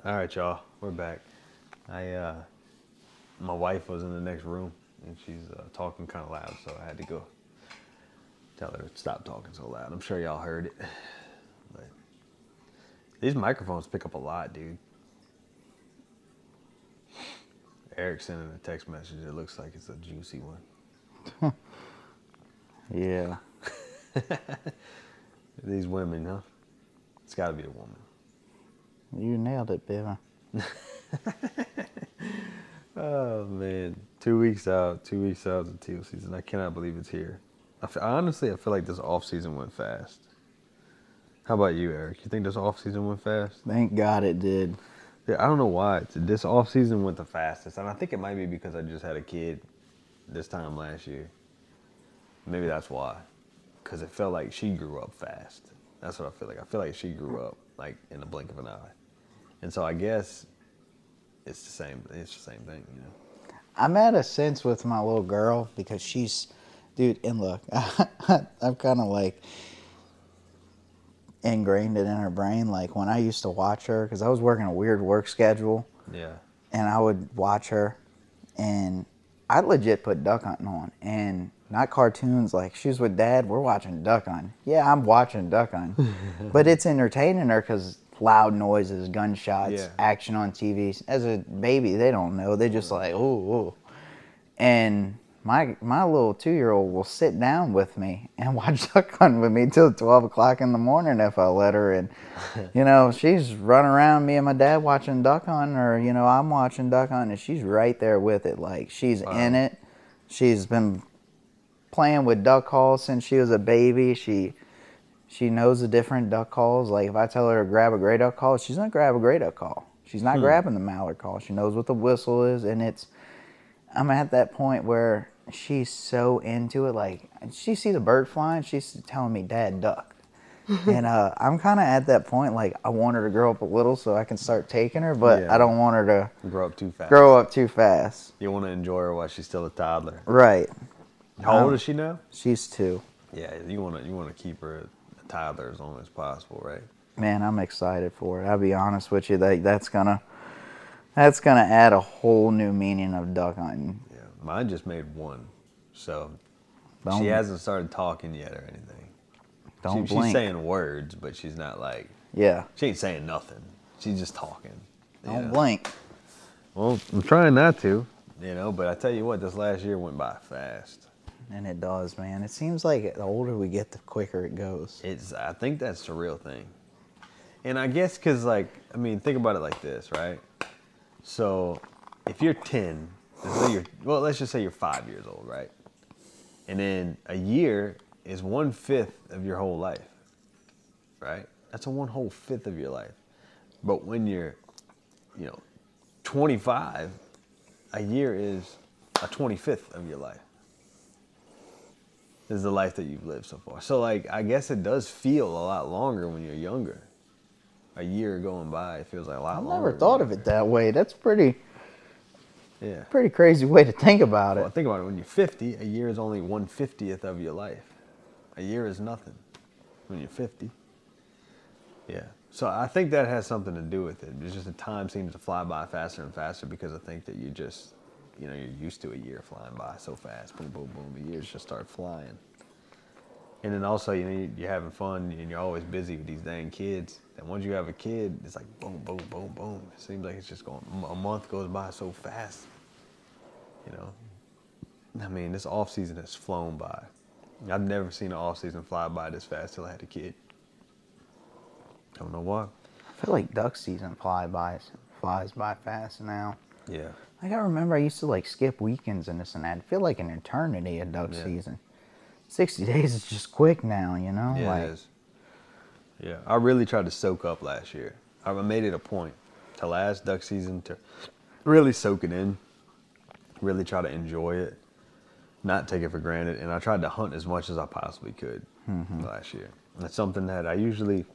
A: All right, y'all. We're back. I uh, my wife was in the next room and she's uh, talking kind of loud, so I had to go tell her to stop talking so loud. I'm sure y'all heard it, but these microphones pick up a lot, dude. Eric sending a text message. It looks like it's a juicy one. [LAUGHS]
B: Yeah, [LAUGHS]
A: These women, huh? It's got to be a woman.
B: you nailed it, Bevan. [LAUGHS]
A: Oh man, two weeks out, two weeks out of the teal season. I cannot believe it's here. I fe- honestly, I feel like this off season went fast. How about you, Eric? You think this off season went fast?
B: Thank God it did.
A: Yeah, I don't know why. This off season went the fastest, and I think it might be because I just had a kid this time last year. Maybe that's why, because it felt like she grew up fast. That's what I feel like. I feel like she grew up like in the blink of an eye, and so I guess it's the same. It's the same thing, you know.
B: I'm at a sense with my little girl because she's, dude. And look, [LAUGHS] I'm kind of like ingrained it in her brain. Like when I used to watch her, because I was working a weird work schedule,
A: Yeah.
B: and I would watch her, and I legit put duck hunting on, and not cartoons. Like she's with dad, we're watching duck hunting. Yeah, I'm watching duck hunting, [LAUGHS] but it's entertaining her because loud noises, gunshots,
A: Yeah.
B: action on TV. As a baby, they don't know. They just like ooh, ooh. and my my little two year old will sit down with me and [LAUGHS] watch duck hunt with me till twelve o'clock in the morning if I let her. And [LAUGHS] you know she's running around me and my dad watching duck hunt, or you know I'm watching duck hunt, and she's right there with it. Like she's in it. She's been playing with duck calls since she was a baby. She she knows the different duck calls. Like if I tell her to grab a gray duck call, she's gonna grab a gray duck call. She's not hmm. grabbing the mallard call. She knows what the whistle is, and it's. I'm at that point where she's so into it. Like she sees a bird flying, she's telling me, "Dad, duck." [LAUGHS] and uh, I'm kind of at that point. Like I want her to grow up a little so I can start taking her, but
A: Yeah.
B: I don't want her to
A: Grow up too fast.
B: grow up too fast.
A: You want to enjoy her while she's still a toddler.
B: Right.
A: How old
B: Um,
A: is she now?
B: She's two.
A: Yeah, you want to you want to keep her a toddler as long as possible, right?
B: Man, I'm excited for it. I'll be honest with you. Like that's gonna that's gonna add a whole new meaning of duck hunting.
A: Yeah, mine just made one, so
B: Don't-
A: she hasn't started talking yet or anything.
B: Don't
A: she,
B: blink.
A: She's saying words, but she's not like
B: yeah.
A: she ain't saying nothing. She's just talking. you
B: Don't
A: know?
B: blink.
A: Well, I'm trying not to, you know. But I tell you what, this last year went by fast.
B: And it does, man. It seems like the older we get, the quicker it goes.
A: It's. I think that's the real thing. And I guess because, like, I mean, think about it like this, right? So, if you're 10, let's you're, well, let's just say you're five years old, right? And then a year is one fifth of your whole life, right? That's a one whole fifth of your life. But when you're, you know, 25, a year is a 25th of your life. This is the life that you've lived so far. So, like, I guess it does feel a lot longer when you're younger. A year going by, it feels like a lot
B: I've
A: longer.
B: never thought of it that way. That's pretty.
A: Yeah.
B: pretty crazy way to think about
A: Well,
B: it.
A: think about it. When you're 50, a year is only one fiftieth of your life. A year is nothing when you're 50. Yeah. So I think that has something to do with it. It's just the time seems to fly by faster and faster because I think that you just you know you're used to a year flying by so fast. Boom, boom, boom. The years just start flying. And then also, you know, you're having fun and you're always busy with these dang kids. And once you have a kid, it's like boom, boom, boom, boom. It seems like it's just going. A month goes by so fast. You know, I mean, this off season has flown by. I've never seen an off season fly by this fast till I had a kid. I don't know why.
B: I feel like duck season fly by flies by fast now.
A: Yeah.
B: Like I remember I used to like skip weekends and this and that. I feel like an eternity of duck
A: Yeah.
B: season. Sixty days is just quick now, you know?
A: Yeah,
B: like
A: it is. Yeah, I really tried to soak up last year. I made it a point to last duck season to really soak it in, really try to enjoy it, not take it for granted, and I tried to hunt as much as I possibly could last year. That's something that I usually,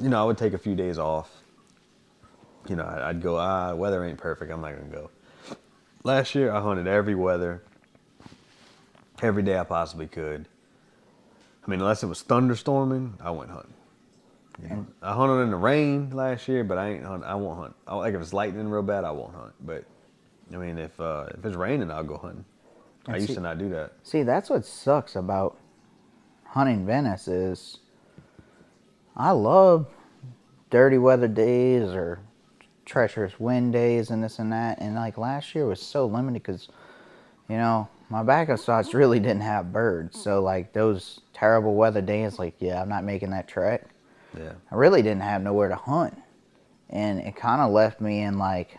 A: you know, I would take a few days off. You know, I'd go, ah, weather ain't perfect, I'm not gonna go. Last year, I hunted every weather, every day I possibly could. I mean, unless it was thunderstorming, I went hunting. Know, I hunted in the rain last year, but I ain't hunt. I won't hunt. I, like if it's lightning real bad, I won't hunt. But I mean, if uh, if it's raining, I'll go hunting. I used
B: see-
A: to not do that.
B: See, that's what sucks about hunting Venice is I love dirty weather days or treacherous wind days and this and that. And like last year was so limited because, you know, my backup spots really didn't have birds. So like those terrible weather days, like yeah, I'm not making that trek.
A: Yeah,
B: I really didn't have nowhere to hunt. And it kind of left me in like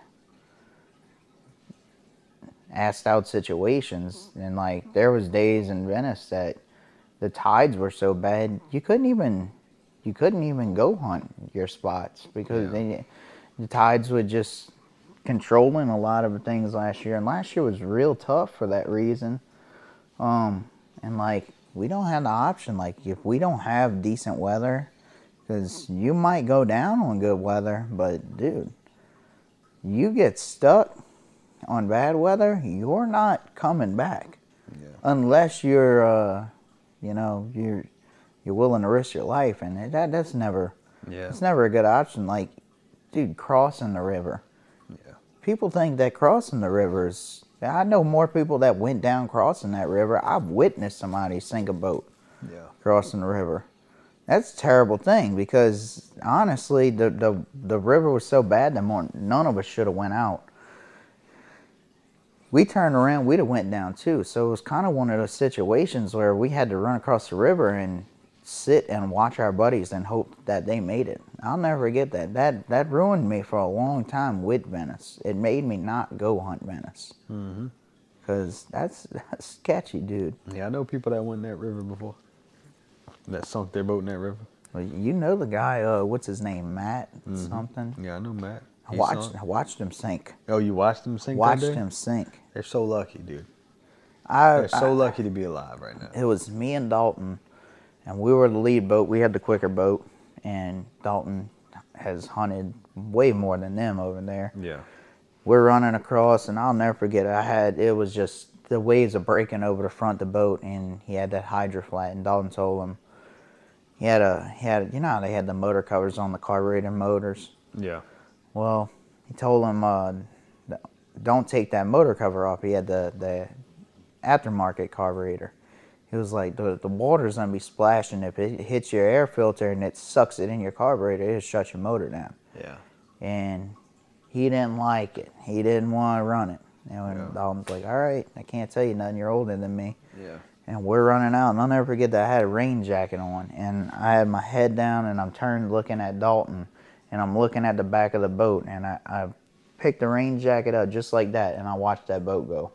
B: asked out situations. And like there was days in Venice that the tides were so bad you couldn't even you couldn't even go hunt your spots because
A: Yeah.
B: they, the tides would just controlling a lot of things last year. And last year was real tough for that reason. Um, and like we don't have the option. Like if we don't have decent weather, because you might go down on good weather, but dude, you get stuck on bad weather, you're not coming back
A: yeah,
B: unless you're, uh, you know, you're you're willing to risk your life, and that that's never
A: yeah,
B: it's never a good option. Like, dude, crossing the river.
A: yeah.
B: People think that crossing the river is. I know more people that went down crossing that river. I've witnessed somebody sink a boat
A: Yeah,
B: crossing the river. That's a terrible thing because honestly, the the, the river was so bad that none of us should have went out. We turned around, we'd have went down too. So it was kind of one of those situations where we had to run across the river and sit and watch our buddies and hope that they made it. I'll never forget that. That that ruined me for a long time with Venice. It made me not go hunt Venice.
A: Mhm.
B: Cause that's [LAUGHS] that's sketchy, dude.
A: yeah. I know people that went in that river before. That sunk their boat in that river.
B: Well, you know the guy. Uh, what's his name? Matt something.
A: Yeah, I know Matt.
B: I
A: He
B: watched.
A: sunk.
B: I watched him sink.
A: Oh, you watched him sink
B: watched him sink.
A: They're so lucky, dude.
B: I,
A: They're so
B: I-
A: lucky to be alive right now.
B: It was me and Dalton, and we were the lead boat. We had the quicker boat, and Dalton has hunted way more than them over there.
A: Yeah,
B: We're running across, and I'll never forget. I had it was just the waves are breaking over the front of the boat, and he had that hydro flat. And Dalton told him he had a he had you know how they had the motor covers on the carburetor motors.
A: yeah,
B: Well, he told him, uh, "Don't take that motor cover off." He had the the aftermarket carburetor. He was like, "The the water's gonna be splashing if it hits your air filter and it sucks it in your carburetor. It'll shut your motor down."
A: yeah,
B: And he didn't like it. He didn't want to run it. And when
A: Yeah.
B: Dalton's like, "All right, I can't tell you nothing. You're older than me."
A: yeah.
B: and we're running out. And I'll never forget that I had a rain jacket on, and I had my head down, and I'm turned looking at Dalton, and I'm looking at the back of the boat, and I, I picked the rain jacket up just like that, and I watched that boat go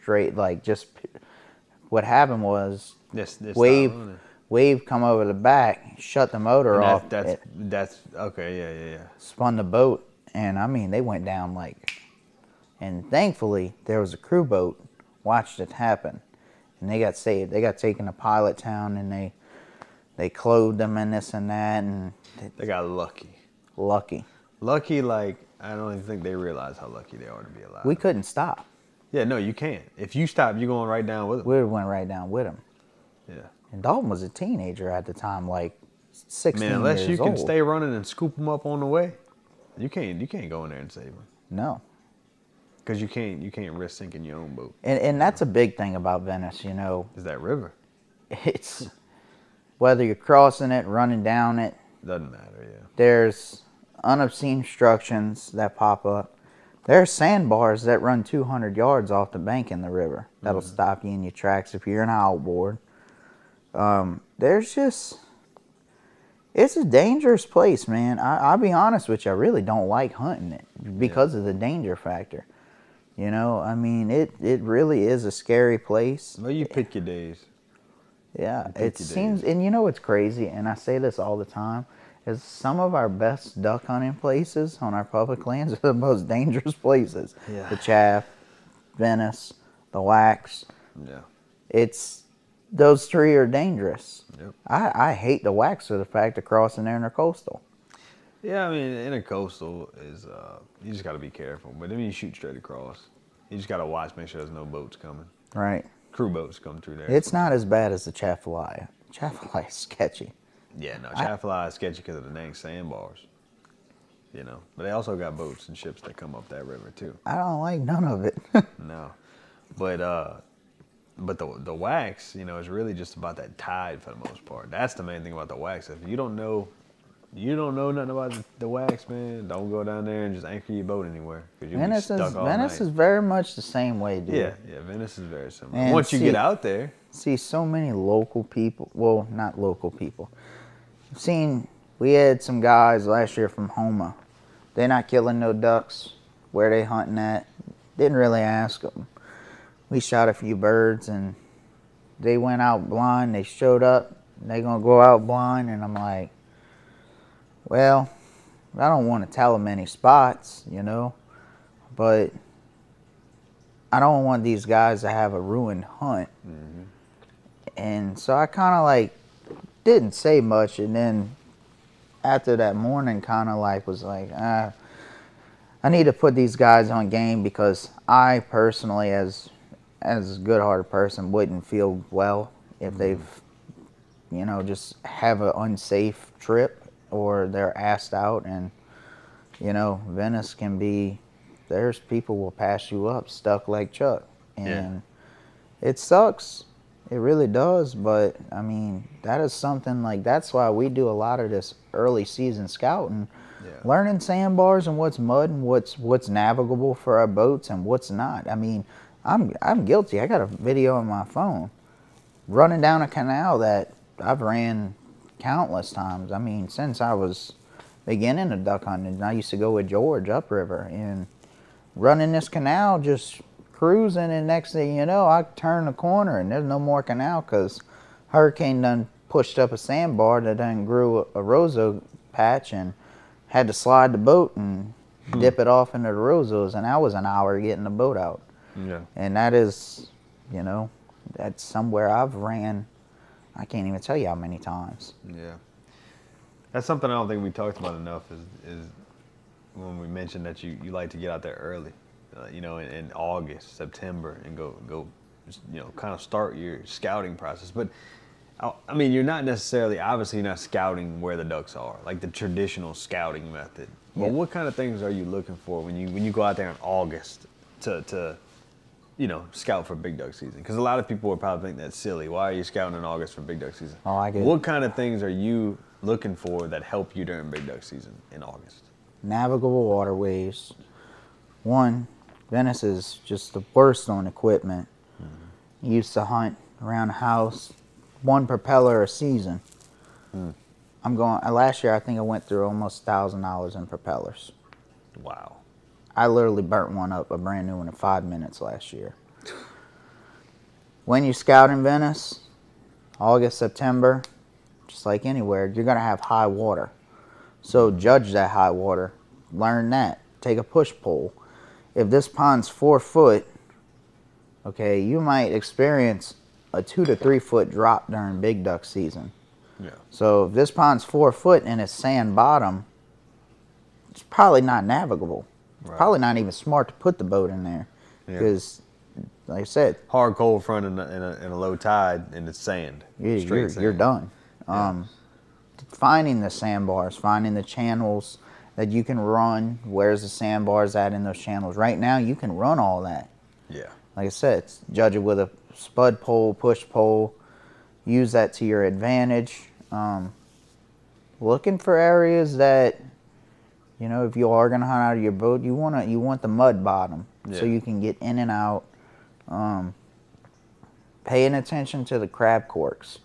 B: straight, like just. What happened was
A: This, this
B: wave, wave come over the back, shut the motor
A: And
B: off,
A: That's
B: it
A: that's, that's okay. Yeah, yeah, yeah.
B: spun the boat, and I mean they went down like. And thankfully, there was a crew boat watched it happen, and they got saved. They got taken to Pilottown, and they they clothed them and this and that, and
A: They got lucky.
B: lucky.
A: Lucky, like I don't even think they realize how lucky they are to be alive.
B: We couldn't stop.
A: yeah, no, you can't. If you stop, you're going right down with them.
B: We went right down with them.
A: Yeah,
B: And Dalton was a teenager at the time, like sixteen
A: man. Unless you can
B: old.
A: stay running and scoop them up on the way, you can't. You can't go in there and save them.
B: No.
A: Because you can't you can't risk sinking your own boat.
B: And, and that's a big thing about Venice, you know.
A: Is that river?
B: It's whether you're crossing it, running down it,
A: Doesn't matter. Yeah.
B: there's unobscene that pop up. There's sandbars that run 200 yards off the bank in the river that'll stop you in your tracks if you're an outboard. Um, there's just, it's a dangerous place, man. I, I'll be honest with you, I really don't like hunting it because of the danger factor. You know, I mean, it, it really is a scary place.
A: Well, you pick your days.
B: Yeah, it seems, and you know what's crazy, and I say this all the time, is some of our best duck hunting places on our public lands [LAUGHS] are the most dangerous places.
A: Yeah.
B: The Chaff, Venice, the Wax.
A: Yeah.
B: It's those three are dangerous.
A: Yep.
B: I, I hate the Wax for the fact of crossing there in the coastal.
A: Yeah, I mean, intercoastal is uh, you just got to be careful. But then you shoot straight across, you just got to watch, make sure there's no boats coming.
B: Right.
A: Crew boats come through there.
B: It's not as bad as the Chaffalaya. Chaffalaya is sketchy.
A: yeah, no, Chaffalaya is sketchy because of the dang sandbars. You know, but they also got boats and ships that come up that river too.
B: I don't like none of it. [LAUGHS] [LAUGHS]
A: No, but uh, but the the wax, you know, is really just about that tide for the most part. That's the main thing about the wax. If you don't know, you don't know nothing about the, wax, man. Don't go down there and just anchor your boat anywhere because you'll
B: Venice
A: be
B: is
A: stuck all
B: Venice
A: night.
B: is very much the same way, dude.
A: yeah, yeah. Venice is very similar.
B: And
A: Once you get out there,
B: see so many local people. Well, not local people. I've seen we had some guys last year from Houma. They're not killing no ducks. Where they hunting at? Didn't really ask them. We shot a few birds and they went out blind. They showed up. They gonna go out blind, and I'm like, well, I don't want to tell them any spots, you know, but I don't want these guys to have a ruined hunt. And so I kind of like didn't say much, and then after that morning, kind of like was like, ah, I need to put these guys on game because I personally, as as a good-hearted person, wouldn't feel well if they've, you know, just have an unsafe trip or they're asked out, and you know, Venice can be. There's people will pass you up stuck like Chuck, and it sucks. It really does, but I mean, that is something like that's why we do a lot of this early season scouting,
A: Yeah.
B: learning sandbars and what's mud and what's what's navigable for our boats and what's not. I mean, I'm I'm guilty. I got a video on my phone running down a canal that I've ran countless times. I mean, since I was beginning of duck hunting, I used to go with George upriver and running this canal, just cruising, and next thing you know, I turn the corner and there's no more canal because hurricane done pushed up a sandbar that done grew a, a roseau patch and had to slide the boat and hmm. dip it off into the roseaus, and that was an hour getting the boat out.
A: yeah,
B: And that is, you know, that's somewhere I've ran. I can't even tell you how many times.
A: yeah. That's something I don't think we talked about enough. Is is when we mentioned that you, you like to get out there early, uh, you know, in, in August, September, and go go, you know, kind of start your scouting process. But I, I mean, you're not necessarily obviously not scouting where the ducks are, like the traditional scouting method. But
B: Yeah.
A: what kind of things are you looking for when you when you go out there in August to to you know, scout for big duck season? Because a lot of people would probably think that's silly. Why are you scouting in August for big duck season?
B: Oh, I get it.
A: What kind of things are you looking for that help you during big duck season in August?
B: Navigable waterways. One, Venice is just the worst on equipment. Hmm. Used to hunt around the house, one propeller a season. Hmm. I'm going. Last year, I think I went through almost thousand dollars in propellers.
A: Wow.
B: I literally burnt one up, a brand new one, in five minutes last year. When you scout in Venice, August, September, just like anywhere, you're going to have high water. So judge that high water. Learn that. Take a push pole. If this pond's four foot, okay, you might experience a two to three foot drop during big duck season.
A: Yeah.
B: So if this pond's four foot and it's sand bottom, it's probably not navigable.
A: Right.
B: Probably not even smart to put the boat in there
A: Yeah.
B: because, like I said,
A: Hard cold front in a, in a, in a low tide and it's sand. Straight
B: you're,
A: sand.
B: you're done.
A: Yeah.
B: Um, finding the sandbars, finding the channels, that you can run. Where's the sandbars at in those channels? Right now, you can run all that.
A: Yeah.
B: Like I said, judge it with a spud pole, push pole. Use that to your advantage. Um, looking for areas that, you know, if you are gonna hunt out of your boat, you wanna you want the mud bottom so you can get in and out. Um, paying attention to the crab corks.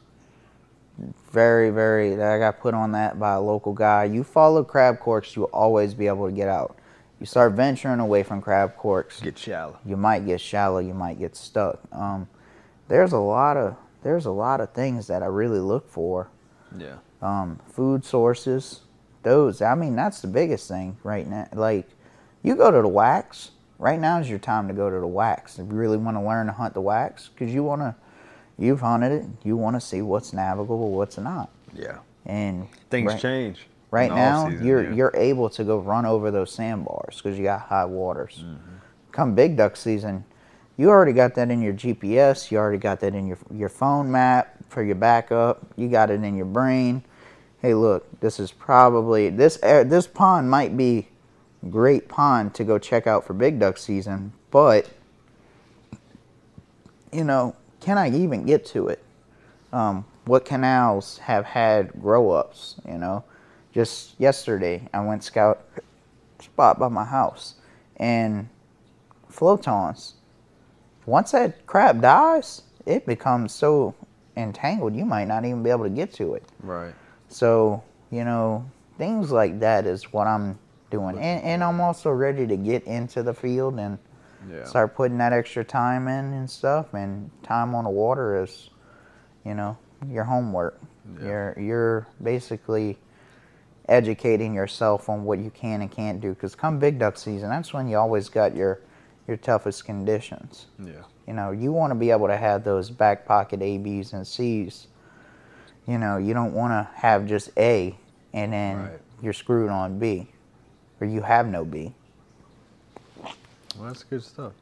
B: Very, very. I got put on that by a local guy. You follow crab corks, you'll always be able to get out. You start venturing away from crab corks,
A: Get shallow.
B: you might get shallow, you might get stuck. Um, there's a lot of there's a lot of things that I really look for.
A: Yeah.
B: Um, food sources, those. I mean, that's the biggest thing right now. Like, you go to the wax. Right now is your time to go to the wax. If you really want to learn to hunt the wax, because you want to, you've hunted it. You want to see what's navigable, what's not.
A: Yeah.
B: And
A: Things
B: right,
A: change.
B: Right now,
A: off-season,
B: you're
A: yeah.
B: you're able to go run over those sandbars because you got high waters.
A: Mm-hmm.
B: Come big duck season, you already got that in your GPS. You already got that in your your phone map for your backup. You got it in your brain. Hey, look, this is probably this this pond might be great pond to go check out for big duck season, but you know, can I even get to it? um, what canals have had grow ups, you know. Just yesterday, I went scout spot by my house and flotants. Once that crab dies, it becomes so entangled you might not even be able to get to it.
A: Right.
B: So, you know, things like that is what I'm doing. And, and I'm also ready to get into the field and
A: Yeah.
B: start putting that extra time in and stuff. And time on the water is, you know, your homework.
A: Yeah.
B: You're you're basically educating yourself on what you can and can't do. Because come big duck season, that's when you always got your your toughest conditions.
A: Yeah.
B: You know, you want to be able to have those back pocket A, B's, and C's. You know, you don't want to have just A and then
A: Right.
B: you're screwed on B, or you have no B.
A: Well, that's good stuff.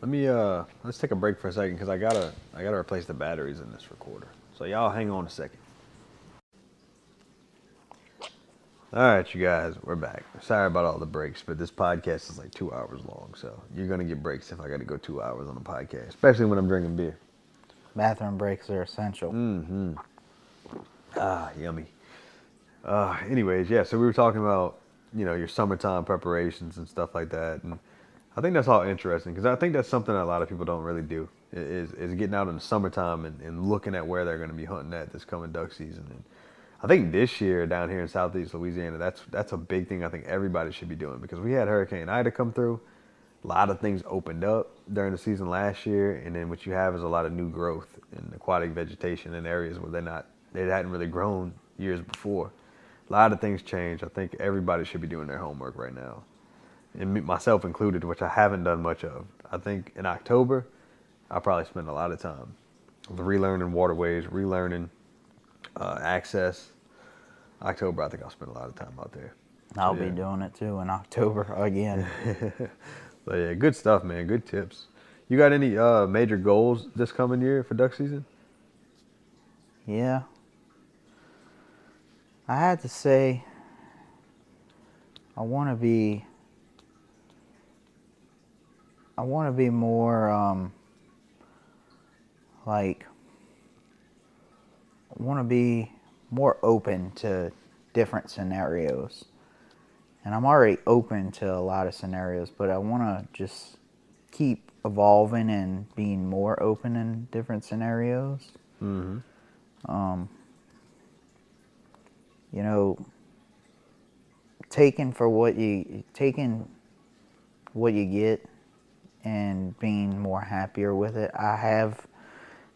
A: Let me uh let's take a break for a second because I gotta I gotta replace the batteries in this recorder. So y'all hang on a second. All right, you guys, we're back. Sorry about all the breaks, but this podcast is like two hours long, so you're gonna get breaks if I got to go two hours on a podcast, especially when I'm drinking beer.
B: Bathroom breaks are essential.
A: Mm. Ah, yummy. Uh, anyways, yeah. So we were talking about you know your summertime preparations and stuff like that, and I think that's all interesting because I think that's something that a lot of people don't really do is is getting out in the summertime and, and looking at where they're going to be hunting at this coming duck season. And I think this year down here in Southeast Louisiana, that's that's a big thing. I think everybody should be doing because we had Hurricane Ida come through. A lot of things opened up during the season last year, and then what you have is a lot of new growth in aquatic vegetation in areas where they're not they hadn't really grown years before. A lot of things change. I think everybody should be doing their homework right now, and me, myself included, which I haven't done much of. I think in October, I probably spend a lot of time relearning waterways, relearning uh, access. October, I think I'll spend a lot of time out there.
B: I'll
A: Yeah.
B: be doing it too in October [LAUGHS] again. [LAUGHS]
A: But yeah, good stuff, man. Good tips. You got any uh, major goals this coming year for duck season?
B: yeah. I had to say, I want to be. I want to be more um, like. I want to be more open to different scenarios. And I'm already open to a lot of scenarios, but I want to just keep evolving and being more open in different scenarios.
A: Mm-hmm.
B: Um, you know, taking for what you taking what you get and being more happier with it. I have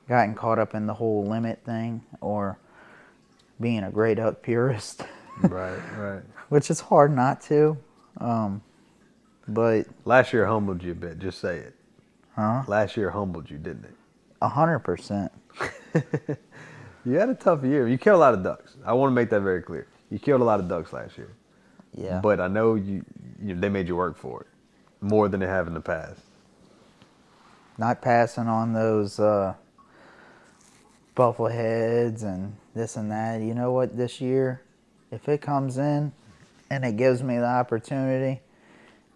B: gotten caught up in the whole limit thing or being a gray duck purist,
A: Right, [LAUGHS] right.
B: which is hard not to. Um, but
A: Last year humbled you a bit. Just say it.
B: huh?
A: Last year humbled you, didn't it?
B: A hundred percent. [LAUGHS]
A: You had a tough year. You killed a lot of ducks. I want to make that very clear. You killed a lot of ducks last year.
B: Yeah.
A: But I know you, you they made you work for it more than they have in the past.
B: not passing on those uh, buffalo heads and this and that. You know what? This year, if it comes in, and it gives me the opportunity,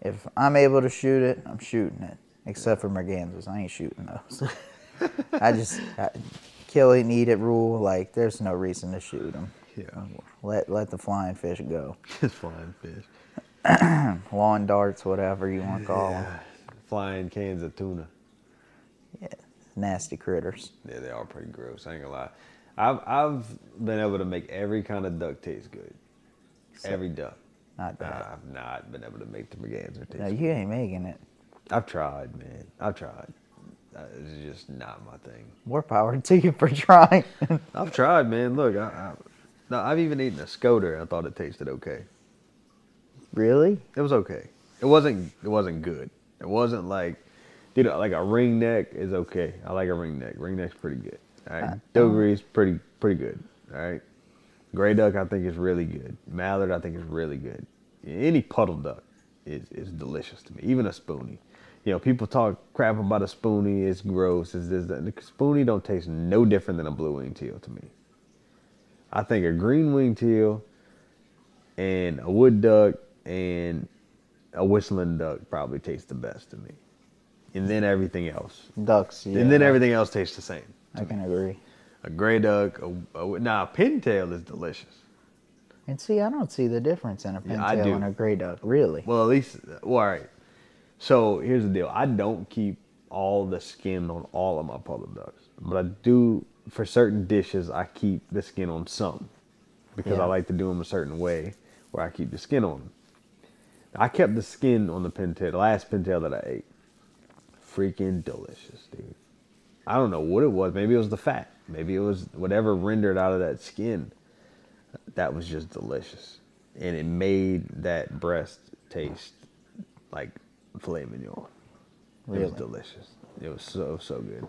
B: if I'm able to shoot it, I'm shooting it. Except for mergansers, I ain't shooting those. [LAUGHS] I just I, kill it and eat it rule. Like there's no reason to shoot them.
A: Yeah.
B: Let let the flying fish go. [LAUGHS]
A: Just flying fish. [CLEARS THROAT]
B: Lawn darts, whatever you want to call them.
A: Flying cans of tuna.
B: Yeah, nasty critters.
A: Yeah, they are pretty gross. I ain't gonna lie. I've I've been able to make every kind of duck taste good. every duck.
B: Not bad.
A: I've not been able to make the merganser taste.
B: No,
A: good.
B: you ain't making it.
A: I've tried, man. I've tried. Uh, It's just not my thing.
B: More power [LAUGHS] to you for trying. [LAUGHS]
A: I've tried, man. Look, I, I, no, I've even eaten a scoter I thought it tasted okay.
B: really?
A: It was okay. It wasn't. It wasn't good. It wasn't like, dude, like a ring neck is okay. I like a ring neck. Ring neck's pretty good. All right,
B: Uh,
A: Dos gris's pretty pretty good. All right, gray duck I think is really good. Mallard I think is really good. Any puddle duck is is delicious to me. Even a spoonie. You know, people talk crap about a spoonie. It's gross. Is this? The spoonie don't taste no different than a blue winged teal to me. I think a green winged teal and a wood duck and a whistling duck probably taste the best to me. And then everything else.
B: Ducks. Yeah.
A: And then everything else tastes the same.
B: I can agree.
A: A gray duck, a, a nah, a pintail is delicious.
B: And see, I don't see the difference in a pintail
A: do.
B: and a gray duck. Really?
A: Well, at least, well, all right. So here's the deal. I don't keep all the skin on all of my puddle ducks, but I do for certain dishes. I keep the skin on some because I like to do them a certain way where I keep the skin on them. I kept the skin on the pintail, the last pintail that I ate. Freaking delicious, dude. I don't know what it was. Maybe it was the fat. Maybe it was whatever rendered out of that skin. That was just delicious. And it made that breast taste like filet mignon. It was delicious. It was so, so good.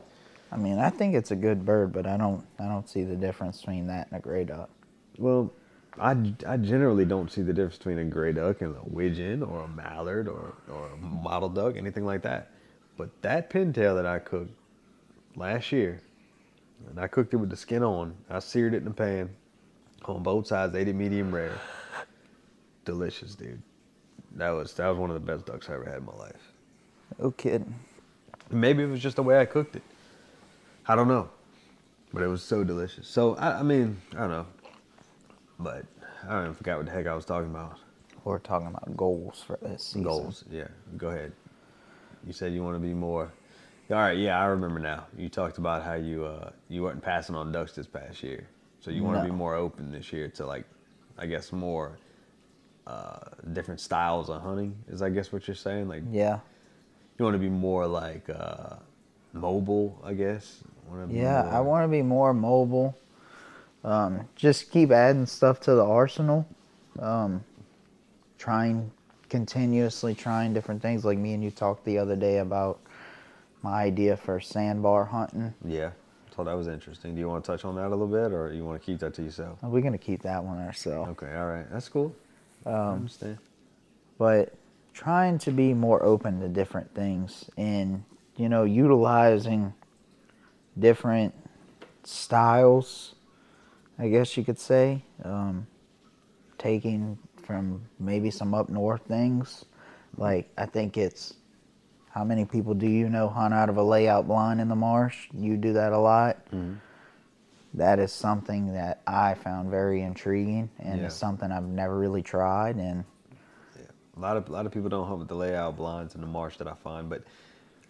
B: I mean, I think it's a good bird, but I don't. I don't see the difference between that and a gray duck.
A: Well, I, I generally don't see the difference between a gray duck and a widgeon or a mallard or, or a mottled duck, anything like that. But that pintail that I cooked last year, and I cooked it with the skin on, I seared it in the pan on both sides, ate it medium rare. Delicious, dude. That was that was one of the best ducks I ever had in my life.
B: No kidding.
A: Maybe it was just the way I cooked it. I don't know. But it was so delicious. So, I, I mean, I don't know. But I don't even forgot what the heck I was talking about.
B: We're talking about goals for this season.
A: Goals. Yeah. Go ahead. You said you want to be more. All right. Yeah, I remember now. You talked about how you uh, you weren't passing on ducks this past year. So you want to
B: No.
A: be more open this year to like, I guess more uh, different styles of hunting. Is I guess what you're saying? Like
B: Yeah.
A: you want to be more like uh, mobile, I guess.
B: Yeah, I want to be more mobile. Um, just keep adding stuff to the arsenal. Um, trying continuously trying different things. Like me and you talked the other day about my idea for sandbar hunting.
A: Yeah, so that was interesting. Do you want to touch on that a little bit, or you want to keep that to yourself?
B: We're gonna keep that one ourselves.
A: Okay, all right, that's cool.
B: Um, but trying to be more open to different things and you know utilizing different styles i guess you could say um, taking from maybe some up north things. Like i think it's how many people do you know hunt out of a layout blind in the marsh? You do that a lot That is something that i found very intriguing and
A: Yeah.
B: it's something i've never really tried and
A: Yeah, a lot of a lot of people don't hunt with the layout blinds in the marsh that I find, but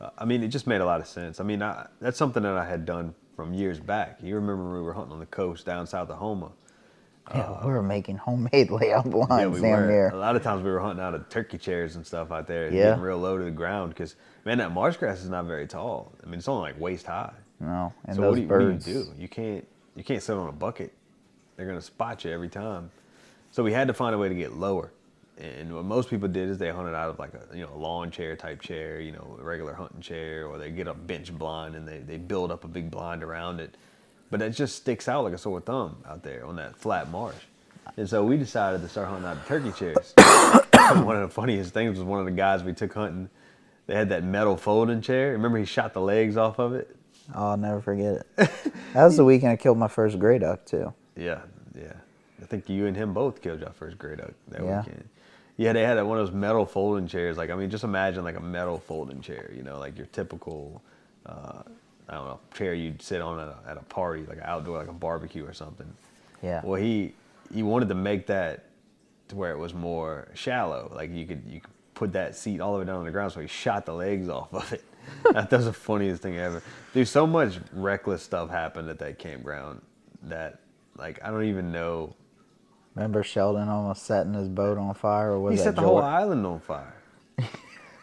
A: uh, I mean, it just made a lot of sense. I mean, I, that's something that I had done from years back. You remember when we were hunting on the coast down south of Houma?
B: Yeah, we were making homemade [LAUGHS] layout blinds
A: Uh, yeah, we
B: down
A: were.
B: there.
A: A lot of times we were hunting out of turkey chairs and stuff out there,
B: Yeah.
A: getting real low to the ground because man, that marsh grass is not very tall. I mean, it's only like waist high.
B: No, and
A: so
B: those
A: what do,
B: birds.
A: what do you do? You can't you can't sit on a bucket. They're gonna spot you every time. So we had to find a way to get lower. And what most people did is they hunted out of like a you know a lawn chair type chair, you know, a regular hunting chair, or they get a bench blind and they, they build up a big blind around it. But it just sticks out like a sore thumb out there on that flat marsh. And so we decided to start hunting out of turkey chairs. [COUGHS] one of the funniest things was one of the guys we took hunting. They had that metal folding chair. Remember he shot the legs off of it?
B: I'll never forget it. [LAUGHS] that was the weekend I killed my first gray duck too.
A: Yeah, yeah. I think you and him both killed your first gray duck that
B: Yeah.
A: weekend. Yeah, they had one of those metal folding chairs. Like I mean, just imagine like a metal folding chair. You know, like your typical, uh, I don't know, chair you'd sit on at a, at a party, like an outdoor, like a barbecue or something.
B: Yeah.
A: Well, he he wanted to make that to where it was more shallow. Like you could you could put that seat all the way down on the ground. So he shot the legs off of it. [LAUGHS] that was the funniest thing ever. Dude, so much reckless stuff happened at that campground that like I don't even know.
B: Remember Sheldon almost setting his boat on fire, or was
A: He set the whole island on fire.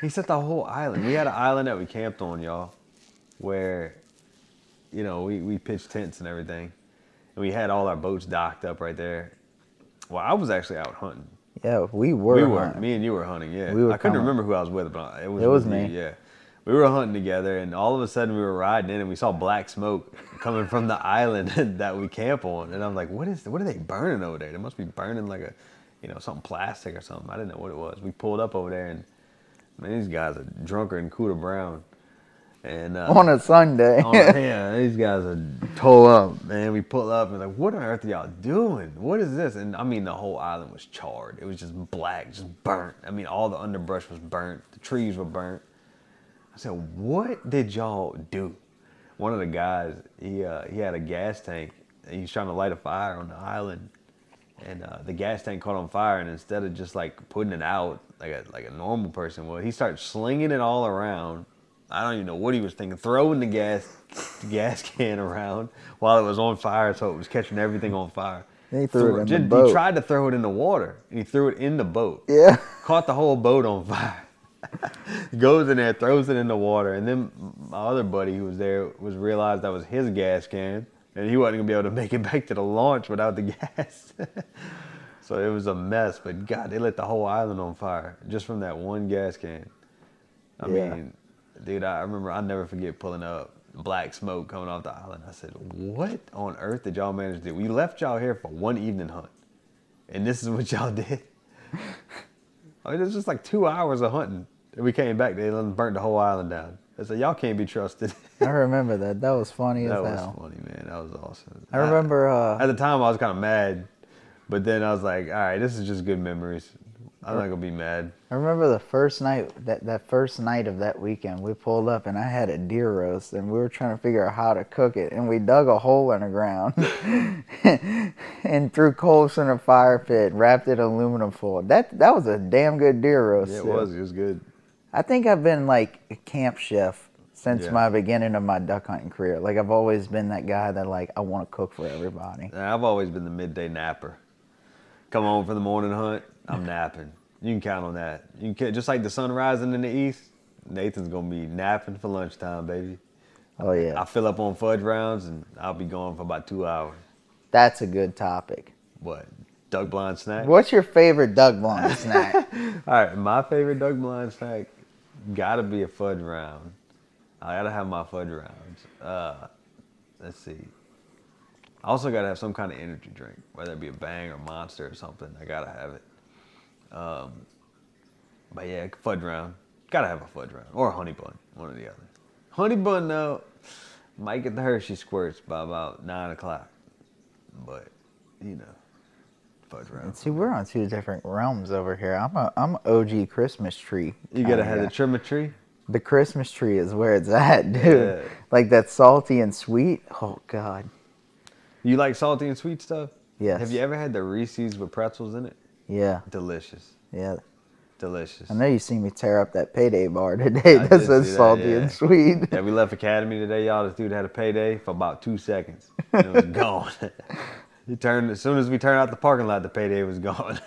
A: he set the whole island. We had an island that we camped on, y'all, where, you know, we, we pitched tents and everything. And we had all our boats docked up right there. Well, I was actually out hunting.
B: Yeah, we were.
A: we were.
B: hunting.
A: Me and you were hunting, yeah.
B: We were
A: I couldn't
B: coming.
A: remember who I was with, but it was,
B: It was
A: with you,
B: me.
A: yeah. We were hunting together, and all of a sudden we were riding in, and we saw black smoke coming from the [LAUGHS] island [LAUGHS] that we camp on. And I'm like, "What is? What are they burning over there? They must be burning like a, you know, something plastic or something." I didn't know what it was. We pulled up over there, and man, these guys are drunker than Cooter Brown. And uh,
B: on a Sunday. [LAUGHS]
A: Yeah, these guys are toe up, man. We pull up and like, what on earth are y'all doing? What is this? And I mean, the whole island was charred. It was just black, just burnt. I mean, all the underbrush was burnt. The trees were burnt. I said, what did y'all do? One of the guys, he uh, he had a gas tank. And he was trying to light a fire on the island, and uh, the gas tank caught on fire. And instead of just like putting it out like a like a normal person would, he started slinging it all around. I don't even know what he was thinking, throwing the gas the gas [LAUGHS] can around while it was on fire, so it was catching everything on fire.
B: He threw it in the boat.
A: He tried to throw it in the water, and he threw it in the boat
B: yeah.
A: caught the whole boat on fire. [LAUGHS] Goes in there, throws it in the water, and then my other buddy who was there was realized that was his gas can, and he wasn't gonna be able to [LAUGHS] make it back to the launch without the [LAUGHS] gas. so it was a mess. But God, they lit the whole island on fire just from that one gas can. I
B: Yeah.
A: mean, dude, I remember I never forget pulling up black smoke coming off the island. I said, "What on earth did y'all manage to do? We left y'all here for one evening hunt, and this is what y'all did." I mean, it was just like two hours of hunting. And we came back, they burnt the whole island down. I said, y'all can't be trusted.
B: I remember that. That was funny [LAUGHS]
A: that
B: as
A: was
B: hell.
A: That was funny, man. That was awesome.
B: I remember.
A: at
B: Uh,
A: the time, I was kind of mad, but then I was like, all right, this is just good memories. I'm not gonna be mad.
B: I remember the first night that that first night of that weekend. We pulled up and I had a deer roast and we were trying to figure out how to cook it and we dug a hole in the ground [LAUGHS] and threw coals in a fire pit, wrapped it in aluminum foil. That that was a damn good deer roast.
A: Yeah, it was. It was good.
B: I think I've been like a camp chef since
A: Yeah.
B: my beginning of my duck hunting career. Like I've always been that guy that like I want to cook for everybody.
A: I've always been the midday napper. Come home for the morning hunt, I'm napping. You can count on that. You can just like the sun rising in the east. Nathan's gonna be napping for lunchtime, baby.
B: Oh yeah,
A: I fill up on fudge rounds and I'll be gone for about two hours.
B: that's a good topic.
A: What? Duck blind snack?
B: What's your favorite duck blind [LAUGHS] snack?
A: All right, my favorite duck blind snack gotta be a fudge round. I gotta have my fudge rounds. Uh, let's see. I also gotta have some kind of energy drink, whether it be a Bang or Monster or something. I gotta have it. Um, but yeah, fudge round. Gotta have a fudge round or a honey bun, one or the other. Honey bun though, might get the Hershey squirts by about nine o'clock, but you know, fudge round.
B: See, we're on two different realms over here. I'm a I'm OG Christmas tree.
A: You gotta have
B: guy.
A: the trim a tree.
B: the Christmas tree is where it's at, [LAUGHS] dude.
A: Yeah.
B: Like that salty and sweet. Oh God.
A: You like salty and sweet stuff?
B: Yes.
A: Have you ever had the Reese's with pretzels in it?
B: Yeah,
A: Delicious.
B: yeah.
A: Delicious.
B: I know you seen me tear up that payday bar [LAUGHS] today.
A: I
B: that
A: did
B: says
A: that,
B: salty
A: yeah.
B: and sweet.
A: Yeah, we left Academy today, y'all. This dude had a payday for about two seconds. And [LAUGHS] it was gone. [LAUGHS] he turned as soon as we turned out the parking lot, the payday was gone.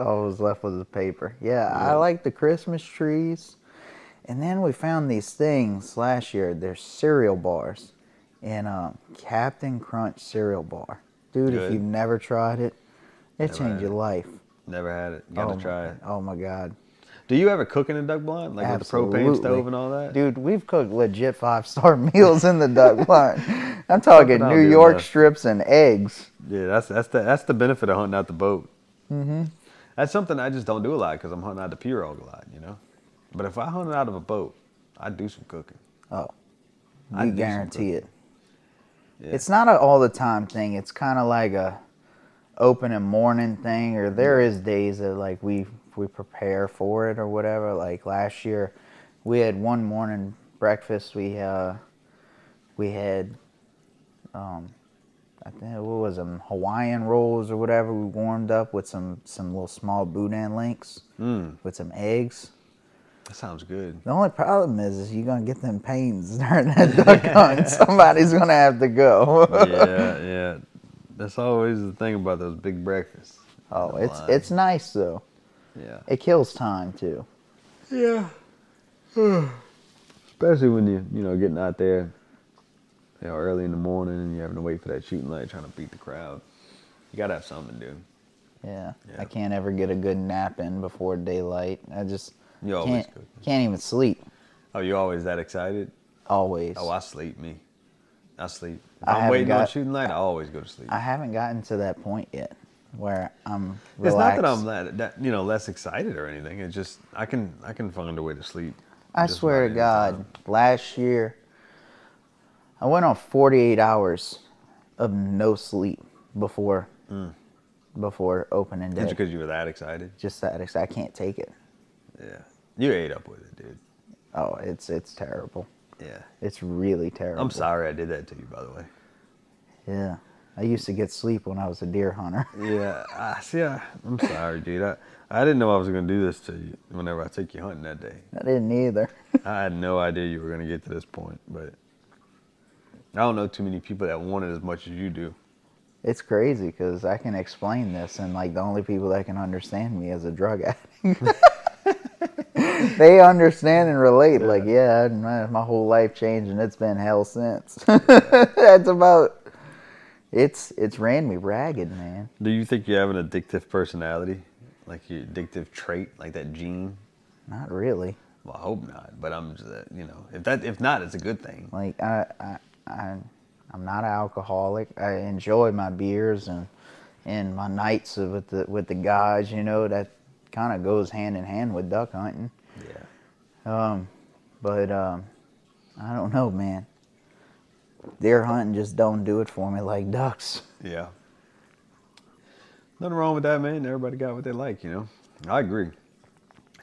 B: All was left was the paper. Yeah, I like the Christmas trees. And then we found these things last year. They're cereal bars. And um, Captain Crunch cereal bar. Dude, if you've never tried it, it
A: Never
B: changed
A: had
B: your life.
A: Never had it. Gotta
B: oh,
A: try it.
B: Oh my God.
A: Do you ever cook in a duck blind? Like with the propane stove and all that?
B: Dude, we've cooked legit five star [LAUGHS] meals in the duck [LAUGHS] blind. I'm talking New York strips and eggs.
A: Yeah, that's that's the that's the benefit of hunting out the boat. Mm-hmm. That's something I just don't do a lot because I'm hunting out the pirogue a lot, you know. But if I hunted out of a boat, I do some cooking.
B: Oh,
A: I
B: guarantee it.
A: Yeah.
B: It's not an all the time thing. It's kind of like a opening morning thing, or there is days that like we we prepare for it or whatever. Like last year, we had one morning breakfast. We uh we had um I think what was them Hawaiian rolls or whatever. We warmed up with some some little small boudin links
A: Mm,
B: with some eggs.
A: that sounds good.
B: The only problem is, is you're gonna get them pains [LAUGHS] during that duck hunt. [LAUGHS] Somebody's gonna have to go.
A: yeah, yeah. That's always the thing about those big breakfasts.
B: oh, it's
A: line.
B: it's nice though.
A: yeah.
B: It kills time too.
A: Yeah. Especially when you you know getting out there, you know, early in the morning and you're having to wait for that shooting light, trying to beat the crowd. You gotta have something to do.
B: Yeah.
A: Yeah.
B: I can't ever get a good nap in before daylight. I just
A: You always
B: can't can't even sleep.
A: Oh, you always that excited?
B: Always.
A: Oh, I sleep me. I sleep.
B: I
A: I'm
B: haven't
A: waiting on shooting light, I always go to sleep.
B: I haven't gotten to that point yet where I'm
A: it's not that. I'm that, that you know less excited or anything. It's just I can I can find a way to sleep.
B: I swear to God,
A: time.
B: last year I went on 48 hours of no sleep before mm. before opening day.
A: It's because you were that excited.
B: Just that excited. I can't take it.
A: Yeah. You ate up with it, dude.
B: Oh, it's it's terrible.
A: Yeah.
B: It's really terrible.
A: I'm sorry I did that to you, by the way.
B: Yeah, I used to get sleep when I was a deer hunter. [LAUGHS]
A: Yeah, I see. I, I'm sorry, dude. I, I didn't know I was gonna do this to you whenever I took you hunting that day.
B: I didn't either. [LAUGHS]
A: I had no idea you were gonna get to this point, but I don't know too many people that want it as much as you do.
B: It's crazy because I can explain this, and like the only people that can understand me is a drug addict. [LAUGHS] they understand and relate. Like, yeah, my, my whole life changed, and it's been hell since. [LAUGHS] That's about. It's it's ran me ragged, man.
A: Do you think you have an addictive personality, like your addictive trait, like that gene?
B: Not really.
A: Well, I hope not, but I'm just, uh, you know, if that if not, it's a good thing.
B: Like I, I, I I'm not an alcoholic. I enjoy my beers and and my nights with the with the guys. You know that kind of goes hand in hand with duck hunting. Um, but um, I don't know, man. Deer hunting just don't do it for me like ducks.
A: Yeah. Nothing wrong with that, man. Everybody got what they like, you know. I agree.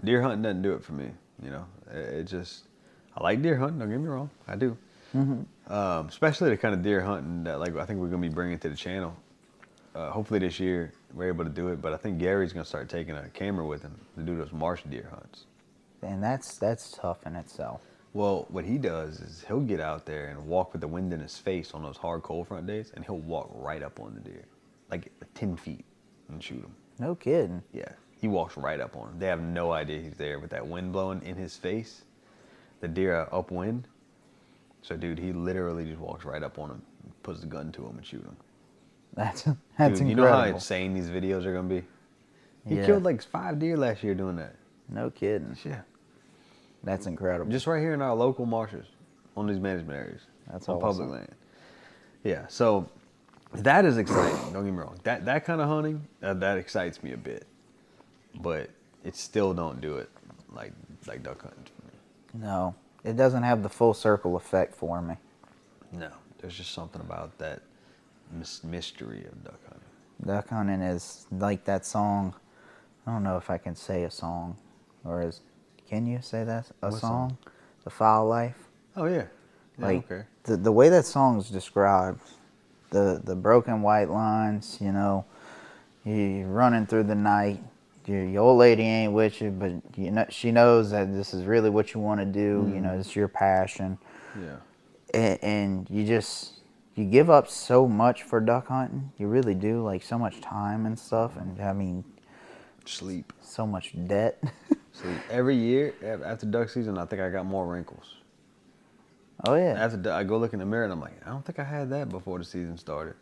A: Deer hunting doesn't do it for me, you know. It, it just, I like deer hunting. Don't get me wrong, I do. Um, especially the kind of deer hunting that, like, I think we're gonna be bringing to the channel. Uh, hopefully this year we're able to do it, but I think Gary's gonna start taking a camera with him to do those marsh deer hunts.
B: And that's that's tough in itself.
A: Well, what he does is he'll get out there and walk with the wind in his face on those hard cold front days, and he'll walk right up on the deer, like ten feet, and shoot him.
B: No kidding.
A: Yeah, he walks right up on him. They have no idea he's there with that wind blowing in his face. The deer are upwind. So, dude, he literally just walks right up on him, puts the gun to him, and shoot him.
B: That's [LAUGHS] that's
A: Dude, you know how insane these videos are gonna be. He
B: Yeah.
A: killed like five deer last year doing that.
B: No kidding.
A: Yeah,
B: That's incredible.
A: just right here in our local marshes, on these management areas.
B: That's
A: on
B: awesome.
A: public land. Yeah, so that is exciting. Don't get me wrong. That that kind of hunting uh, that excites me a bit, but it still don't do it like like duck hunting for me.
B: no, it doesn't have the full circle effect for me.
A: No, there's just something about that mys- mystery of duck hunting.
B: Duck hunting is like that song. I don't know if I can say a song, or is can you say that a song?
A: song?
B: The Fowl Life.
A: Oh yeah, yeah
B: like
A: okay.
B: the the way that song is described, the the broken white lines. You know, you running through the night. Your, your old lady ain't with you, but you know she knows that this is really what you want to do. You mm-hmm. know, it's your passion,
A: Yeah,
B: and, and you just you give up so much for duck hunting. You really do, like so much time and stuff, and I mean
A: sleep,
B: so much debt. [LAUGHS]
A: sleep. Every year after duck season, I think I got more wrinkles.
B: oh yeah,
A: After I go look in the mirror and I'm like, I don't think I had that before the season started.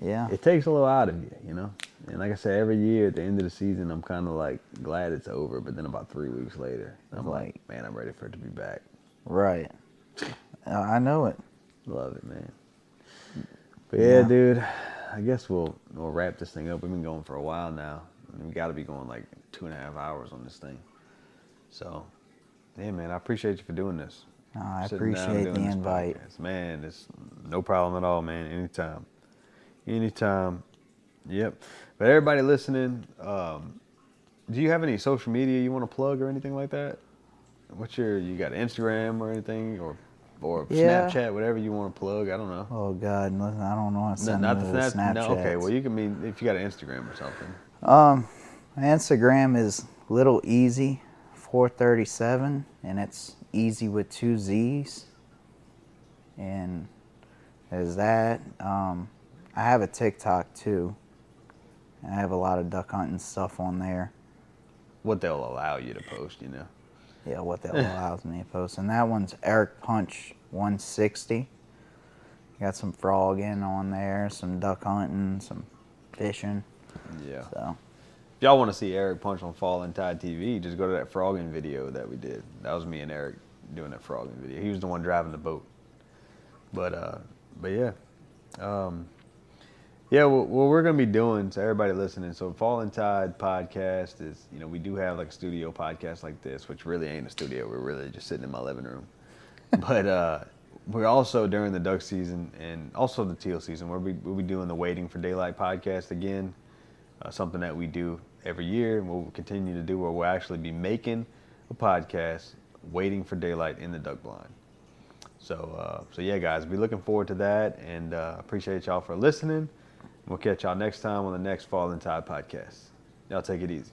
B: yeah.
A: It takes a little out of you, you know. And like I said, every year at the end of the season, I'm kind of like glad it's over. But then about three weeks later, I'm like, man, I'm ready for it to be back.
B: Right. I know it.
A: Love it, man. But yeah,
B: Yeah.
A: dude, I guess we'll we'll wrap this thing up. We've been going for a while now. We got to be going like two and a half hours on this thing. So, yeah, man, I appreciate you for doing this.
B: No, I
A: Sitting
B: appreciate the invite.
A: podcast. Man, it's no problem at all, man. Anytime. Anytime. Yep. But everybody listening, um, do you have any social media you want to plug or anything like that? What's your you got Instagram or anything or or
B: Yeah.
A: Snapchat, whatever you want to plug? I don't know.
B: Oh God, listen, I don't know how to
A: No,
B: send
A: not the
B: to the
A: Snap-
B: Snapchat.
A: no, okay, well you can mean if you got an Instagram or something.
B: Um, my Instagram is little easy, four thirty seven, and it's easy with two Z's. And there's that. Um, I have a TikTok too. I have a lot of duck hunting stuff on there.
A: What they'll allow you to post, you know.
B: Yeah, what that allows me to post. And that one's Eric Punch 160. Got some frogging on there, some duck hunting, some fishing.
A: Yeah.
B: So
A: If y'all want to see Eric punch on Fallen Tide TV, just go to that frogging video that we did. That was me and Eric doing that frogging video. He was the one driving the boat. But uh, but yeah, um, yeah. What, what we're gonna be doing to everybody listening. So Fallen Tide podcast is, you know, we do have like a studio podcast like this, which really ain't a studio. We're really just sitting in my living room. [LAUGHS] but uh, we're also during the duck season and also the teal season. We'll be, we'll be doing the Waiting for Daylight podcast again uh, something that we do every year and we'll continue to do where we'll actually be making a podcast waiting for daylight in the duck blind. So uh, so yeah guys be looking forward to that and uh, appreciate y'all for listening. We'll catch y'all next time on the next fallen tide podcast. Y'all take it easy